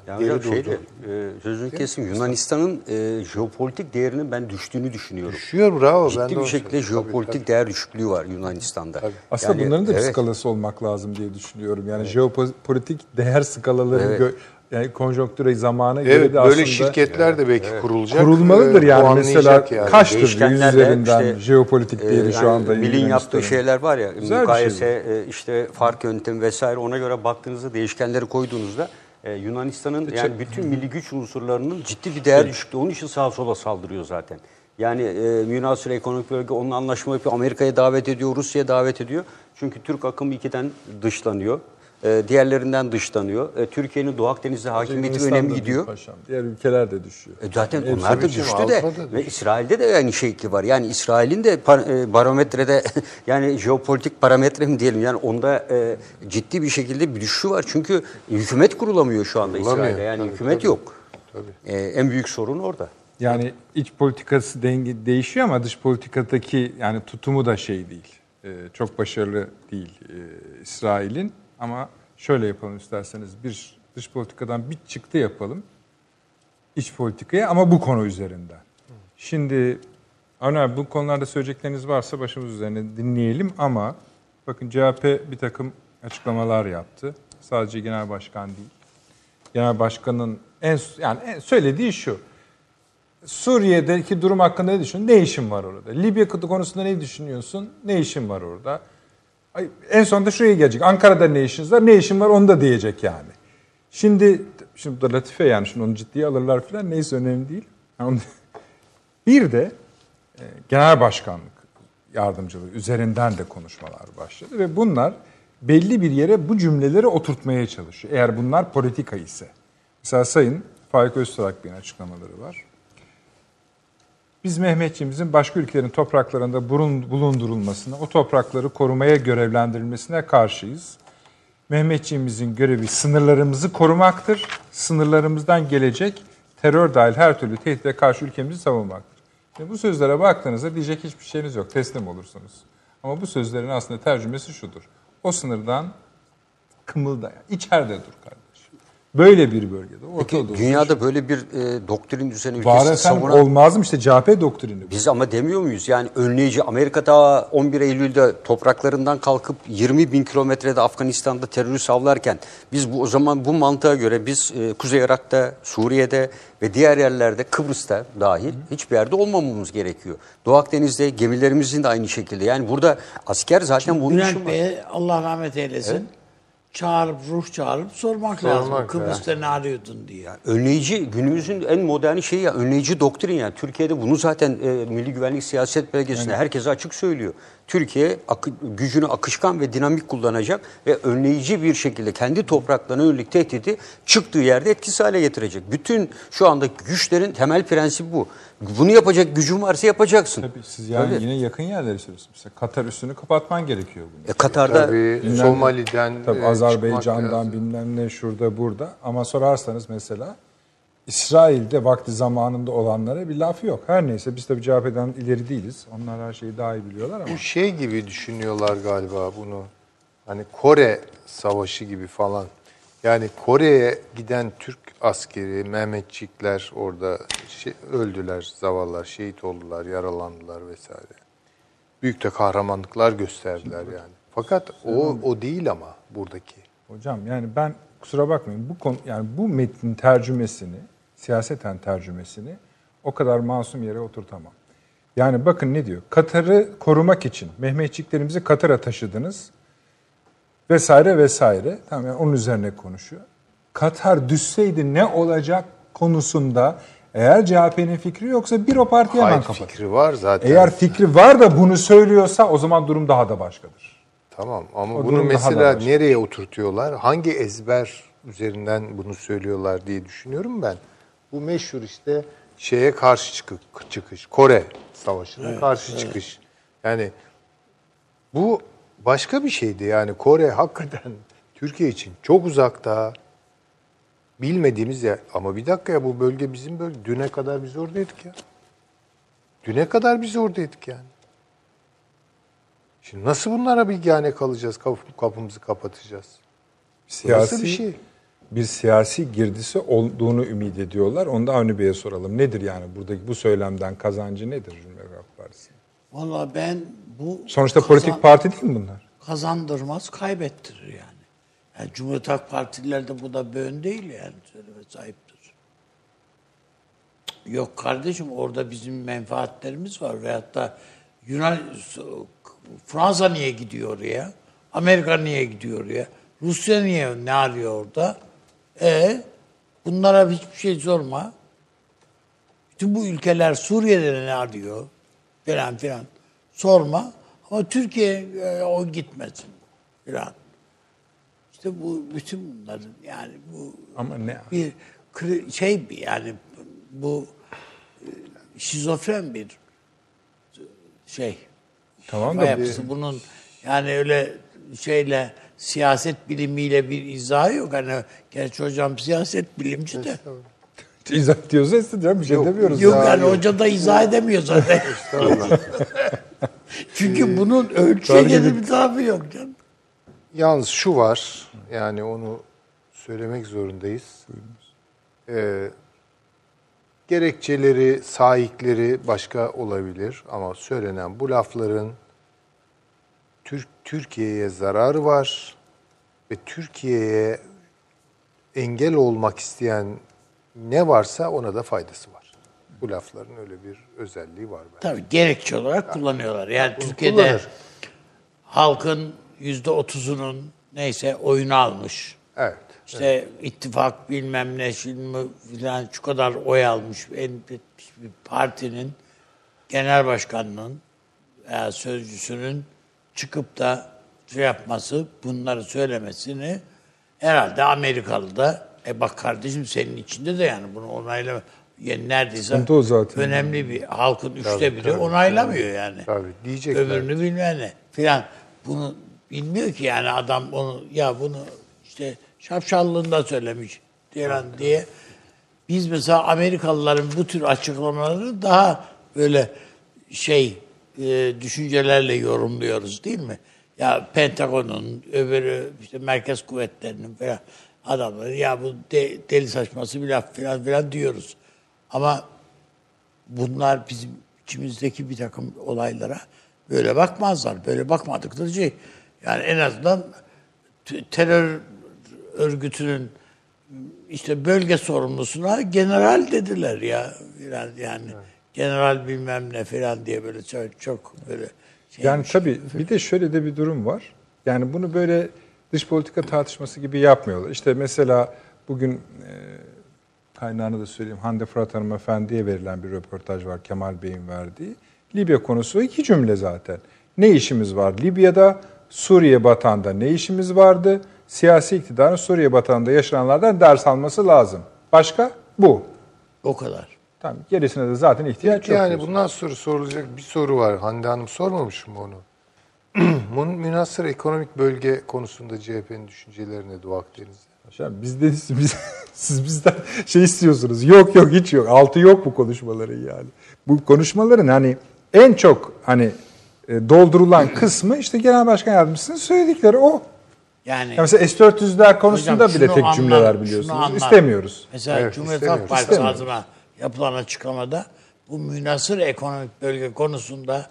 D: Yani
C: geri
D: hocam şeyde, e, sözünü kesim Yunanistan'ın e, jeopolitik değerinin ben düştüğünü düşünüyorum.
C: Düşüyor bravo. ben
D: Ciddi
C: de
D: bir
C: onu
D: şekilde
C: söylüyorum. Tabii,
D: jeopolitik
C: tabii.
D: değer düşüklüğü var Yunanistan'da.
A: aslında
D: Yani,
A: bunların da bir
D: evet.
A: skalası olmak lazım diye düşünüyorum. Yani jeopolitik değer skalaları
D: Evet.
A: gö- yani konjonktüre zamana göre
C: Evet
A: de
C: böyle
A: aslında
C: şirketler de belki kurulacak.
A: kurulmalıdır
C: Ee,
A: yani mesela
C: yani.
A: kaçtır üzerinden
D: işte,
A: jeopolitik
D: e,
A: değeri şu
D: yani
A: anda
D: Milin yaptığı şeyler var ya,
A: Güzel bir
D: mukayese,
A: şey
D: işte fark yöntemi vesaire ona göre baktığınızda değişkenleri koyduğunuzda e, Yunanistan'ın yani bütün milli güç unsurlarının ciddi bir değer düşüklüğü. Onun için sağa sola saldırıyor zaten. Yani e, Yunanistan ekonomik bölge onun anlaşma yapıyor, Amerika'ya davet ediyor, Rusya'ya davet ediyor. Çünkü Türk akım ikiden dışlanıyor. E, diğerlerinden dışlanıyor. E, Türkiye'nin Doğu Akdeniz'de hakimiyeti
A: Yunanistan'da
D: önemli
A: değil
D: gidiyor.
A: Paşam. Diğer ülkeler de düşüyor.
D: E zaten
A: Hepsi
D: onlar da
C: biçim,
D: düştü de ve. İsrail'de de aynı şeyki var. Yani İsrail'in de par- e, barometrede yani jeopolitik parametre mi diyelim yani onda e, ciddi bir şekilde bir düşüşü var. Çünkü hükümet kurulamıyor şu anda
C: Kurulamıyor.
D: İsrail'de. Yani
C: Tabii,
D: hükümet
C: tabii.
D: yok.
C: Tabii.
D: E, en büyük sorun orada.
A: Yani iç politikası dengi değişiyor ama dış politikadaki yani tutumu da şey değil. Ee, çok başarılı değil e, İsrail'in ama şöyle yapalım isterseniz bir dış politikadan bir çıktı yapalım iç politikaya ama bu konu üzerinden. Şimdi abi bu konularda söyleyecekleriniz varsa başımız üzerine dinleyelim ama bakın CHP bir takım açıklamalar yaptı. Sadece genel başkan değil. Genel başkanın en yani en söylediği şu. Suriye'deki durum hakkında ne düşünüyorsun? Ne işin var orada? Libya konusunda ne düşünüyorsun? Ne işin var orada? En sonunda şuraya gelecek. Ankara'da ne işiniz var? Ne işin var? Onu da diyecek yani. Şimdi şimdi bu da latife yani şimdi onu ciddiye alırlar falan neyse önemli değil. Bir de e, genel başkanlık yardımcılığı üzerinden de konuşmalar başladı ve bunlar belli bir yere bu cümleleri oturtmaya çalışıyor. Eğer bunlar politika ise. Mesela Sayın Faik Öztürk Bey'in açıklamaları var. Biz Mehmetçiğimizin başka ülkelerin topraklarında bulundurulmasına, o toprakları korumaya görevlendirilmesine karşıyız. Mehmetçiğimizin görevi sınırlarımızı korumaktır. Sınırlarımızdan gelecek terör dahil her türlü tehdide karşı ülkemizi savunmaktır. Şimdi bu sözlere baktığınızda diyecek hiçbir şeyiniz yok. Teslim olursunuz. Ama bu sözlerin aslında tercümesi şudur. O sınırdan kımıldaya, içeride dur kardeşim. Böyle bir bölgede, Orta
D: Peki dünyada böyle bir e, doktrin
A: Var
D: ülkesi
A: efendim
D: savunan
A: olmaz mı işte CHP doktrini bu.
D: Biz ama demiyor muyuz? Yani önleyici Amerika'da 11 Eylül'de topraklarından kalkıp 20 bin kilometrede Afganistan'da terörist avlarken biz bu o zaman bu mantığa göre biz e, Kuzey Irak'ta, Suriye'de ve diğer yerlerde Kıbrıs'ta dahil hiçbir yerde olmamamız gerekiyor. Doğu Akdeniz'de gemilerimizin de aynı şekilde. Yani burada asker zaten bunun için
B: Bülent. Bey'e Allah rahmet eylesin. Çağırıp ruh çağırıp sormak, lazım.
C: Sormak
B: Kıbrıs'ta ne arıyordun diye.
D: Önleyici günümüzün en moderni şeyi ya önleyici doktrin yani Türkiye'de bunu zaten e, Milli Güvenlik Siyaset Belgesi'nde herkese açık söylüyor. Türkiye akı- gücünü akışkan ve dinamik kullanacak ve önleyici bir şekilde kendi topraklarına yönelik tehdidi çıktığı yerde etkisiz hale getirecek. Bütün şu anda güçlerin temel prensibi bu. Bunu yapacak gücün varsa yapacaksın.
A: Tabii siz yani
D: Tabii.
A: yine yakın yerleri söylüyorsunuz. Mesela Katar üstünü kapatman gerekiyor bunu.
D: E, Katar'da
C: Tabii
A: Bilmem-
C: Somali'den
A: Tabii
C: e,
A: Azerbaycan'dan bilmem ne şurada burada. Ama sorarsanız mesela İsrail'de vakti zamanında olanlara bir laf yok. Her neyse biz tabii CHP'den ileri değiliz. Onlar her şeyi daha iyi biliyorlar ama.
C: Bu şey gibi düşünüyorlar galiba bunu. Hani Kore Savaşı gibi falan. Yani Kore'ye giden Türk askeri, Mehmetçikler orada şey, öldüler, zavallar, şehit oldular, yaralandılar vesaire. Büyük de kahramanlıklar gösterdiler yani. Fakat o o değil ama buradaki.
A: Hocam yani ben kusura bakmayın bu konu yani bu metnin tercümesini, siyaseten tercümesini o kadar masum yere oturtamam. Yani bakın ne diyor? Katar'ı korumak için Mehmetçiklerimizi Katar'a taşıdınız vesaire vesaire. Tamam yani onun üzerine konuşuyor. Katar düşseydi ne olacak konusunda eğer CHP'nin fikri yoksa bir o partiye hemen
C: Hayır
A: kapatır.
C: fikri var zaten.
A: Eğer fikri var da bunu söylüyorsa o zaman durum daha da başkadır.
C: Tamam ama
A: O
C: bunu mesela nereye oturtuyorlar? Hangi ezber üzerinden bunu söylüyorlar diye düşünüyorum ben. Bu meşhur işte şeye karşı çıkış, çıkış Kore Savaşı'na karşı çıkış. Yani bu başka bir şeydi yani Kore hakikaten Türkiye için çok uzakta bilmediğimiz yer. Ama bir dakika ya bu bölge bizim bölge. Düne kadar biz oradaydık ya. Düne kadar biz oradaydık yani. Şimdi nasıl bunlara bilgihane kalacağız, kapı- kapımızı kapatacağız?
A: Siyasi
C: Nasıl bir şey?
A: Bir siyasi girdisi olduğunu ümit ediyorlar. Onu da Avni Bey'e soralım. Nedir yani buradaki bu söylemden kazancı nedir Cumhuriyet Halk Partisi?
B: Valla ben bu
A: Sonuçta
B: kazan-
A: politik parti değil mi bunlar?
B: kazandırmaz, kaybettirir yani. yani Cumhuriyet Halk Partileri de bu da bön değil yani söyleme sahiptir. Yok kardeşim orada bizim menfaatlerimiz var veyahut da Yunan Fransa niye gidiyor oraya? Amerika niye gidiyor oraya? Rusya niye ne arıyor orada? E bunlara hiçbir şey sorma. Bütün bu ülkeler Suriye'de ne arıyor? Filan filan. Sorma. Ama Türkiye e, o gitmesin. Filan. İşte bu bütün bunların yani bu
A: Ama ne?
B: bir şey bir yani bu e, şizofren bir şey.
A: Tamam da
B: yapısı. Bunun yani öyle şeyle siyaset bilimiyle bir izahı yok. Hani gerçi hocam siyaset bilimci de.
A: izah diyorsa istediğim bir şey
C: Yok,
A: demiyoruz.
B: Yok
C: İzahı
B: yani
C: yok.
B: hoca da izah edemiyor zaten. Çünkü bunun ölçüye bir tarafı yok canım.
C: Yalnız şu var, yani onu söylemek zorundayız. Ee, gerekçeleri, sahipleri başka olabilir ama söylenen bu lafların Türk Türkiye'ye zararı var ve Türkiye'ye engel olmak isteyen ne varsa ona da faydası var. Bu lafların öyle bir özelliği var bence.
B: Tabii gerekçe olarak kullanıyorlar. Yani Türkiye'de
C: kullanır.
B: halkın yüzde otuzunun neyse oyunu almış.
C: Evet.
B: İşte ittifak bilmem ne şimdi filan şu kadar oy almış en bir partinin genel başkanının veya sözcüsünün çıkıp da şey yapması, bunları söylemesini herhalde Amerikalı da e bak kardeşim senin içinde de yani bunu onaylama yani neredeyse
A: o zaten.
B: önemli bir halkın üçte
C: Tabii,
B: biri
C: tabii,
B: onaylamıyor yani.
C: Tabii, diyecekler.
B: Öbürünü bilmem ne filan. Bunu bilmiyor ki yani adam onu ya bunu işte şapşallığında söylemiş diyen diye. Biz mesela Amerikalıların bu tür açıklamaları daha böyle şey e, düşüncelerle yorumluyoruz değil mi? Ya Pentagon'un, öbürü işte merkez kuvvetlerinin falan adamları ya bu de- deli saçması bir laf falan filan diyoruz. Ama bunlar bizim içimizdeki bir takım olaylara böyle bakmazlar. Böyle bakmadıkları şey. Yani en azından terör örgütünün işte bölge sorumlusuna general dediler ya. Falan yani general bilmem ne falan diye böyle çok, çok böyle
A: Yani tabii bir de şöyle de bir durum var. Yani bunu böyle dış politika tartışması gibi yapmıyorlar. İşte mesela bugün e, kaynağını da söyleyeyim. Hande Fırat Hanımefendi'ye verilen bir röportaj var Kemal Bey'in verdiği. Libya konusu iki cümle zaten. Ne işimiz var Libya'da? Suriye batağında ne işimiz vardı? Siyasi iktidarın Suriye batağında yaşananlardan ders alması lazım. Başka? Bu.
B: O kadar.
A: Tamam. Gerisine de zaten ihtiyaç yok.
C: Yani bundan sonra sorulacak bir soru var. Hande Hanım sormamış mı onu? Münhasır ekonomik bölge konusunda CHP'nin düşüncelerine de Akdeniz'de.
A: Hocam biz de biz, siz bizden şey istiyorsunuz. Yok yok hiç yok. Altı yok bu konuşmaların yani. Bu konuşmaların hani en çok hani e, doldurulan kısmı işte Genel Başkan Yardımcısının söyledikleri o.
B: Yani
A: Ya mesela S-400'ler konusunda
B: Hocam
A: bile tek
B: anlar-
A: cümleler biliyorsunuz. İstemiyoruz.
B: Mesela
C: Evet,
B: Cumhuriyet Halk. Partisi adına yapılan açıklamada bu münasır ekonomik bölge konusunda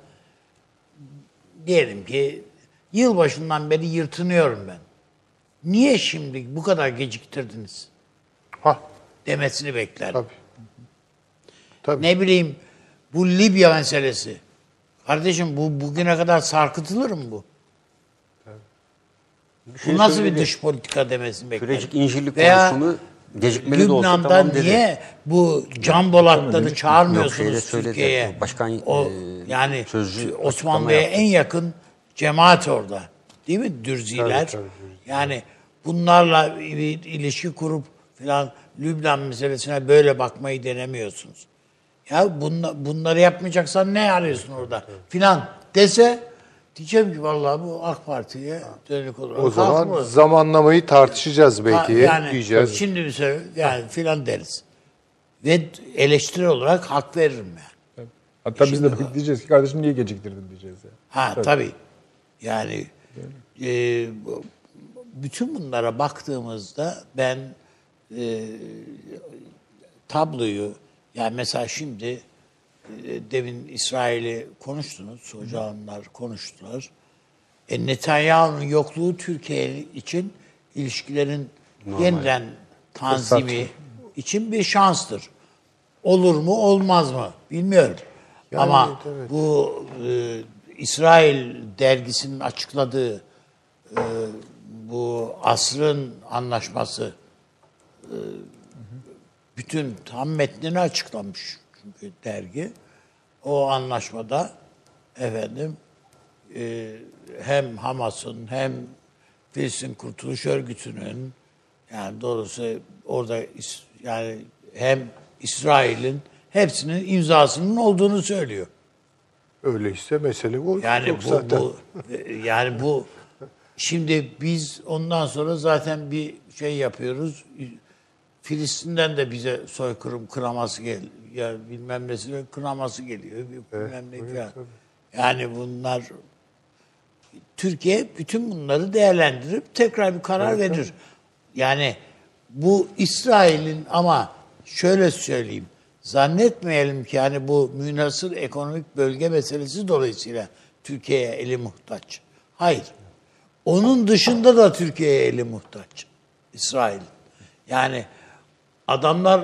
B: diyelim ki yılbaşından beri yırtınıyorum ben. Niye şimdi bu kadar geciktirdiniz
C: Ha,
B: demesini beklerim.
C: tabii. Tabii.
B: Ne bileyim bu Libya meselesi. Kardeşim bu bugüne kadar sarkıtılır mı bu?
D: şey
B: bu nasıl bir dış politika demesini beklerim.
D: Kürecik İncirlik
B: Veya
D: konusunu gecikmeli de olsa
B: Lübnan'da
D: tamam dedi.
B: niye bu can Bolatları çağırmıyorsunuz
D: söyledi.
B: Türkiye'ye?
D: Başkan,
B: o,
D: e,
B: yani
D: sözcü
B: Osmanlı'ya
D: yaptı.
B: en yakın cemaat orada. Değil mi? Dürziler.
C: Tabii, tabii,
B: Yani bunlarla bir ilişki kurup filan Lübnan meselesine böyle bakmayı denemiyorsunuz. Ya bunla, bunları yapmayacaksan ne arıyorsun orada? Filan dese diyeceğim ki vallahi bu AK Parti'ye dönük olur.
C: O zaman zamanlamayı tartışacağız belki.
B: yani
C: diyeceğiz.
B: şimdi bir şey yani filan deriz. Ve eleştiri olarak hak veririm yani.
A: Hatta biz de diyeceğiz ki kardeşim niye geciktirdin diyeceğiz. Yani.
B: Ha tabii. Yani e, bütün bunlara baktığımızda ben e, tabloyu yani mesela şimdi demin İsrail'i konuştunuz, hocamlar konuştular. E, Netanyahu'nun yokluğu Türkiye için ilişkilerin yeniden tanzimi için bir şanstır. Olur mu olmaz mı bilmiyorum. Ama
C: evet.
B: bu e, İsrail dergisinin açıkladığı e, bu asrın anlaşması e, bütün tam metnini açıklamış dergi. O anlaşmada efendim e, hem Hamas'ın hem Filistin Kurtuluş Örgütü'nün yani doğrusu orada yani hem İsrail'in hepsinin imzasının olduğunu söylüyor.
C: Öyleyse mesele bu.
B: Yani
C: Yok
B: bu,
C: zaten.
B: bu yani bu şimdi biz ondan sonra zaten bir şey yapıyoruz. Filistin'den de bize soykırım kınaması gel ya bilmem nesi kınaması geliyor. Bilmem ne falan. Yani bunlar Türkiye bütün bunları değerlendirip tekrar bir karar verir. Yani bu İsrail'in ama şöyle söyleyeyim. Zannetmeyelim ki yani bu münasır ekonomik bölge meselesi dolayısıyla Türkiye'ye eli muhtaç. Hayır. Onun dışında da Türkiye'ye eli muhtaç. İsrail. Yani adamlar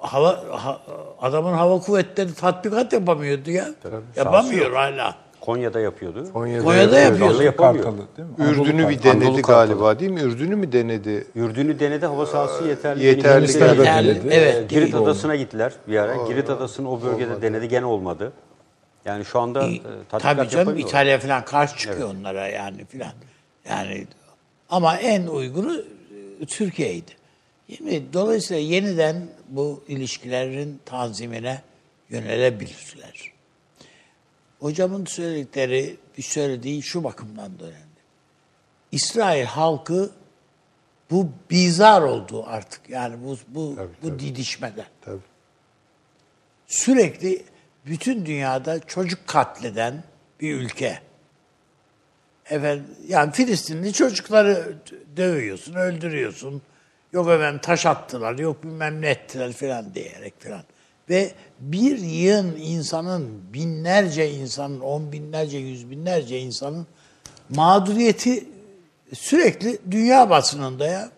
B: hava ha- adamın hava kuvvetleri tatbikat yapamıyordu ya. Yapamıyor hala.
D: Konya'da yapıyordu.
C: Konya'da,
B: Koya'da
C: yapıyor.
B: yapıyor.
D: yapamıyor.
A: Kartalı değil mi? Anadolu
C: Ürdün'ü bir
A: Kartalı.
C: denedi
D: Anadolu Kartalı.
C: galiba değil mi? Ürdün'ü mü denedi?
D: Ürdün'ü denedi hava sahası yeterli.
C: Yeterli geldi.
B: Yeterli,
D: denedi.
B: evet,
D: Ee, Girit. Adası'na gittiler bir ara. Girit Adası'nı o bölgede denedi gene olmadı. Yani şu anda e, tatbikat
B: Tabii canım. İtalya falan karşı çıkıyor onlara yani filan. Yani ama en uygunu e, Türkiye'ydi. Şimdi dolayısıyla yeniden bu ilişkilerin tanzimine yönelebilirler. Hocamın söyledikleri, bir söylediği şu bakımdan da önemli. İsrail halkı bu bizar oldu artık. Yani bu bu bu didişmeden
C: Tabii.
B: sürekli bütün dünyada çocuk katleden bir ülke. Efendim, yani Filistinli çocukları dövüyorsun, öldürüyorsun. Yok efendim taş attılar, yok bilmem ne ettiler falan diyerek falan. Ve bir yığın insanın, binlerce insanın, on binlerce, yüz binlerce insanın mağduriyeti sürekli dünya basınında ya.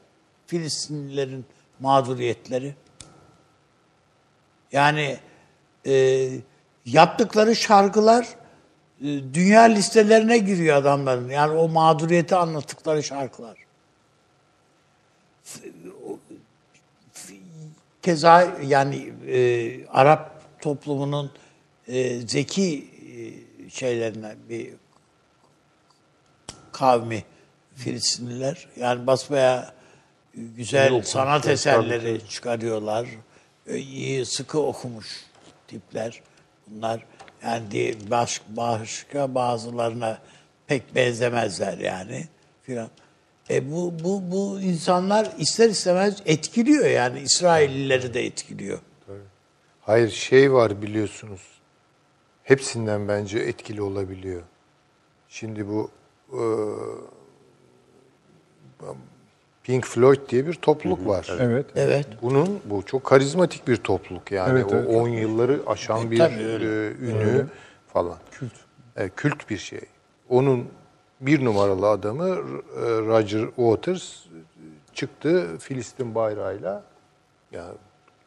B: Filistinlilerin mağduriyetleri. Yani e, yaptıkları şarkılar e, dünya listelerine giriyor adamların. Yani o mağduriyeti anlattıkları şarkılar. Keza yani e, Arap toplumunun e, zeki e, şeylerinden bir kavmi Filistinliler. Yani basbaya güzel sanat eserleri çıkarıyorlar. E, iyi, sıkı okumuş tipler. Bunlar yani baş, başka bazılarına pek benzemezler yani filan. E bu bu bu insanlar ister istemez etkiliyor yani İsraillileri de etkiliyor.
C: Hayır şey var biliyorsunuz. Hepsinden bence etkili olabiliyor. Şimdi bu e, Pink Floyd diye bir topluluk var.
A: Evet.
B: Evet.
C: Bunun bu çok karizmatik bir topluluk yani
A: Evet,
C: o
A: evet.
C: 10 yılları aşan
B: E,
C: bir
B: tabii öyle.
C: e, ünü falan. Kült. kült bir şey. Onun bir numaralı adamı e, Roger Waters çıktı Filistin bayrağıyla ya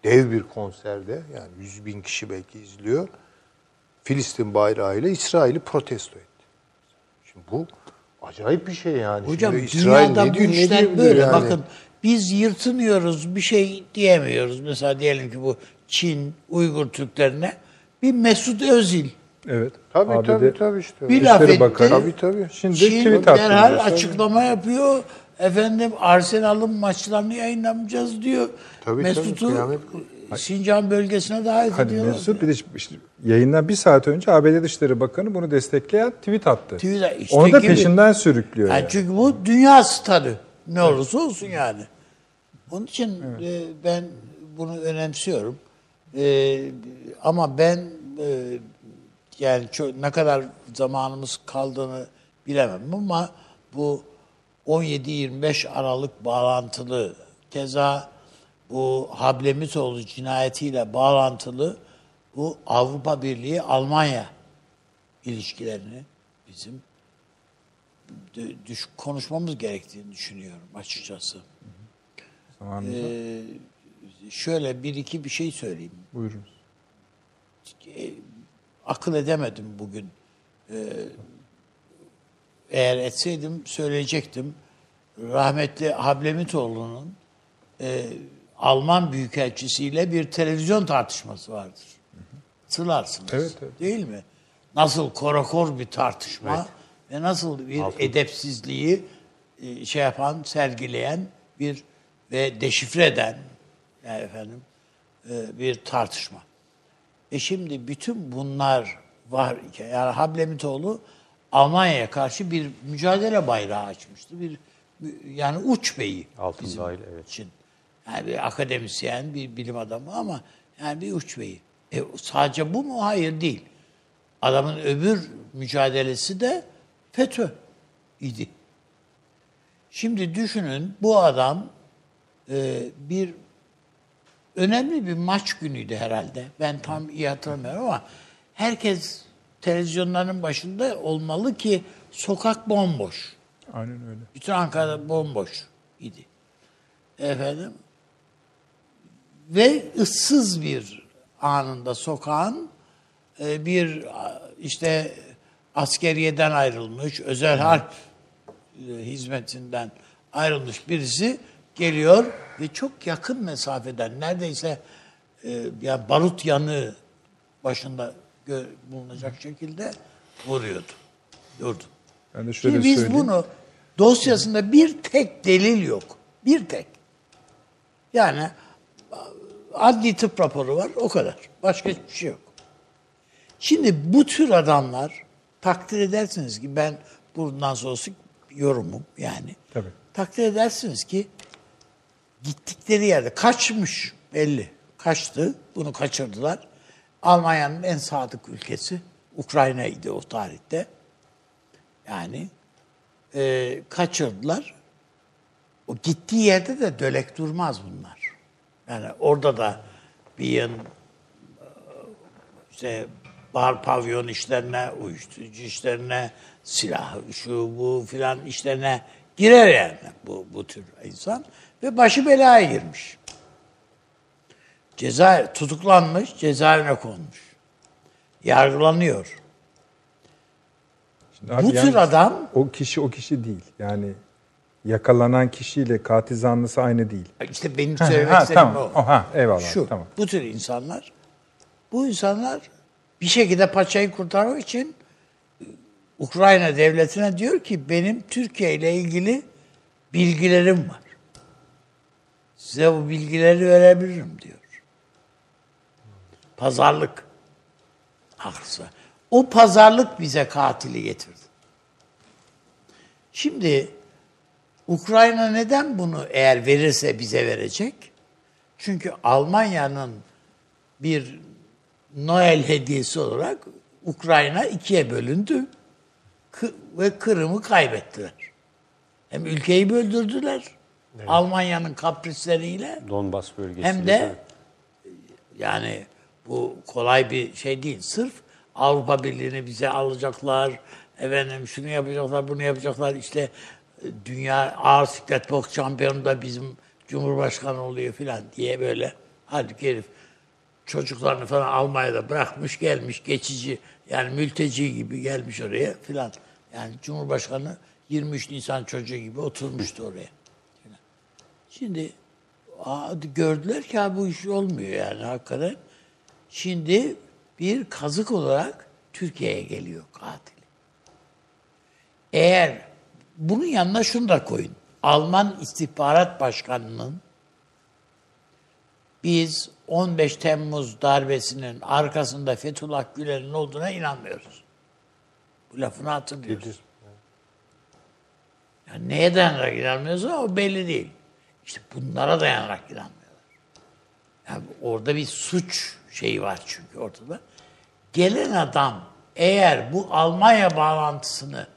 C: dev bir konserde yani 100 bin kişi belki izliyor. Filistin bayrağıyla İsrail'i protesto etti. Şimdi bu acayip bir şey yani.
B: Hocam
C: Şimdi İsrail
B: dünyada
C: ne
B: bu
C: diyor, ne
B: işler
C: diyebilir
B: böyle.
C: yani?
B: Bakın biz yırtınıyoruz, bir şey diyemiyoruz. Mesela diyelim ki bu Çin, Uygur Türklerine bir Mesut Özil
A: Evet.
C: Tabii
A: ABD
C: tabii tabii işte.
B: bir laf etti.
A: Bakanı.
C: Tabii tabii.
A: Şimdi
B: Çin
A: tweet
B: derhal
A: diyor.
B: açıklama yapıyor. Efendim Arsenal'ın maçlarını yayınlamayacağız diyor.
C: Tabii,
B: Mesut'u
C: tabii, kıyamet
B: Sincan bölgesine davet
A: Hadi
B: ediyorlar.
A: Mesut bir de işte yayından bir saat önce ABD Dışişleri Bakanı bunu destekleyen tweet attı.
B: Tweet- işte
A: Onu da
B: gibi.
A: peşinden sürüklüyor.
B: Yani
A: yani.
B: çünkü bu dünya starı. Ne olursa olsun yani. Onun için e, ben bunu önemsiyorum. E, ama ben e, yani çok, ne kadar zamanımız kaldığını bilemem ama bu 17-25 Aralık bağlantılı keza bu Hablemitoğlu cinayetiyle bağlantılı bu Avrupa Birliği Almanya ilişkilerini bizim düş, konuşmamız gerektiğini düşünüyorum açıkçası. Ee, şöyle bir iki bir şey söyleyeyim.
A: Buyurun.
B: Akıl edemedim bugün. Ee, eğer etseydim söyleyecektim. Rahmetli Hablemitoğlu'nun e, Alman Büyükelçisiyle bir televizyon tartışması vardır. Hatırlarsınız.
A: Evet, evet.
B: Değil mi? Nasıl korakor bir tartışma ve nasıl bir edepsizliği e, şey yapan, sergileyen bir ve deşifre eden yani efendim e, bir tartışma. E şimdi bütün bunlar var iken yani Hablemitoğlu Almanya'ya karşı bir mücadele bayrağı açmıştı. Bir yani uç beyi
D: Altın
B: bizim
D: dahil, evet.
B: için. Yani bir akademisyen, bir bilim adamı ama yani bir uç beyi. E, sadece bu mu? Hayır değil. Adamın öbür mücadelesi de FETÖ idi. Şimdi düşünün bu adam e, bir önemli bir maç günüydü herhalde. Ben tam iyi hatırlamıyorum ama herkes televizyonların başında olmalı ki sokak bomboş.
A: Aynen öyle.
B: Bütün Ankara bomboş idi. Efendim ve ıssız bir anında sokağın e, bir işte askeriyeden ayrılmış, özel harp e, hizmetinden ayrılmış birisi geliyor ve çok yakın mesafeden neredeyse e, yani barut yanı başında bulunacak şekilde vuruyordu. Durdu.
A: Ben de şöyle
B: Şimdi biz
A: söyleyeyim.
B: bunu dosyasında bir tek delil yok. Bir tek. Yani adli tıp raporu var o kadar. Başka hiçbir şey yok. Şimdi bu tür adamlar takdir edersiniz ki ben bundan sonrası yorumum yani.
A: Tabii.
B: Takdir edersiniz ki gittikleri yerde kaçmış belli. Kaçtı. Bunu kaçırdılar. Almanya'nın en sadık ülkesi Ukrayna'ydı o tarihte. Yani e, kaçırdılar. O gittiği yerde de dölek durmaz bunlar. Yani orada da bir yıl e, işte bar pavyon işlerine, uyuşturucu işlerine, silah, şu bu filan işlerine girer yani bu, bu tür insan. Ve başı belaya girmiş. Ceza tutuklanmış, cezaevine konmuş. Yargılanıyor.
A: Şimdi
B: bu tür adam
A: o kişi o kişi değil. Yani yakalanan kişiyle katil zanlısı aynı değil.
B: işte benim söylemek
A: ha,
B: istediğim
A: tamam.
B: o.
A: O, ha, eyvallah.
B: Şu,
A: Tamam.
B: bu tür insanlar, bu insanlar bir şekilde paçayı kurtarmak için Ukrayna devletine diyor ki benim Türkiye ile ilgili bilgilerim var. Size bu bilgileri verebilirim diyor. Pazarlık. Haklısı. O pazarlık bize katili getirdi. Şimdi Ukrayna neden bunu eğer verirse bize verecek? Çünkü Almanya'nın bir Noel hediyesi olarak Ukrayna ikiye bölündü ve Kırım'ı kaybettiler. Hem ülkeyi böldürdüler. Almanya'nın kaprisleriyle
D: Donbas bölgesi.
B: hem de yani bu kolay bir şey değil. Sırf Avrupa Birliği'ni bize alacaklar. Efendim şunu yapacaklar, bunu yapacaklar. İşte dünya ağır siklet boks şampiyonu da bizim Cumhurbaşkanı oluyor filan diye böyle. Halbuki herif çocuklarını falan Almanya'da bırakmış gelmiş geçici yani mülteci gibi gelmiş oraya filan. Yani Cumhurbaşkanı 23 Nisan çocuğu gibi oturmuştu oraya. Şimdi gördüler ki ha, bu iş olmuyor yani hakikaten. Şimdi bir kazık olarak Türkiye'ye geliyor katil. Eğer bunun yanına şunu da koyun. Alman istihbarat başkanının biz 15 Temmuz darbesinin arkasında Fethullah Gülen'in olduğuna inanmıyoruz. Bu lafını hatırlıyoruz. Yani neye dayanarak inanmıyoruz o belli değil. İşte bunlara dayanarak inanmıyorlar. Yani orada bir suç şeyi var çünkü ortada. Gelen adam eğer bu Almanya bağlantısını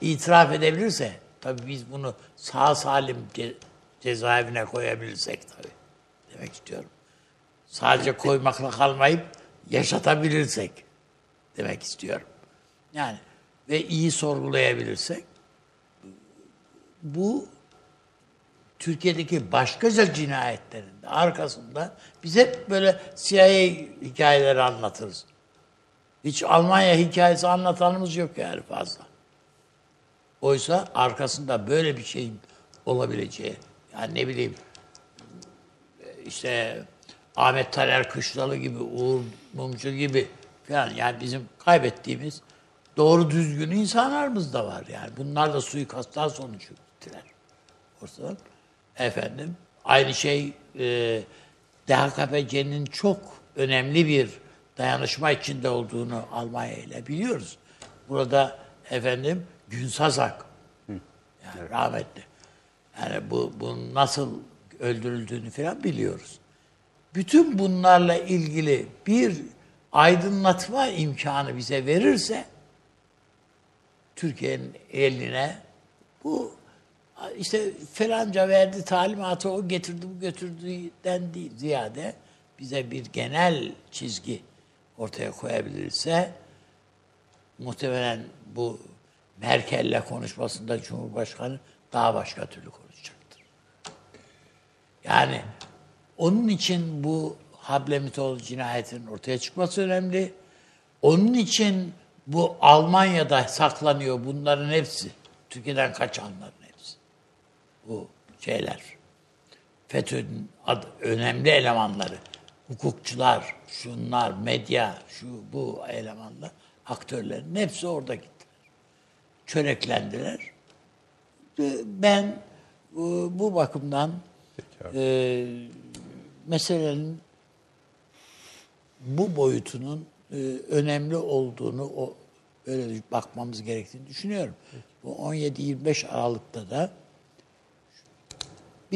B: itiraf edebilirse, tabii biz bunu sağ salim ce- cezaevine koyabilirsek tabii demek istiyorum. Sadece koymakla kalmayıp yaşatabilirsek demek istiyorum. Yani ve iyi sorgulayabilirsek bu Türkiye'deki başkaca cinayetlerin de arkasında biz hep böyle CIA hikayeleri anlatırız. Hiç Almanya hikayesi anlatanımız yok yani fazla. Oysa arkasında böyle bir şeyin olabileceği, yani ne bileyim işte Ahmet Taner Kışlalı gibi, Uğur Mumcu gibi falan yani bizim kaybettiğimiz doğru düzgün insanlarımız da var yani. Bunlar da suikastlar sonucu gittiler ortadan. Efendim aynı şey e, DHKPC'nin çok önemli bir dayanışma içinde olduğunu Almanya ile biliyoruz. Burada efendim Günsazak yani rahmetli. Yani bu, bu nasıl öldürüldüğünü falan biliyoruz. Bütün bunlarla ilgili bir aydınlatma imkanı bize verirse Türkiye'nin eline bu işte falanca verdi talimatı o getirdi bu götürdüğünden değil ziyade bize bir genel çizgi ortaya koyabilirse muhtemelen bu Merkel'le konuşmasında Cumhurbaşkanı daha başka türlü konuşacaktır. Yani onun için bu Hablemitoğlu cinayetinin ortaya çıkması önemli. Onun için bu Almanya'da saklanıyor bunların hepsi. Türkiye'den kaçanların. Bu şeyler. FETÖ'nün ad- önemli elemanları. Hukukçular, şunlar, medya, şu bu elemanlar, aktörlerin hepsi orada gittiler. Çöreklendiler. Ben e, bu bakımdan e, meselenin bu boyutunun e, önemli olduğunu o öyle bakmamız gerektiğini düşünüyorum. Bu 17-25 Aralık'ta da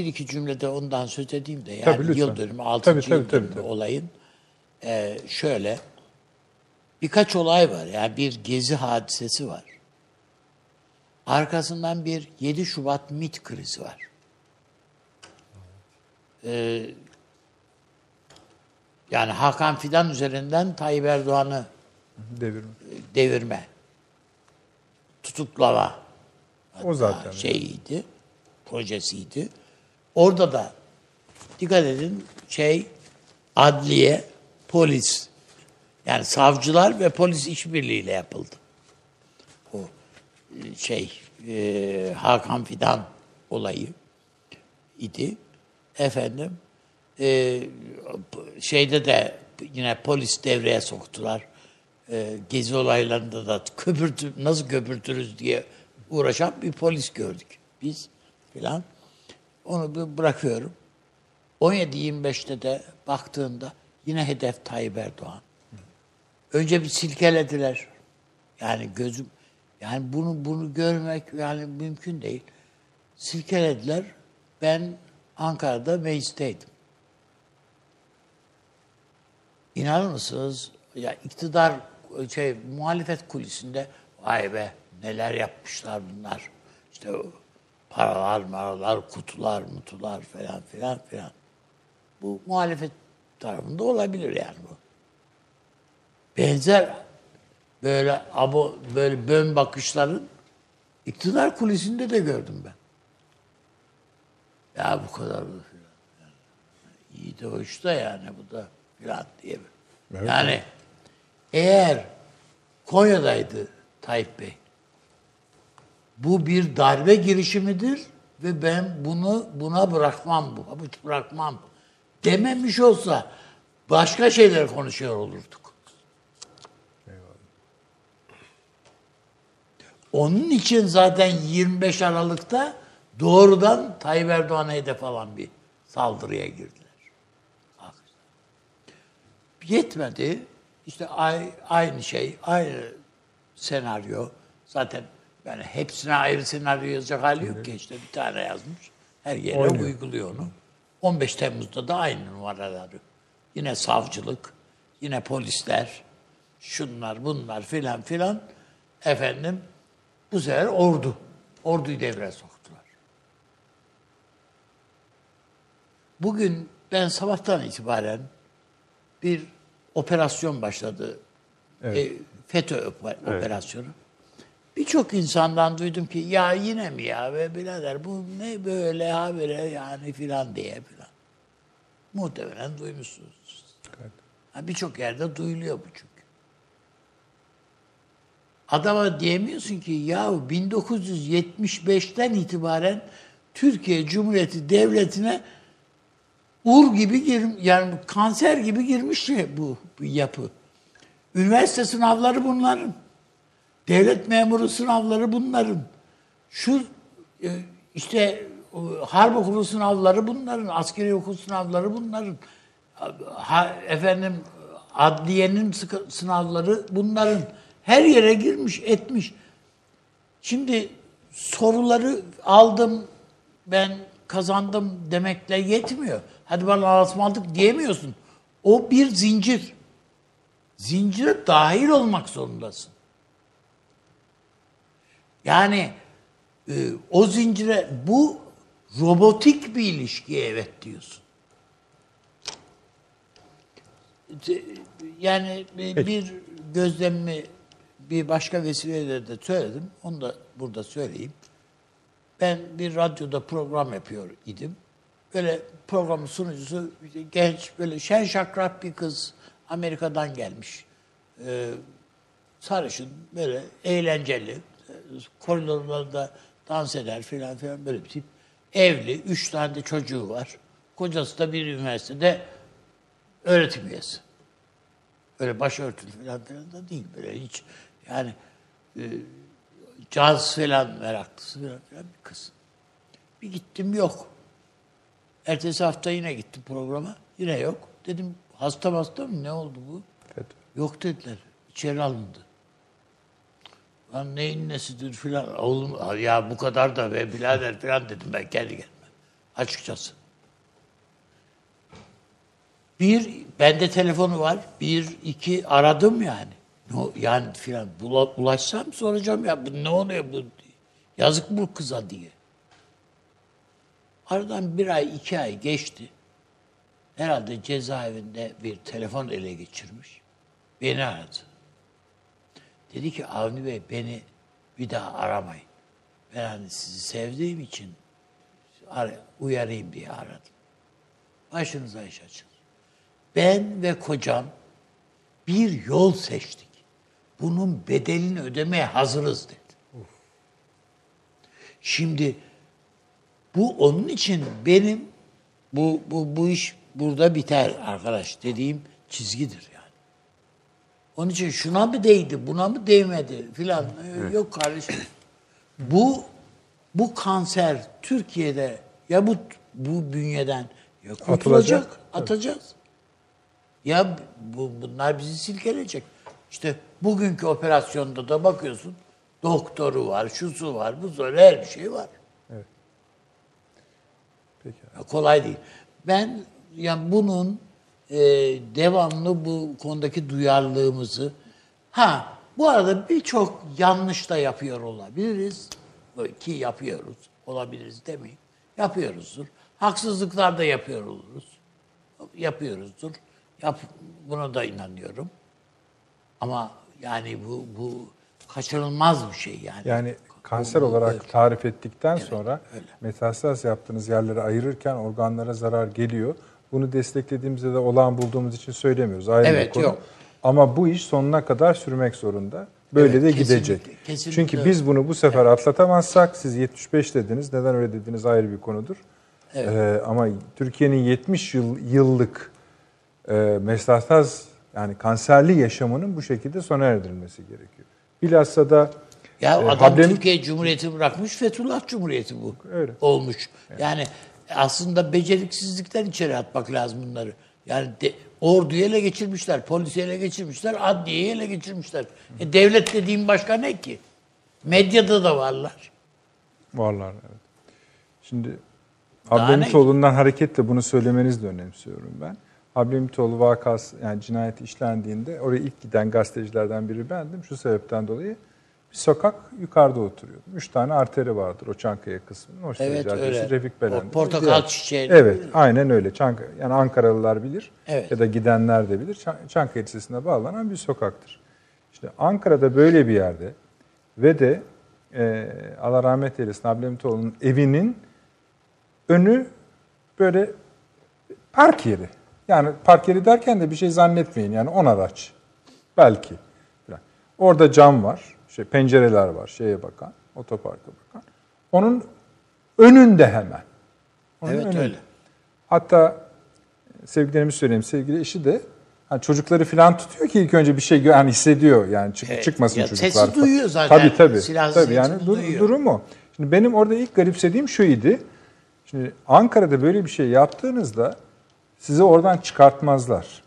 B: bir iki cümlede ondan söz edeyim de yani
A: Tabii,
B: yıl dönümü, 6.
A: Tabii, tabii,
B: yıl
A: tabii,
B: dönümü
A: tabii.
B: olayın e, şöyle birkaç olay var. Yani bir gezi hadisesi var. Arkasından bir 7 Şubat MIT krizi var. Ee, yani Hakan Fidan üzerinden Tayyip Erdoğan'ı
A: Devirme.
B: devirme, tutuklama
A: O zaten.
B: şeyiydi, projesiydi. Orada da dikkat edin şey adliye, polis yani savcılar ve polis işbirliğiyle yapıldı. O şey e, Hakan Fidan olayı idi. Efendim e, şeyde de yine polis devreye soktular. E, gezi olaylarında da köpürtü, nasıl köpürtürüz diye uğraşan bir polis gördük biz filan. Onu bir bırakıyorum. 17-25'te de baktığında yine hedef Tayyip Erdoğan. Önce bir silkelediler. Yani gözüm yani bunu bunu görmek yani mümkün değil. Silkelediler. Ben Ankara'da meclisteydim. İnanır mısınız? Ya iktidar şey muhalefet kulisinde vay be neler yapmışlar bunlar. İşte Paralar, maralar, kutular, mutular falan filan filan. Bu muhalefet tarafında olabilir yani bu. Benzer böyle abo böyle bön bakışların iktidar kulisinde de gördüm ben. Ya bu kadar da filan. Yani iyi de hoş da yani bu da filan diye. Yani eğer Konya'daydı Tayyip Bey. Bu bir darbe girişimidir ve ben bunu buna bırakmam bu. Bırakmam. Dememiş olsa başka şeyler konuşuyor olurduk. Onun için zaten 25 Aralık'ta doğrudan Tayyip Erdoğan'a hedef alan bir saldırıya girdiler. Yetmedi. İşte aynı şey, aynı senaryo. Zaten yani hepsine ayrı senaryo yazacak hali yok ki işte bir tane yazmış. Her yere Oynuyor. uyguluyor onu. 15 Temmuz'da da aynı numaraları. Yine savcılık, yine polisler, şunlar bunlar filan filan. Efendim bu sefer ordu. Orduyu devreye soktular. Bugün ben sabahtan itibaren bir operasyon başladı. Evet. E, FETÖ operasyonu. Evet. Birçok insandan duydum ki ya yine mi ya ve birader bu ne böyle habire yani filan diye filan. Muhtemelen duymuşsunuz. Evet. Birçok yerde duyuluyor bu çünkü. Adama diyemiyorsun ki ya 1975'ten itibaren Türkiye Cumhuriyeti Devleti'ne ur gibi gir, yani kanser gibi girmiş bu, bu yapı. Üniversite sınavları bunların. Devlet memuru sınavları bunların. Şu e, işte harp okulu sınavları bunların, askeri okul sınavları bunların. Efendim adliyenin sınavları bunların. Her yere girmiş, etmiş. Şimdi soruları aldım, ben kazandım demekle yetmiyor. Hadi bana anlatmadık diyemiyorsun. O bir zincir. Zincire dahil olmak zorundasın. Yani e, o zincire bu robotik bir ilişki evet diyorsun. Yani Peki. bir gözlemimi bir başka vesileyle de söyledim. Onu da burada söyleyeyim. Ben bir radyoda program yapıyor idim. Böyle programın sunucusu genç, böyle şen şakrak bir kız Amerika'dan gelmiş. Ee, sarışın, böyle eğlenceli. Koridorlarda dans eder filan filan böyle bir tip. Evli, üç tane de çocuğu var. Kocası da bir üniversitede öğretim üyesi. Öyle başörtülü filan da değil. Böyle hiç yani e, caz falan meraklısı falan filan bir kız. Bir gittim yok. Ertesi hafta yine gittim programa. Yine yok. Dedim hasta hasta mı? Ne oldu bu? Evet. Yok dediler. İçeri alındı. Lan neyin nesidir filan. Oğlum ya bu kadar da be birader filan dedim ben kendi kendime. Açıkçası. Bir, bende telefonu var. Bir, iki aradım yani. No, yani filan ulaşsam soracağım ya bu ne oluyor bu yazık bu kıza diye. Aradan bir ay, iki ay geçti. Herhalde cezaevinde bir telefon ele geçirmiş. Beni aradı. Dedi ki Avni Bey beni bir daha aramayın. Ben hani sizi sevdiğim için uyarayım diye aradım. Başınıza iş açın. Ben ve kocam bir yol seçtik. Bunun bedelini ödemeye hazırız dedi. Şimdi bu onun için benim bu, bu, bu iş burada biter arkadaş dediğim çizgidir yani. Onun için şuna mı değdi, buna mı değmedi filan. Evet. Yok kardeşim. bu bu kanser Türkiye'de ya bu bu bünyeden ya kurtulacak, Atılacak. atacağız. Ya bu, bunlar bizi silkeleyecek. İşte bugünkü operasyonda da bakıyorsun doktoru var, şusu var, bu var, her bir şey var. Peki. Kolay değil. Ben yani bunun e, devamlı bu konudaki duyarlılığımızı ha bu arada birçok yanlış da yapıyor olabiliriz ki yapıyoruz. olabiliriz demeyin. Yapıyoruzdur. Haksızlıklar da yapıyor oluruz. Yapıyoruzdur. Yap, buna da inanıyorum. Ama yani bu bu kaçınılmaz bir şey yani.
A: Yani kanser
B: Bu-
A: olarak
B: evet.
A: tarif ettikten sonra
B: öyle.
A: metastaz yaptığınız yerleri ayırırken organlara zarar geliyor. Bunu desteklediğimizde de olağan bulduğumuz için söylemiyoruz. Ayrı bir
B: Evet,
A: konu.
B: yok.
A: Ama bu iş sonuna kadar sürmek zorunda. Böyle
B: Evet,
A: de
B: kesinlikle,
A: gidecek.
B: kesinlikle
A: Çünkü biz bunu bu sefer atlatamazsak siz 75 dediniz. Neden öyle dediniz ayrı bir konudur. Ee, ama Türkiye'nin 70 yıl, yıllık e, metastaz yani kanserli yaşamının bu şekilde sona erdirilmesi gerekiyor. Bilhassa da
B: Ya
A: e,
B: adam
A: Hablem-
B: Türkiye Cumhuriyeti bırakmış, Fethullah Cumhuriyeti bu.
A: Öyle.
B: Olmuş. Yani aslında beceriksizlikten içeri atmak lazım bunları. Yani de, orduyu ele geçirmişler, polisi ele geçirmişler, adliyeyi ele geçirmişler. E, devlet dediğim başka ne ki? Medyada da varlar.
A: Varlar evet. Şimdi
B: Daha
A: Ablemitoğlu'ndan hareketle bunu söylemenizi de önemsiyorum ben. Ablemitoğlu vakası yani cinayet işlendiğinde oraya ilk giden gazetecilerden biri bendim. Şu sebepten dolayı bir sokak yukarıda oturuyordum. Üç tane arteri vardır o Çankaya kısmının. O
B: Evet,
A: Caddesi,
B: öyle.
A: Refik Belen.
B: O portakal
A: Diğer-
B: çiçeği.
A: Evet aynen öyle. Çankaya, yani Ankaralılar bilir
B: Evet.
A: ya da gidenler de bilir. Çan- Çankaya Lisesi'ne bağlanan bir sokaktır. İşte Ankara'da böyle bir yerde ve de e, Allah rahmet eylesin Ablemitoğlu'nun evinin önü böyle park yeri. Yani park yeri derken de bir şey zannetmeyin. Yani 10 araç. Belki. Orada cam var. Şey, pencereler var şeye bakan. Otoparka bakan. Onun önünde hemen. Onun
B: Evet
A: önünde.
B: öyle.
A: Hatta e, sevgilerimi söyleyeyim. Sevgili eşi de hani çocukları falan tutuyor ki ilk önce bir şey yani hissediyor yani çık,
B: Evet,
A: çıkmasın
B: ya
A: çocuklar.
B: sesi duyuyor zaten.
A: Tabii tabii.
B: Silah
A: tabii yani dur,
B: duyuyor.
A: durum o. Şimdi benim orada ilk garipsediğim şuydu. Şimdi Ankara'da böyle bir şey yaptığınızda sizi oradan çıkartmazlar.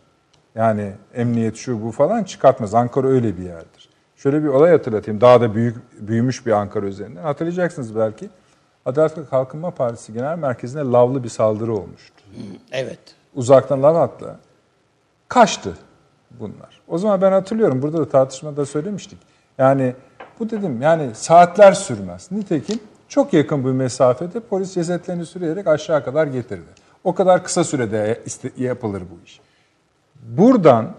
A: Yani emniyet şu bu falan çıkartmaz. Ankara öyle bir yerdir. Şöyle bir olay hatırlatayım. Daha da büyük büyümüş bir Ankara üzerinden. Hatırlayacaksınız belki. Adalet ve Kalkınma Partisi Genel Merkezi'ne lavlı bir saldırı olmuştu.
B: Evet.
A: Uzaktan lav attı. Kaçtı bunlar. O zaman ben hatırlıyorum. Burada da tartışmada söylemiştik. Yani bu dedim yani saatler sürmez. Nitekim çok yakın bir mesafede polis cesetlerini sürüyerek aşağı kadar getirdi. O kadar kısa sürede yapılır bu iş. Buradan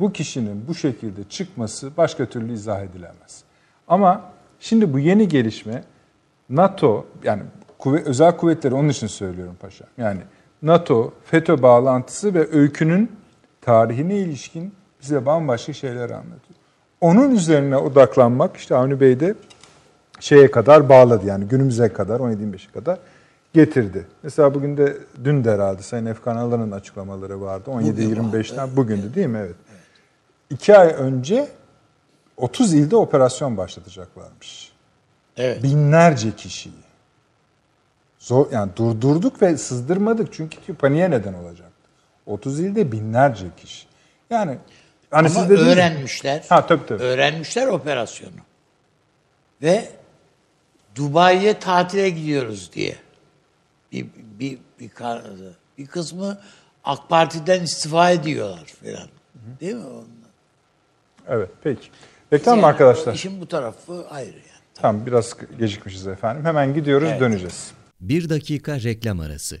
A: bu kişinin bu şekilde çıkması başka türlü izah edilemez. Ama şimdi bu yeni gelişme NATO yani kuvve- özel kuvvetleri onun için söylüyorum paşa. Yani NATO, FETÖ bağlantısı ve öykünün tarihine ilişkin bize bambaşka şeyler anlatıyor. Onun üzerine odaklanmak işte Avni Bey de şeye kadar bağladı yani günümüze kadar 17-25'e kadar getirdi. Mesela bugün de dün de herhalde Sayın Efkan Alan'ın açıklamaları vardı. 17-25'ten bugündü değil mi? Evet. İki ay önce 30 ilde operasyon başlatacaklarmış.
B: Evet.
A: Binlerce kişiyi. Zor, yani durdurduk ve sızdırmadık çünkü paniğe neden olacaktı. 30 ilde binlerce kişi. Yani hani
B: Ama
A: siz dediniz-
B: öğrenmişler.
A: Ha tabii tabii.
B: Öğrenmişler operasyonu. Ve Dubai'ye tatile gidiyoruz diye. Bir, bir, bir, bir kısmı AK Parti'den istifa ediyorlar falan. Değil mi?
A: Evet peki. Reklam mı
B: Yani
A: arkadaşlar?
B: İşin bu tarafı ayrı yani.
A: Tamam biraz gecikmişiz efendim. Hemen gidiyoruz
B: Evet.
A: döneceğiz.
F: Bir dakika reklam arası.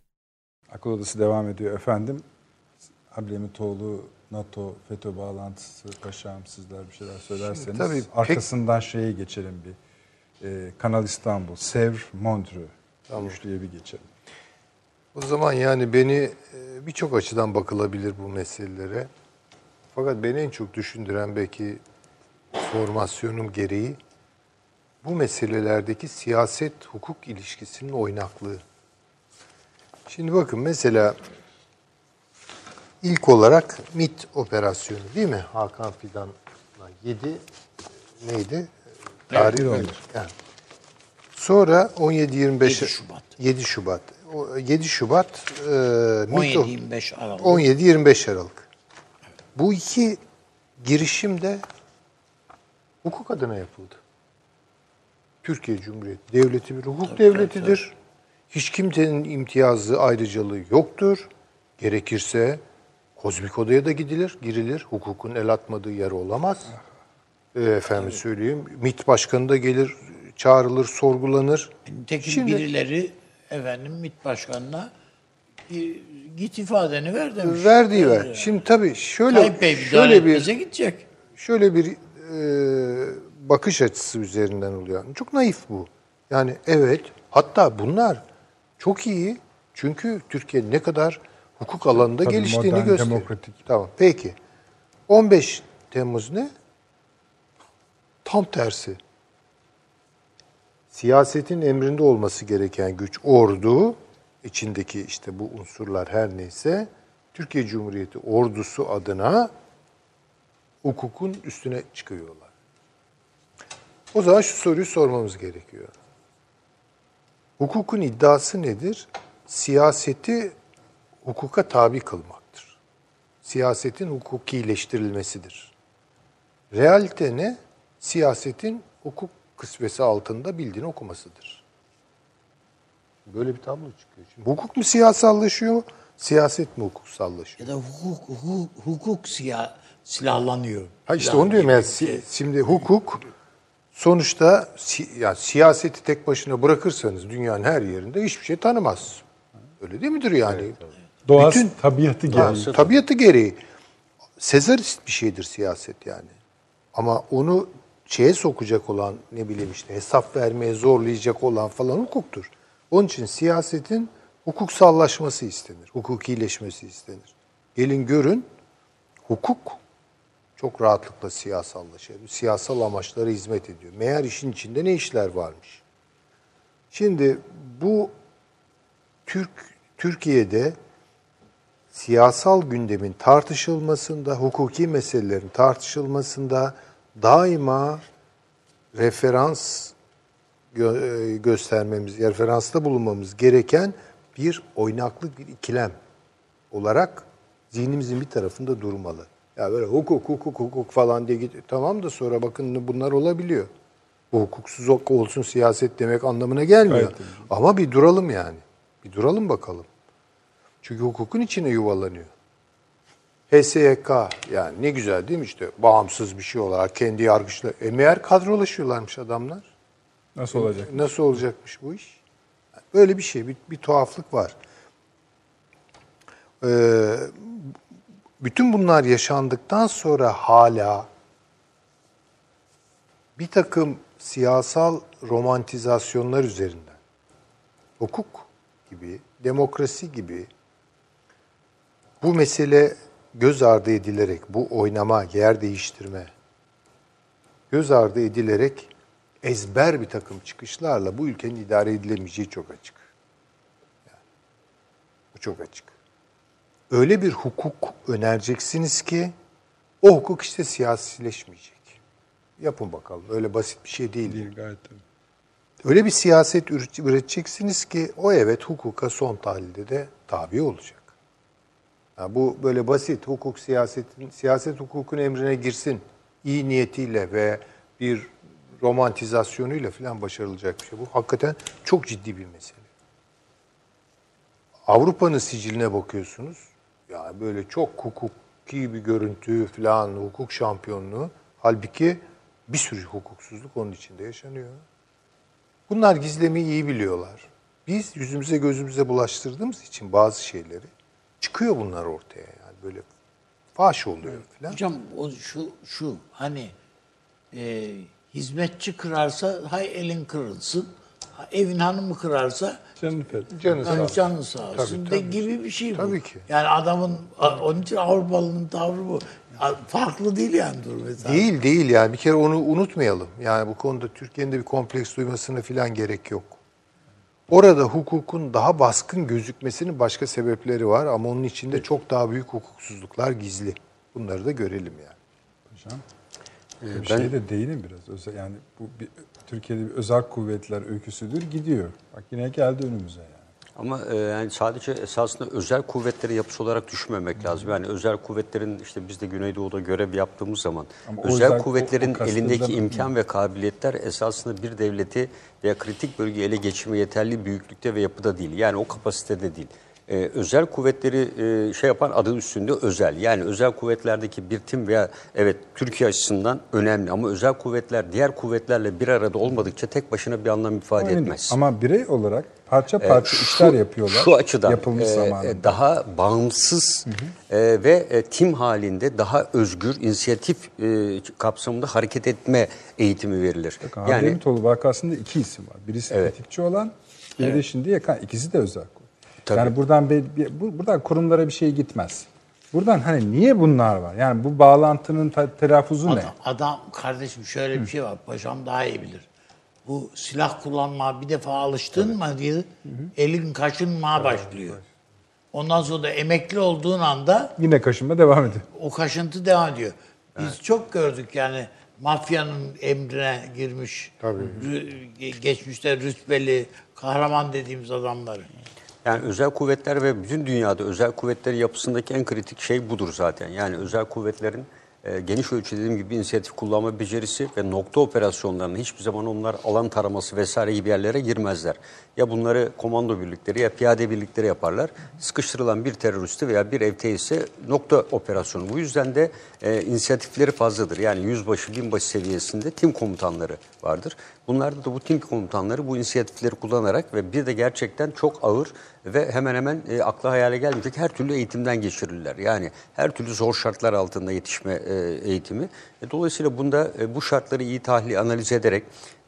A: Akıl Odası devam ediyor efendim. Ablemitoğlu, NATO, FETÖ bağlantısı, paşam sizler bir şeyler söylerseniz.
C: tabii pek-
A: arkasından şeye geçelim bir. Ee, Kanal İstanbul, Sevr, Montreux. Üçlüye bir geçelim.
C: O zaman yani beni e, birçok açıdan bakılabilir bu meselelere. Fakat beni en çok düşündüren belki formasyonum gereği bu meselelerdeki siyaset hukuk ilişkisinin oynaklığı. Şimdi bakın mesela ilk olarak MIT operasyonu değil mi? Hakan Fidan'la 7 neydi? Tarih öyle. Yani. Sonra 17-25
B: 7 Şubat.
C: 7 Şubat. O 7 Şubat e, MIT o-
B: 17-25 Aralık.
C: 17-25 Aralık. Bu iki girişim de hukuk adına yapıldı. Türkiye Cumhuriyeti Devleti bir hukuk devletidir. Hiç kimsenin imtiyazı, ayrıcalığı yoktur. Gerekirse kozmik odaya da gidilir, girilir. Hukukun el atmadığı yer olamaz. E, efendim söyleyeyim. MİT başkanı da gelir, çağrılır, sorgulanır.
B: Nitekim
C: Şimdi-
B: birileri efendim MİT Başkanı'na git ifadeni ver demiş.
C: Verdiği ver. Şimdi tabii şöyle
B: Tayyip Bey
C: şöyle bir
B: gidecek.
C: şöyle bir e, bakış açısı üzerinden oluyor. Çok naif bu. Yani evet, hatta bunlar çok iyi. Çünkü Türkiye ne kadar hukuk alanında
A: Tabii,
C: geliştiğini
A: modern,
C: gösteriyor.
A: demokratik.
C: Tamam. Peki. 15 Temmuz ne? Tam tersi. Siyasetin emrinde olması gereken güç ordu, içindeki işte bu unsurlar her neyse, Türkiye Cumhuriyeti ordusu adına hukukun üstüne çıkıyorlar. O zaman şu soruyu sormamız gerekiyor. Hukukun iddiası nedir? Siyaseti hukuka tabi kılmaktır. Siyasetin hukukileştirilmesidir. Realite ne? Siyasetin hukuk kısmesi altında bildiğini okumasıdır. Böyle bir tablo çıkıyor. Şimdi hukuk mu siyasallaşıyor, siyaset mi hukuksallaşıyor?
B: Ya da hukuk, hukuk, hukuk siya, silahlanıyor.
C: Ha işte onu diyorum
B: gibi
C: yani şimdi hukuk sonuçta si- yani siyaseti tek başına bırakırsanız dünyanın her yerinde hiçbir şey tanımaz. Öyle değil midir yani?
A: Doğası,
C: Bütün-
A: tabiatı gereği.
C: tabiatı gereği. Sezarist bir şeydir siyaset yani. Ama onu şeye sokacak olan ne bileyim işte hesap vermeye zorlayacak olan falan hukuktur. Onun için siyasetin hukuksallaşması istenir. Hukukileşmesi istenir. Gelin görün hukuk çok rahatlıkla siyasallaşıyor. Siyasal amaçlara hizmet ediyor. Meğer işin içinde ne işler varmış? Şimdi bu Türk Türkiye'de siyasal gündemin tartışılmasında, hukuki meselelerin tartışılmasında daima referans gö- e, göstermemiz, referansta bulunmamız gereken bir oynaklık, bir ikilem olarak zihnimizin bir tarafında durmalı. Ya böyle hukuk, hukuk, hukuk falan diye git. Tamam da sonra bakın bunlar olabiliyor. Bu hukuksuz olsun siyaset demek anlamına gelmiyor.
A: Evet.
C: Ama bir duralım yani. Bir duralım bakalım. Çünkü hukukun içine yuvalanıyor. HSYK yani ne güzel değil mi işte bağımsız bir şey olarak kendi yargıçla. E meğer kadrolaşıyorlarmış adamlar.
A: Nasıl olacak?
C: Nasıl olacakmış bu iş? Böyle bir şey, bir, bir tuhaflık var. Ee, bütün bunlar yaşandıktan sonra hala bir takım siyasal romantizasyonlar üzerinden hukuk gibi, demokrasi gibi bu mesele göz ardı edilerek, bu oynama, yer değiştirme göz ardı edilerek ezber bir takım çıkışlarla bu ülkenin idare edilemeyeceği çok açık. Yani, bu çok açık. Öyle bir hukuk önereceksiniz ki o hukuk işte siyasileşmeyecek. Yapın bakalım. Öyle basit bir şey değil.
A: Değil gayet tabii.
C: Öyle bir siyaset üret- üreteceksiniz ki o evet hukuka son tahlilde de tabi olacak. Ya bu böyle basit hukuk siyasetin siyaset hukukun emrine girsin iyi niyetiyle ve bir romantizasyonuyla falan başarılacak bir şey. Bu hakikaten çok ciddi bir mesele. Avrupa'nın siciline bakıyorsunuz. Ya böyle çok hukuki bir görüntü falan, hukuk şampiyonluğu. Halbuki bir sürü hukuksuzluk onun içinde yaşanıyor. Bunlar gizlemeyi iyi biliyorlar. Biz yüzümüze gözümüze bulaştırdığımız için bazı şeyleri çıkıyor bunlar ortaya yani böyle faş oluyor falan.
B: Hocam o şu şu hani e, hizmetçi kırarsa hay elin kırılsın. Evin hanımı kırarsa
A: efendim.
C: Canı sağ olsun.
B: canı sağ olsun
C: Tabii,
B: de
C: tabii.
B: gibi bir şey bu.
C: Tabii ki.
B: Yani adamın onun için Avrupalı'nın tavrı bu. Farklı değil yani durum mesela.
C: Değil değil yani bir kere onu unutmayalım. Yani bu konuda Türkiye'nin de bir kompleks duymasına falan gerek yok. Orada hukukun daha baskın gözükmesinin başka sebepleri var ama onun içinde çok daha büyük hukuksuzluklar gizli. Bunları da görelim yani.
A: Hocam.
D: Ee,
A: Bir
D: ben-
A: şey de değilim biraz. Özel, yani bu bir, Türkiye'de bir özel kuvvetler öyküsüdür gidiyor. Bak yine geldi önümüze yani.
D: Ama e, yani sadece esasında özel kuvvetleri yapısı olarak düşünmemek lazım. Yani özel kuvvetlerin işte biz de Güneydoğu'da görev yaptığımız zaman
A: Ama
D: özel
A: özel-
D: kuvvetlerin
A: o- o
D: elindeki imkan ve kabiliyetler esasında bir devleti veya kritik bölgeyi ele geçirme yeterli büyüklükte ve yapıda değil. Yani o kapasitede değil. E, özel kuvvetleri e, şey yapan adı üstünde özel. Yani özel kuvvetlerdeki bir tim veya evet Türkiye açısından önemli ama özel kuvvetler diğer kuvvetlerle bir arada olmadıkça tek başına bir anlam ifade
A: Aynen.
D: etmez.
A: Ama birey olarak parça
D: Ee,
A: parça işler yapıyorlar.
D: Şu açıdan
A: yapılmış
D: e,
A: zamanında.
D: e, daha bağımsız e, ve e, tim halinde daha özgür, inisiyatif e, kapsamında hareket etme eğitimi verilir.
A: Bakın
D: yani
A: Hademitoğlu vakasında iki isim var. Birisi
D: Evet.
A: tetikçi olan, biri de şimdi yakan. İkisi de özel kuvvet.
D: Tabii.
A: Yani buradan bir- bu- buradan kurumlara bir şey gitmez. Buradan hani niye bunlar var? Yani bu bağlantının telaffuzu ne?
B: Adam, adam kardeşim şöyle bir şey var. Paşam daha iyi bilir. Bu silah kullanmaya bir defa alıştın mı diye elin kaşınmaya başlıyor. Ondan sonra da emekli olduğun anda
A: Yine kaşınma devam ediyor.
B: o kaşıntı devam ediyor. Biz çok gördük yani mafyanın emrine girmiş,
C: Tabii.
B: rü- geçmişte rütbeli, kahraman dediğimiz adamları.
D: Yani özel kuvvetler ve bütün dünyada özel kuvvetlerin yapısındaki en kritik şey budur zaten. Yani özel kuvvetlerin e, geniş ölçüde dediğim gibi inisiyatif kullanma becerisi ve nokta operasyonlarını hiçbir zaman onlar alan taraması vesaire gibi yerlere girmezler. Ya bunları komando birlikleri ya piyade birlikleri yaparlar. Sıkıştırılan bir teröristi veya bir ev tesise nokta operasyonu. Bu yüzden de e, inisiyatifleri fazladır. Yani yüzbaşı, binbaşı seviyesinde tim komutanları vardır. Bunlarda da bu tim komutanları bu inisiyatifleri kullanarak ve bir de gerçekten çok ağır ve hemen hemen e, akla hayale gelmeyecek her türlü eğitimden geçirirler. Yani her türlü zor şartlar altında yetişme e, eğitimi. E, dolayısıyla bunda e, bu şartları iyi tahlil, analiz ederek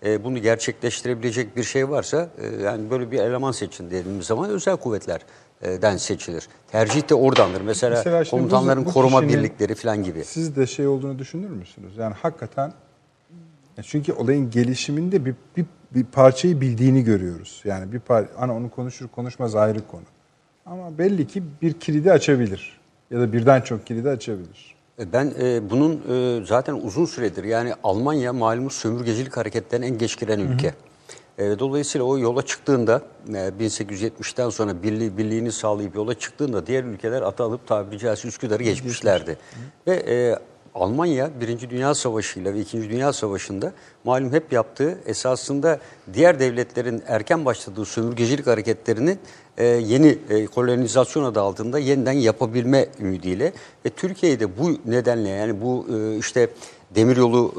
D: e, bunu gerçekleştirebilecek bir şey varsa e, yani böyle bir eleman seçin dediğimiz zaman özel kuvvetlerden seçilir. Tercih de oradandır. Mesela,
A: Mesela şimdi bu-
D: komutanların
A: bu
D: koruma birlikleri falan gibi.
A: Siz de şey olduğunu düşünür müsünüz? Yani hakikaten çünkü olayın gelişiminde bir, bir, bir parçayı bildiğini görüyoruz. Yani bir par hani onu konuşur konuşmaz ayrı konu. Ama belli ki bir kilidi açabilir. Ya da birden çok kilidi açabilir.
D: E, Ben e, bunun e, zaten uzun süredir yani Almanya malumunuz sömürgecilik hareketlerine en geç giren ülke. E, dolayısıyla o yola çıktığında e, 1870'ten sonra birliği, birliğini sağlayıp yola çıktığında diğer ülkeler ata alıp tabiri caizse Üsküdar'ı geçmişlerdi. Ve e, Almanya Birinci Dünya Savaşı ile ve Dünya Savaşı'nda malum hep yaptığı esasında diğer devletlerin erken başladığı sömürgecilik hareketlerini e, yeni e, kolonizasyon adı altında yeniden yapabilme ümidiyle ve Türkiye'de bu nedenle yani bu e, işte demiryolu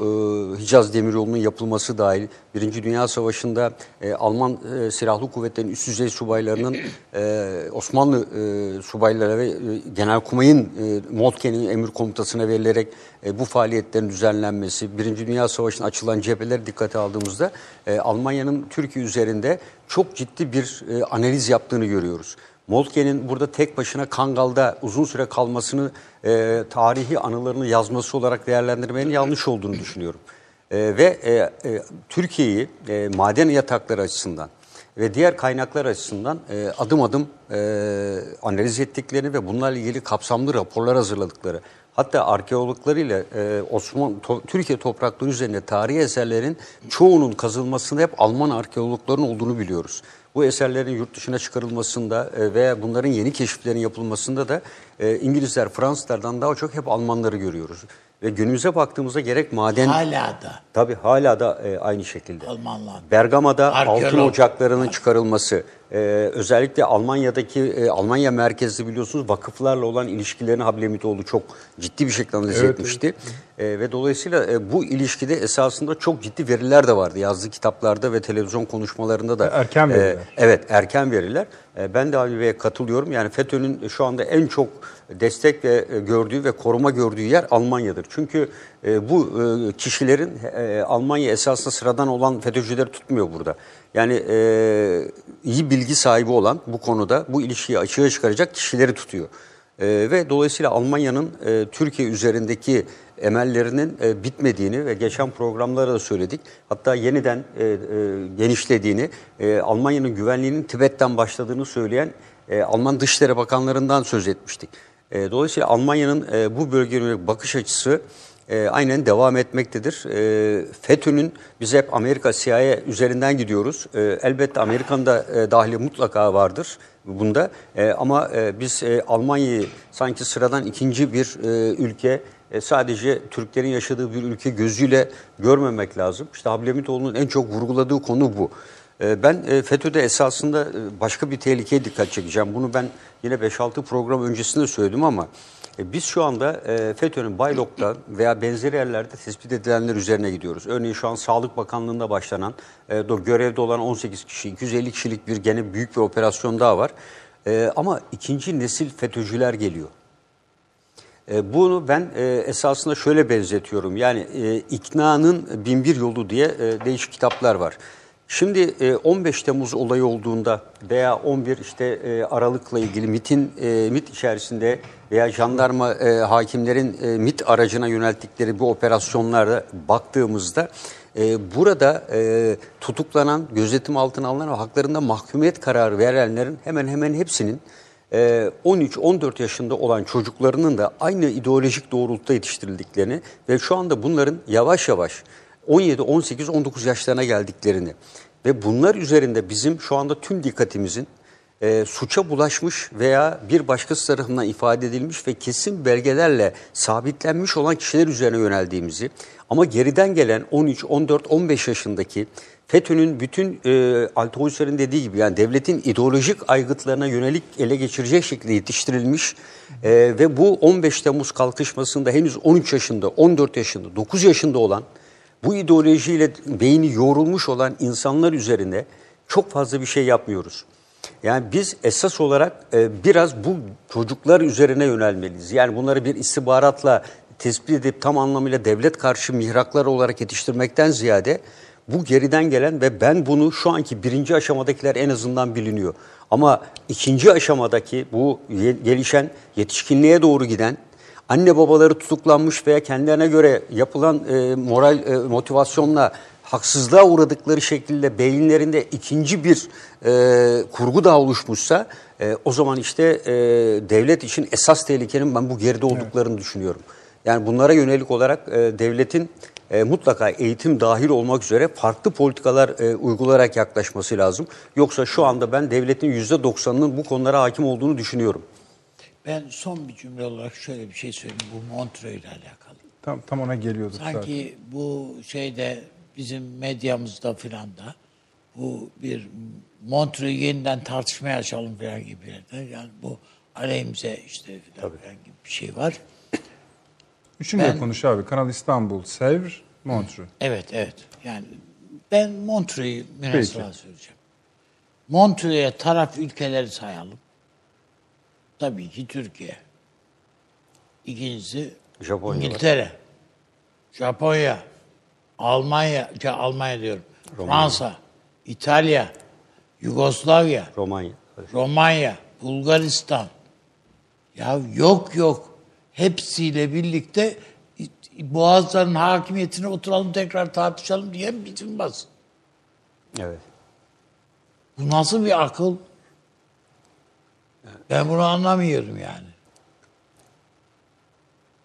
D: e, Hicaz demiryolunun yapılması dahil Birinci Dünya Savaşı'nda e, Alman e, silahlı kuvvetlerin üst düzey subaylarının e, Osmanlı e, subaylara ve e, Genelkumay'ın e, Moltke'nin emir komutasına verilerek e, bu faaliyetlerin düzenlenmesi, Birinci Dünya Savaşı'nın açılan cepheleri dikkate aldığımızda e, Almanya'nın Türkiye üzerinde çok ciddi bir e, analiz yaptığını görüyoruz. Moltke'nin burada tek başına Kangal'da uzun süre kalmasını e, tarihi anılarını yazması olarak değerlendirmenin yanlış olduğunu düşünüyorum. E, ve e, e, Türkiye'yi e, maden yatakları açısından ve diğer kaynaklar açısından e, adım adım e, analiz ettiklerini ve bunlarla ilgili kapsamlı raporlar hazırladıkları hatta arkeologlarıyla e, Osman to- Türkiye toprakları üzerinde tarihi eserlerin çoğunun kazılmasında hep Alman arkeologların olduğunu biliyoruz. Bu eserlerin yurt dışına çıkarılmasında e, veya bunların yeni keşiflerin yapılmasında da e, İngilizler, Fransızlardan daha çok hep Almanları görüyoruz. Ve günümüze baktığımızda gerek maden...
B: Hala da
D: Tabii hala da e, aynı şekilde.
B: Almanlar.
D: Bergama'da
B: Arkeolog.
D: altın ocaklarının çıkarılması, e, özellikle Almanya'daki e, Almanya merkezli biliyorsunuz vakıflarla olan ilişkilerini Hablemitoğlu çok ciddi bir şekilde analiz
A: Evet,
D: etmişti. E, ve dolayısıyla e, bu ilişkide esasında çok ciddi veriler de vardı yazdığı kitaplarda ve televizyon konuşmalarında da.
A: Erken
D: e,
A: veriler.
D: Evet erken veriler. E, Ben de Avni Bey'e katılıyorum. Yani FETÖ'nün şu anda en çok destek ve e, gördüğü ve koruma gördüğü yer Almanya'dır. Çünkü e, bu e, kişilerin e, Almanya esasında sıradan olan FETÖ'cüleri tutmuyor burada. Yani e, iyi bilgi sahibi olan bu konuda bu ilişkiyi açığa çıkaracak kişileri tutuyor. E, ve dolayısıyla Almanya'nın e, Türkiye üzerindeki emellerinin e, bitmediğini ve geçen programlarda da söyledik. Hatta yeniden e, e, genişlediğini, e, Almanya'nın güvenliğinin Tibet'ten başladığını söyleyen e, Alman Dışişleri Bakanlarından söz etmiştik. E, dolayısıyla Almanya'nın e, bu bölgeye bakış açısı e, aynen devam etmektedir. E, FETÖ'nün biz hep Amerika CIA üzerinden gidiyoruz. E, elbette Amerika'nın da e, dahili mutlaka vardır bunda. E, ama e, biz e, Almanya'yı sanki sıradan ikinci bir e, ülke e, sadece Türklerin yaşadığı bir ülke gözüyle görmemek lazım. İşte Hablemitoğlu'nun en çok vurguladığı konu bu. E, ben e, FETÖ'de esasında başka bir tehlikeye dikkat çekeceğim. Bunu ben yine 5-6 program öncesinde söyledim ama e, biz şu anda e, FETÖ'nün Baylok'ta veya benzeri yerlerde tespit edilenler üzerine gidiyoruz. Örneğin şu an Sağlık Bakanlığı'nda başlanan e, görevde olan 18 kişi, 250 kişilik bir gene büyük bir operasyon daha var. E, ama ikinci nesil FETÖ'cüler geliyor. Bunu ben esasında şöyle benzetiyorum. Yani e, iknanın binbir yolu diye değişik kitaplar var. Şimdi e, 15 Temmuz olayı olduğunda veya 11 işte Aralık'la ilgili MIT'in MIT içerisinde veya jandarma e, hakimlerin e, MIT aracına yönelttikleri bu operasyonlarda baktığımızda e, burada e, tutuklanan, gözetim altına alınan ve haklarında mahkumiyet kararı verenlerin hemen hemen hepsinin 13-14 yaşında olan çocuklarının da aynı ideolojik doğrultuda yetiştirildiklerini ve şu anda bunların yavaş yavaş 17, 18, 19 yaşlarına geldiklerini ve bunlar üzerinde bizim şu anda tüm dikkatimizin e, suça bulaşmış veya bir başkası tarafından ifade edilmiş ve kesin belgelerle sabitlenmiş olan kişiler üzerine yöneldiğimizi ama geriden gelen 13, 14, 15 yaşındaki FETÖ'nün bütün e, Althusser'in dediği gibi yani devletin ideolojik aygıtlarına yönelik ele geçirecek şekilde yetiştirilmiş e, ve bu 15 Temmuz kalkışmasında henüz 13 yaşında, 14 yaşında, 9 yaşında olan bu ideolojiyle beyni yoğrulmuş olan insanlar üzerine çok fazla bir şey yapmıyoruz. Yani biz esas olarak e, biraz bu çocuklar üzerine yönelmeliyiz. Yani bunları bir istihbaratla tespit edip tam anlamıyla devlet karşı mihraklar olarak yetiştirmekten ziyade bu geriden gelen ve ben bunu şu anki birinci aşamadakiler en azından biliniyor. Ama ikinci aşamadaki bu gelişen yetişkinliğe doğru giden anne babaları tutuklanmış veya kendilerine göre yapılan e, moral e, motivasyonla haksızlığa uğradıkları şekilde beyinlerinde ikinci bir e, kurgu daha oluşmuşsa e, o zaman işte e, devlet için esas tehlikenin ben bu geride olduklarını evet. düşünüyorum. Yani bunlara yönelik olarak e, devletin e, mutlaka eğitim dahil olmak üzere farklı politikalar e, uygulayarak yaklaşması lazım. Yoksa şu anda ben devletin %90'ının bu konulara hakim olduğunu düşünüyorum.
B: Ben son bir cümle olarak şöyle bir şey söyleyeyim bu Montreux ile alakalı.
A: Tam, tam ona geliyorduk
B: Sanki
A: zaten.
B: bu şeyde bizim medyamızda filan da bu bir Montreux'u yeniden tartışmaya açalım falan gibi. Yani bu aleyhimize işte filan, filan gibi bir şey var.
A: Üçünü ben, de konuş abi. Kanal İstanbul, Sevr, Montreux.
B: Evet, evet. Yani ben Montreux'u münasıra söyleyeceğim. Montreux'e taraf ülkeleri sayalım. Tabii ki Türkiye. İkincisi Japonya İngiltere. Var. Japonya. Almanya, Almanya diyorum. Romanya. Fransa, İtalya, Yugoslavya,
D: Romanya.
B: Romanya, Bulgaristan. Ya yok yok hepsiyle birlikte boğazların hakimiyetine oturalım tekrar tartışalım diye bitirmez.
D: Evet.
B: Bu nasıl bir akıl? Ben bunu anlamıyorum yani.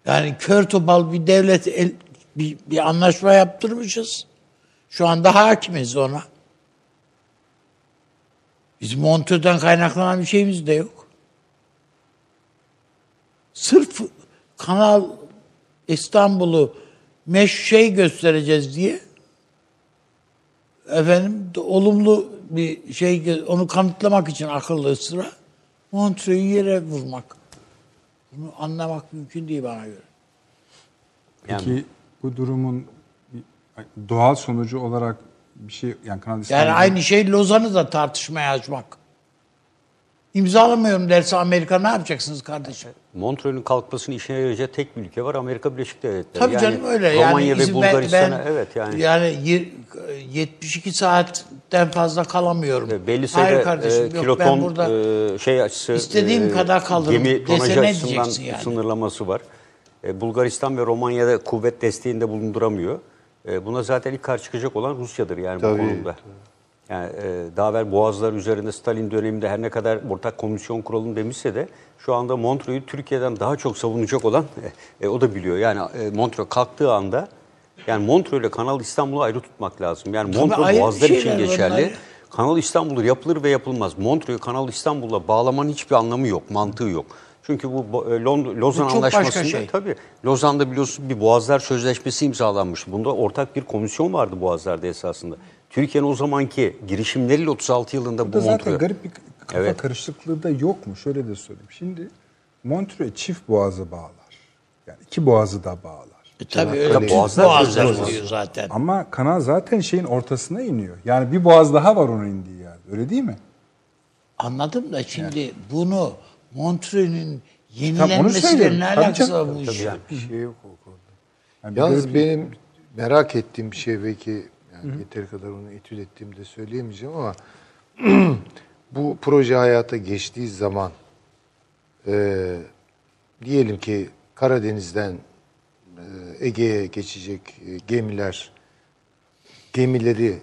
B: Yani kör topal bir devlet el, bir, bir anlaşma yaptırmışız. Şu anda hakimiz ona. Bizim Montreux'den kaynaklanan bir şeyimiz de yok. Sırf Kanal İstanbul'u meş şey göstereceğiz diye efendim olumlu bir şey onu kanıtlamak için akıllı sıra Montreux'u yere vurmak. Bunu anlamak mümkün değil bana göre.
A: Peki yani, bu durumun doğal sonucu olarak bir şey yani Kanal
B: Yani aynı şey Lozan'ı da tartışmaya açmak. İmzalamıyorum derse Amerika ne yapacaksınız kardeşim?
D: Montreux'un kalkmasını işine yarayacak tek bir ülke var Amerika Birleşik Devletleri.
B: Tabii
D: Yani
B: canım öyle.
D: Romanya
B: yani
D: ve
B: izin-
D: Bulgaristan'a
B: ben,
D: evet yani.
B: yani yir- 72 saatten fazla kalamıyorum.
D: E, Belli
B: Hayır
D: sayıda
B: kardeşim
D: e,
B: yok
D: kiloton
B: ben burada
D: e, şey açısı
B: istediğim kadar kalırım
D: gemi tonajı açısından
B: yani?
D: sınırlaması var. E, Bulgaristan ve Romanya'da kuvvet desteğinde bulunduramıyor. E, buna zaten ilk karşı çıkacak olan Rusya'dır yani
C: Tabii,
D: bu konuda. Yani e, daha evvel Boğazlar üzerinde Stalin döneminde her ne kadar ortak komisyon kuralım demişse de şu anda Montreux'u Türkiye'den daha çok savunacak olan e, o da biliyor. Yani e, Montreux kalktığı anda yani Montreux ile Kanal İstanbul'u ayrı tutmak lazım. Yani
B: Tabii
D: Montreux Boğazlar için geçerli. Kanal İstanbul yapılır ve yapılmaz. Montreux'u Kanal İstanbul'la bağlamanın hiçbir anlamı yok, mantığı yok. Çünkü bu e, Lond- Lozan
B: Bu çok başka
D: Anlaşması'nda
B: şey.
D: tabii Lozan'da biliyorsun bir Boğazlar Sözleşmesi imzalanmıştı. Bunda ortak bir komisyon vardı Boğazlar'da esasında. Türkiye'nin o zamanki girişimleriyle 36 yılında bu
A: Burada zaten
D: Montreux.
A: garip bir kafa
D: Evet.
A: karışıklığı da yok mu? Şöyle de söyleyeyim. Şimdi Montreux çift boğazı bağlar. Yani iki boğazı da bağlar.
B: E, tabii öyle.
D: Tabii, Boğazlar
B: Boğazları
D: Sözleşmesi.
B: diyor zaten.
A: Ama kanal zaten şeyin ortasına iniyor. Yani bir boğaz daha var onun indiği yerde. Öyle değil mi?
B: Anladım da şimdi bunu Montreux'ün
A: onu
B: yenilenmesiyle ne alakası var bu işin?
C: Bir şey yok o konuda.
A: Yani bir
C: Yalnız
A: garip-
C: benim merak ettiğim bir şey belki yani yeteri kadar onu etüt ettiğimde söyleyemeyeceğim ama bu proje hayata geçtiği zaman e, diyelim ki Karadeniz'den e, Ege'ye geçecek e, gemiler gemileri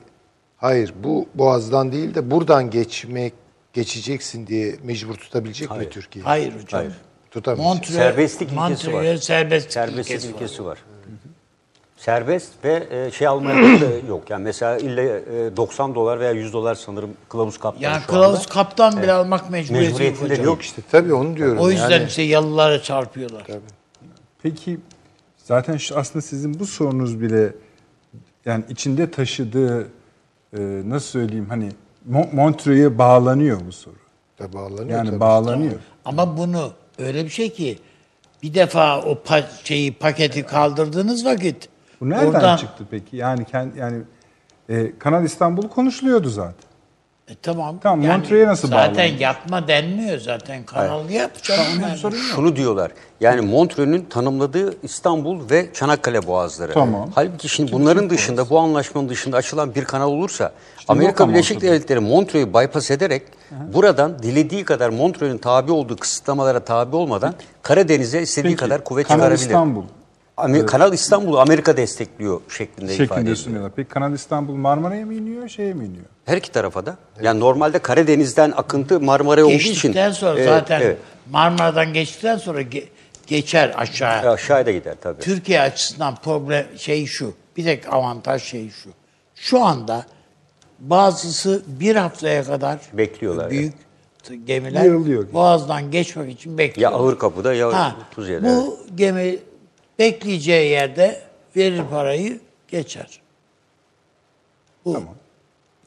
C: hayır bu boğazdan değil de buradan geçmek geçeceksin diye mecbur tutabilecek mi Türkiye?
B: Hayır hocam.
D: Hayır.
C: Tutamayacak.
B: Montreux,
D: Serbestlik ilkesi var.
B: serbestlik,
D: Serbestlik
B: ilkesi var.
D: ilkesi var. Serbest ve e, şey almaya da yok. Yani mesela illa e, 90 dolar veya 100 dolar sanırım kılavuz kaptan
B: Yani
D: şu
B: kılavuz
D: anda.
B: kaptan bile almak mecburiyeti yok
D: Mecburiyetinde
B: hocam.
C: Yok işte tabii onu diyorum.
B: O yüzden
C: yani.
B: işte yalılara çarpıyorlar.
A: Peki zaten şu aslında sizin bu sorunuz bile yani içinde taşıdığı e, nasıl söyleyeyim hani Montreux'e bağlanıyor bu soru.
C: Tabii bağlanıyor
A: Yani
C: tabii.
A: bağlanıyor.
B: Ama bunu öyle bir şey ki bir defa o pa- şeyi paketi kaldırdığınız vakit
A: Bu nereden
B: oradan,
A: çıktı peki? Yani kendi yani e, Kanal İstanbul konuşuluyordu zaten.
B: E, tamam.
A: Tamam, Montreux'e nasıl
B: Zaten
A: bağlanıyor?
B: yapma denmiyor zaten. Kanalı yapacağım.
A: Tamam,
B: ben.
A: sorun yok.
D: Şunu diyorlar. Yani Montreux'ün tanımladığı İstanbul ve Çanakkale boğazları.
A: Tamam.
D: Halbuki şimdi bunların dışında, bu anlaşmanın dışında açılan bir kanal olursa Amerika
A: yok ama
D: Birleşik. Devletleri Montreux'u bypass ederek buradan dilediği kadar Montreux'un tabi olduğu kısıtlamalara tabi olmadan Karadeniz'e istediği
A: Peki,
D: kadar kuvvet
A: Kanal
D: çıkarabilir.
A: İstanbul
D: Amer- Kanal İstanbul'u Amerika destekliyor şeklinde, ifade
A: şeklinde
D: ediyor.
A: sunuyorlar. Peki Kanal İstanbul Marmara'ya mı iniyor, şeye mi iniyor?
D: Her iki tarafa da. Yani normalde Karadeniz'den akıntı Marmara olduğu için.
B: Geçtikten sonra
D: e,
B: zaten
D: evet,
B: Marmara'dan geçtikten sonra ge- geçer aşağı.
D: e, aşağıya da gider tabii.
B: Türkiye açısından problem şey şu. Bir tek avantaj şey şu. Şu anda bazısı bir haftaya kadar
D: Bekliyorlar,
B: Büyük gemiler
A: Yığılıyor.
B: Boğaz'dan geçmek için
D: Ya
B: bekliyor.
D: ağır kapıda ya
B: Ha,
D: Tuzye'de.
B: bu gemi bekleyeceği yerde verir parayı geçer. Bu,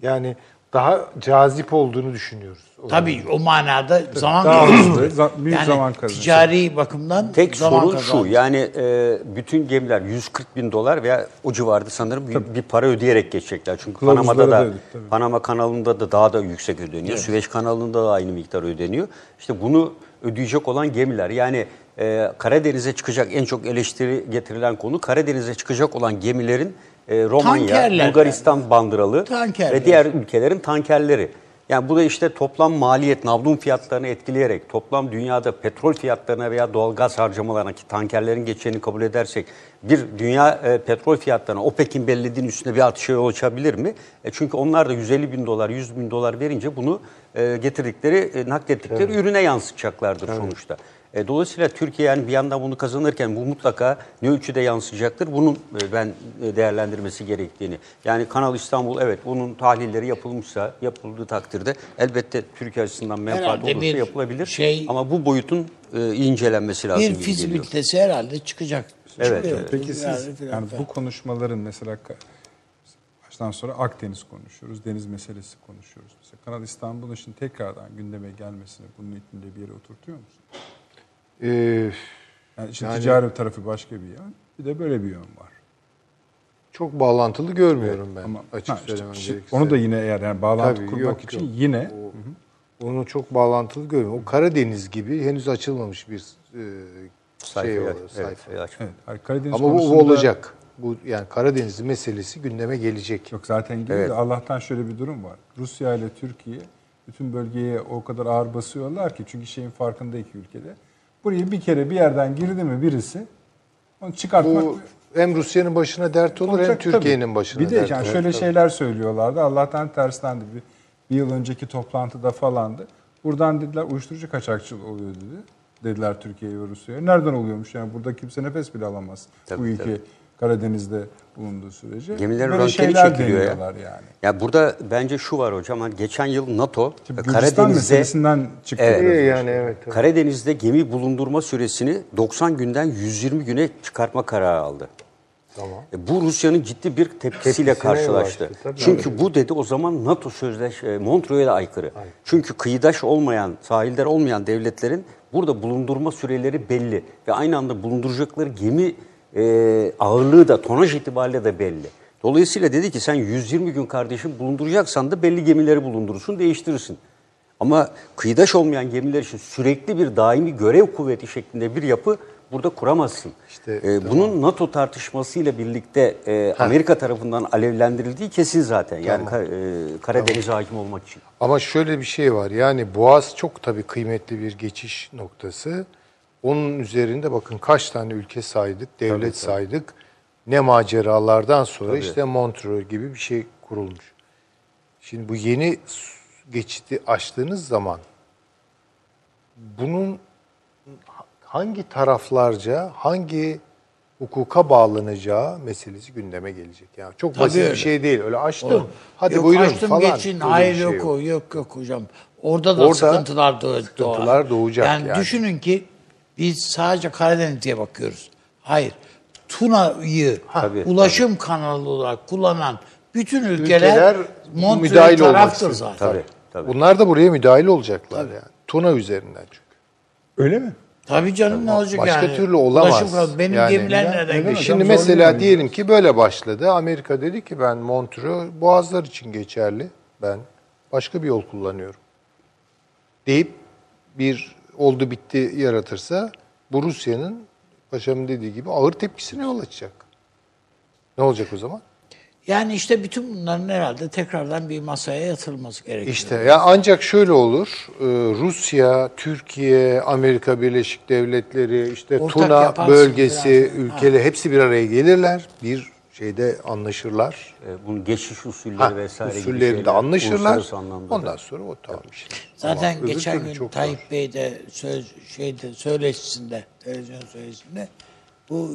C: Yani daha cazip olduğunu düşünüyoruz.
B: Tabii o manada zaman
A: Daha hızlı, büyük
B: yani
A: zaman kazanıyor.
B: Ticari bakımdan
D: Tek
B: zaman
D: sorun şu
B: kazanıyor.
D: yani e, bütün gemiler 140 bin dolar veya o civarda sanırım bir, bir para ödeyerek geçecekler. Çünkü
A: Kılavuzlara
D: Panama'da
A: da
D: da
A: ödedik, tabii.
D: Panama kanalında da daha da yüksek ödeniyor. Süveyş kanalında da aynı miktar ödeniyor. İşte bunu ödeyecek olan gemiler yani e, Karadeniz'e çıkacak en çok eleştiri getirilen konu Karadeniz'e çıkacak olan gemilerin e, Romanya,
B: Tankerler
D: Bulgaristan bandıralı
B: Tankerler.
D: ve diğer ülkelerin tankerleri. Yani bu da işte toplam maliyet, navlun fiyatlarını etkileyerek, toplam dünyada petrol fiyatlarına veya doğalgaz harcamalarına ki tankerlerin geçeceğini kabul edersek bir dünya e, petrol fiyatlarına OPEC'in belirlediğinin üstünde bir artışa yol açabilir mi? E, çünkü onlar da 150 bin dolar, 100 bin dolar verince bunu e, getirdikleri, e, naklettikleri ürüne yansıtacaklardır sonuçta. E, dolayısıyla Türkiye yani bir yandan bunu kazanırken bu mutlaka ne ölçüde yansıyacaktır? Bunun e, ben e, değerlendirmesi gerektiğini. Yani Kanal İstanbul evet bunun tahlilleri yapılmışsa yapıldığı takdirde elbette Türkiye açısından menfaat
B: Herhalde
D: olursa yapılabilir.
B: şey-
D: Ama bu boyutun e, incelenmesi lazım
B: bir fizibilitesi herhalde çıkacak.
D: Evet,
B: Çıkıyor.
D: evet.
A: Peki siz
B: Yani
A: yani bu konuşmaların mesela baştan sonra Akdeniz konuşuyoruz, deniz meselesi konuşuyoruz. Mesela Kanal İstanbul'un şimdi tekrardan gündeme gelmesini bunun içinde bir yere oturtuyor musun?
C: Ee,
A: Yani işin
C: Yani-
A: ticari tarafı başka bir yön, bir de böyle bir yön var.
C: çok bağlantılı görmüyorum ben
A: Ama
C: açık
A: ha, işte
C: söylemem
A: şey-
C: gerekirse.
A: onu da yine eğer yani bağlantı
C: Tabii,
A: kurmak
C: yok,
A: için
C: yok.
A: yine
C: O, onu çok bağlantılı görüyorum. O Karadeniz gibi henüz açılmamış bir e, şey
D: Sayfayı
C: o,
D: aç- evet,
C: sayfa.
A: Evet, hayır, Karadeniz
C: Ama bu, bu
A: konusunda-
C: olacak. Bu yani Karadeniz meselesi gündeme gelecek.
A: Yok zaten geliyor
D: Evet.
A: Allah'tan şöyle bir durum var. Rusya ile Türkiye bütün bölgeye o kadar ağır basıyorlar ki çünkü şeyin farkında iki ülkede. Buraya bir kere bir yerden girdi mi birisi onu çıkartmak
C: Bu hem Rusya'nın başına dert olur hem
A: olacak
C: Türkiye'nin
A: tabii.
C: başına
A: Bir de
C: dert
A: yani
C: olur.
A: şöyle
C: Tabii.
A: şeyler söylüyorlardı. Allah'tan terslendi. Bir, bir yıl önceki toplantıda falandı. Buradan dediler uyuşturucu kaçakçılığı oluyor dedi. Dediler Türkiye'ye ve Rusya'ya. Nereden oluyormuş yani burada kimse nefes bile alamaz.
D: Tabii,
A: bu ülke
D: tabii.
A: Karadeniz'de bulunduğu sürece.
D: Gemilerin
A: Böyle şeyler
D: çekiliyor ya.
A: yani.
D: Ya burada bence şu var hocam. hani geçen yıl NATO
A: Şimdi
D: Karadeniz'de
A: meselesinden çıktı.
D: Evet.
C: yani evet. evet.
D: Karadeniz'de gemi bulundurma süresini 90 günden 120 güne çıkartma kararı aldı.
C: Tamam.
D: E, Bu Rusya'nın ciddi bir tepkisiyle
C: Tepkisine
D: karşılaştı.
C: tabii.
D: Çünkü bu dedi o zaman NATO sözleş e, Montreux'e aykırı. Çünkü kıyıdaş olmayan, sahiller olmayan devletlerin burada bulundurma süreleri belli ve aynı anda bulunduracakları gemi e, ağırlığı da tonaj itibariyle de belli. Dolayısıyla dedi ki sen 120 gün kardeşim bulunduracaksan da belli gemileri bulundurursun, değiştirirsin. Ama kıyıdaş olmayan gemiler için sürekli bir daimi görev kuvveti şeklinde bir yapı burada kuramazsın.
C: İşte,
D: Ee, Bunun NATO tartışmasıyla birlikte e, Amerika tarafından alevlendirildiği kesin zaten. Yani Ka- e, Karadeniz'e hakim olmak için.
C: Ama şöyle bir şey var. Yani Boğaz çok tabii kıymetli bir geçiş noktası. Onun üzerinde bakın kaç tane ülke saydık, devlet saydık. Ne maceralardan sonra işte Montreux gibi bir şey kurulmuş. Şimdi bu yeni geçidi açtığınız zaman bunun hangi taraflarca, hangi hukuka bağlanacağı meselesi gündeme gelecek. Yani çok
B: Tabii
C: basit
B: öyle.
C: bir şey değil. Öyle açtım. Hadi
B: yok,
C: buyurun
B: açtım,
C: falan.
B: geçin.
C: Öyle
B: Hayır
C: şey
B: yok, o, yok yok hocam. Orada da
C: Orada
B: sıkıntılar doğ-
C: sıkıntılar doğacak
B: Yani,
C: yani.
B: düşünün ki biz sadece Karadeniz'e bakıyoruz. Hayır. Tuna'yı
D: Tabii,
B: ulaşım kanalı olarak kullanan bütün ülkeler,
C: Ülkeler müdahil
B: taraftır zaten.
D: Tabii, tabii.
C: Bunlar da buraya müdahil olacaklar yani. Tuna üzerinden çünkü.
A: Öyle mi?
B: Tabii canım ne olacak
C: Başka
B: yani?
C: türlü olamaz.
B: Ulaşım kanalı. Benim
C: Yani-
B: gemiler nereden geçiyor?
A: hocam?
C: Şimdi mesela diyelim ki böyle başladı. Amerika dedi ki ben Montreux boğazlar için geçerli. Ben başka bir yol kullanıyorum. Deyip bir oldu bitti yaratırsa bu Rusya'nın paşamın dediği gibi ağır tepkisine yol açacak. Ne olacak o zaman?
B: Yani işte bütün bunların herhalde tekrardan bir masaya yatırılması gerekiyor.
C: İşte ya ancak şöyle olur. e, Rusya, Türkiye, Amerika Birleşik Devletleri, işte
B: Ortak
C: Tuna bölgesi,
B: biraz.
C: ülkeler hepsi bir araya gelirler. Bir şeyde anlaşırlar.
D: E, bunun geçiş usulleri
C: Ha,
D: vesaire gibi
C: usullerinde
D: şeyler,
C: anlaşırlar. Ondan sonra o tamam işte.
B: Zaten
C: Ama
B: geçen gün
C: çok
B: Tayyip
C: zor.
B: Bey de söz, şeyde söyleşisinde, televizyon söyleşisinde bu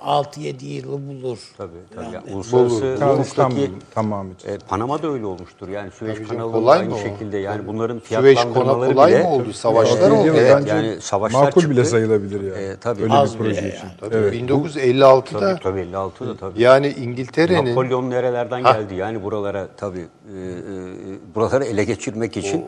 B: 6-7 yılı bulur.
D: Tabii tabii.
B: Yani.
D: Uluslararası
A: İstanbul tamamı için.
D: e, Panama'da öyle olmuştur. Yani Süveyş
C: Tabii canım,
D: kanalı da
C: kolay
D: aynı
C: mı o?
D: şekilde. Yani bunların
C: Süveyş
D: fiyatlandırmaları
C: kolay
D: bile
C: mı oldu? Savaşlar oldu.
D: Evet,
A: Bence
D: yani savaşlar
A: makul
D: çıktı.
A: bile sayılabilir yani.
D: E, tabii.
A: Öyle
B: Az
A: bir
B: bile
A: proje
B: yani.
A: için.
C: Tabii,
A: Evet.
C: 1956'da
D: Tabii tabii 56'da tabii.
C: yani İngiltere'nin
D: Napolyon nerelerden
C: Ha.
D: geldi? Yani buralara tabii e, e, buraları ele geçirmek için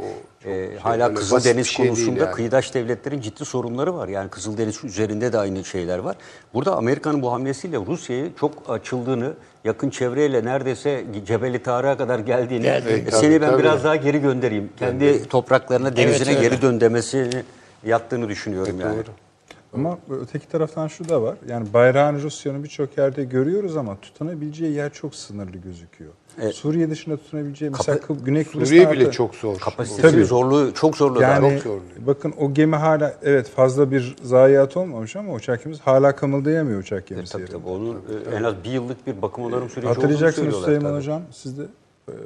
D: e, hala Kızıldeniz
C: şey
D: konusunda
C: yani.
D: kıyıdaş devletlerin ciddi sorunları var. Yani Kızıldeniz üzerinde de aynı şeyler var. Burada Amerika'nın bu hamlesiyle Rusya'yı çok açıldığını, yakın çevreyle neredeyse Cebeli Tarık'a kadar geldiğini,
B: Geldi.
D: e, seni ben
C: tabii.
D: biraz daha geri göndereyim. Kendi topraklarına, denizine
B: öyle.
D: geri dön demesini yattığını düşünüyorum yani.
C: Doğru.
A: Ama öteki taraftan şu da var. Yani bayrağını Rusya'nın birçok yerde görüyoruz ama tutanabileceği yer çok sınırlı gözüküyor. Suriye dışında tutunabileceği mesela
D: Kapa-
A: Güney Kıbrıs'ta
C: Suriye bile çok zor.
D: Kapasitesi
A: Tabii.
D: zorluğu çok zorluğu
A: Yani
C: Çok zorluyor.
A: bakın o gemi hala evet fazla bir zayiat olmamış ama uçak gemisi hala kımıldayamıyor uçak gemisi.
D: Tabii
A: yerinde.
D: tabii. Onun e, en az bir yıllık bir bakım onarım süreci olduğunu
A: Hatırlayacaksınız
D: söylüyorlar.
A: Süleyman
D: tabii.
A: Hocam siz de e,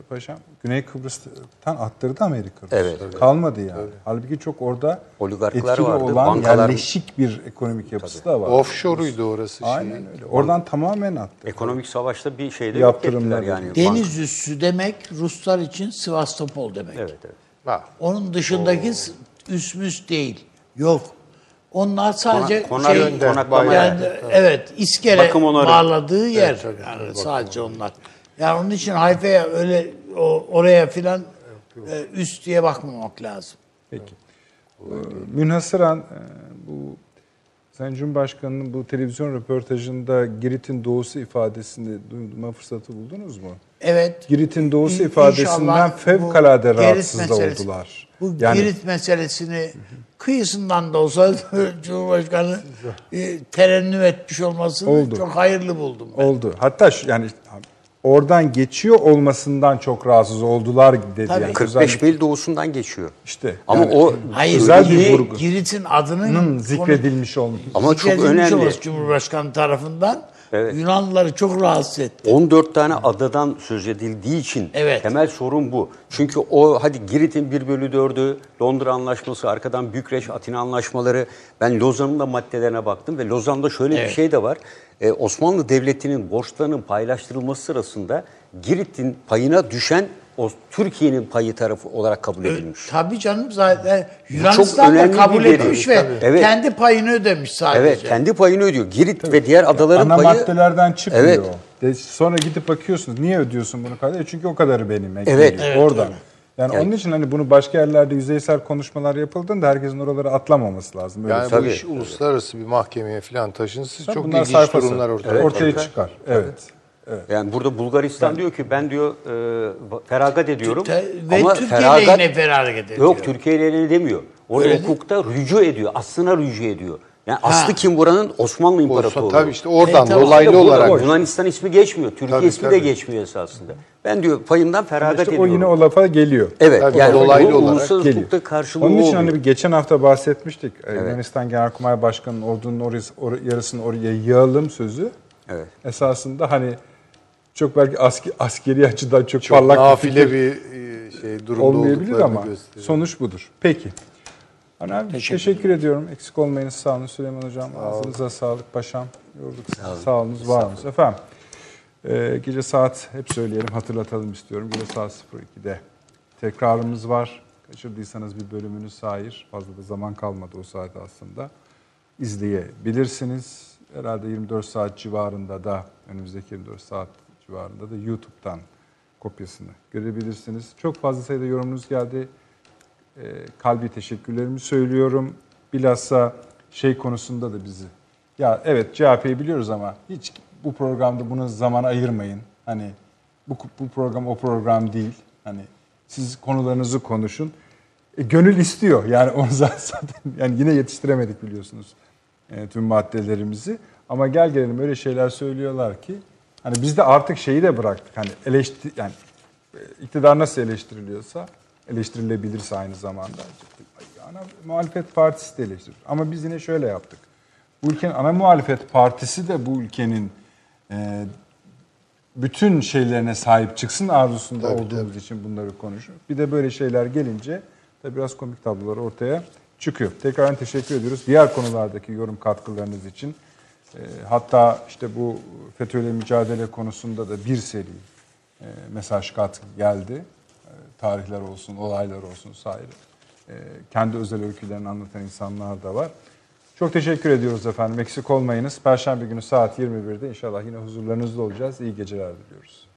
A: paşam Güney Kıbrıs'tan attırdı Amerika.
D: Evet.
A: Kalmadı yani. Halbuki çok orada
D: Oligarklar
A: etkili
D: vardı,
A: olan
D: bankalar-
A: yerleşik bir ekonomik yapısı da var.
C: Offshore'uydu orası şey.
A: Aynen öyle. Oradan tamamen attı.
D: Ekonomik savaşta bir şeyde yok
A: Yaptırımlar
D: yani.
B: Deniz üssü demek Ruslar için Sivastopol demek.
D: Evet evet.
C: Ha.
B: Onun dışındaki s- üsmüs değil. Yok. Onlar sadece
D: Konak-
B: şey,
D: konaklama
B: yani,
D: yani.
B: evet iskele bağladığı yer.
C: Evet, tabii,
B: yani
C: tabii,
B: sadece onlar. Yani onun için Hayfa'ya öyle o, oraya filan e, üst diye bakmamak lazım.
A: Peki. Ee, Münhasıran e, bu Sayın Cumhurbaşkanı'nın bu televizyon röportajında Girit'in doğusu ifadesini duyma fırsatı buldunuz mu?
B: Evet.
A: Girit'in doğusu
B: İ-
A: ifadesinden fevkalade rahatsız da oldular.
B: Bu
A: Yani-
B: Girit meselesini kıyısından da olsa Cumhurbaşkanı e, terennüm etmiş olmasını
A: Oldu.
B: çok hayırlı buldum. Ben.
A: Oldu. Hatta şu- yani oradan geçiyor olmasından çok rahatsız oldular dedi.
B: Tabii.
A: Yani
D: 45
A: özellikle-
D: mil doğusundan geçiyor.
A: İşte.
D: Ama
A: yani
D: o
B: Hayır,
A: Güzel bir vurgu.
B: Girit'in adının
A: Nın zikredilmiş olmuş.
D: Ama çok önemli.
B: olması Cumhurbaşkanı tarafından
D: Evet.
B: Yunanlıları çok rahatsız etti.
D: 14 tane adadan söz edildiği için
B: Evet.
D: temel sorun bu. Çünkü o hadi Girit'in 1 bölü 4'ü, Londra Anlaşması, arkadan Bükreş, Atina Anlaşmaları. Ben Lozan'ın da maddelerine baktım ve Lozan'da şöyle
B: Evet.
D: bir şey de var. Ee, Osmanlı Devleti'nin borçlarının paylaştırılması sırasında Girit'in payına düşen o Türkiye'nin payı tarafı olarak kabul edilmiş.
B: Tabii canım zaten Yunanistan da kabul etmiş ve
D: Tabii. Evet.
B: kendi payını ödemiş sadece.
D: Evet, kendi payını ödüyor. Girit ve diğer adaların
A: Ana
D: payı
A: maddelerden çıkmıyor.
D: Evet.
A: De- Sonra gidip bakıyorsunuz. Niye ödüyorsun bunu kadar? Çünkü o kadarı benim.
D: Evet.
B: Evet,
A: Oradan.
B: öyle.
A: Yani,
D: Yani-
A: onun için hani bunu başka yerlerde yüzeysel konuşmalar yapıldığında herkesin oraları atlamaması lazım. Öyle
C: Yani bu
D: Tabii.
C: iş uluslararası bir mahkemeye falan taşınsın
A: Tabii
C: çok ilginç
A: sayfası.
C: durumlar ortaya
A: Evet, ortaya çıkar. Evet.
D: Yani burada Bulgaristan diyor ki ben diyor e, feragat ediyorum
B: Te- Ve
D: ama
B: Türkiye
D: feragat
B: lehine feragat ediyor.
D: yok Türkiye lehine demiyor. Orada
B: Öyle değil.
D: hukukta rücu ediyor. Aslına rücu ediyor. Yani aslı kim buranın? Osmanlı İmparatorluğu.
C: Tabii işte oradan
B: E,
C: dolaylı
D: Burada
C: olarak.
D: o Yunanistan ismi geçmiyor. Türkiye
C: Tabii,
D: ismi
C: tabii.
D: de geçmiyor esasında. Ben diyor payından feragat
A: İşte o
D: ediyorum.
A: yine o lafa geliyor.
D: Evet.
C: Tabii,
D: yani
C: dolaylı
D: bu
C: olarak
D: uluslararası
A: geliyor.
D: hukukta karşılığı
A: Onun için hani bir geçen hafta bahsetmiştik. Ee, Yunanistan Genelkurmay Başkanı'nın ordunun orası, or- yarısını oraya yığalım sözü.
D: Evet.
A: Esasında hani çok belki aski, askeri açıdan çok,
C: Çok
A: parlak bir
C: nafile
A: fikir
C: bir e, şey durumda
A: olmayabilir ama
C: gösteriyor.
A: sonuç budur. Peki. Hani abi teşekkür, ediyorum. Eksik olmayınız. Sağ olun Süleyman Hocam. Ağzınıza sağlık paşam. Yorduk sizi. Sağ olunuz, var olunuz. Efendim, e, gece saat hep söyleyelim, hatırlatalım istiyorum. Gece saat 02'de tekrarımız var. Kaçırdıysanız bir bölümünü sahir. Fazla da zaman kalmadı o saat aslında. İzleyebilirsiniz. Herhalde 24 saat civarında da, önümüzdeki 24 saat civarında da YouTube'dan kopyasını görebilirsiniz. Çok fazla sayıda yorumunuz geldi. E, kalbi teşekkürlerimi söylüyorum. Bilhassa şey konusunda da bizi. Ya evet CHP'yi biliyoruz ama hiç bu programda buna zaman ayırmayın. Hani bu, bu program o program değil. Hani siz konularınızı konuşun. E, gönül istiyor. Yani onu zaten yani yine yetiştiremedik biliyorsunuz e, tüm maddelerimizi. Ama gel gelelim öyle şeyler söylüyorlar ki hani biz de artık şeyi de bıraktık. Hani eleştir yani e, iktidar nasıl eleştiriliyorsa eleştirilebilirse aynı zamanda. Ana muhalefet partisi de eleştirilir. Ama biz yine şöyle yaptık. Bu ülkenin ana muhalefet partisi de bu ülkenin e, bütün şeylerine sahip çıksın arzusunda
C: Tabii,
A: olduğumuz için bunları konuşuyor. Bir de böyle şeyler gelince de biraz komik tablolar ortaya çıkıyor. Tekrar teşekkür ediyoruz. Diğer konulardaki yorum katkılarınız için. E, hatta işte bu FETÖ'yle mücadele konusunda da bir seri e, mesaj katkı geldi. E, tarihler olsun, olaylar olsun saire. E, kendi özel öykülerini anlatan insanlar da var. Çok teşekkür ediyoruz efendim. Eksik olmayınız. Perşembe günü saat 21'de inşallah yine huzurlarınızda olacağız. İyi geceler diliyoruz.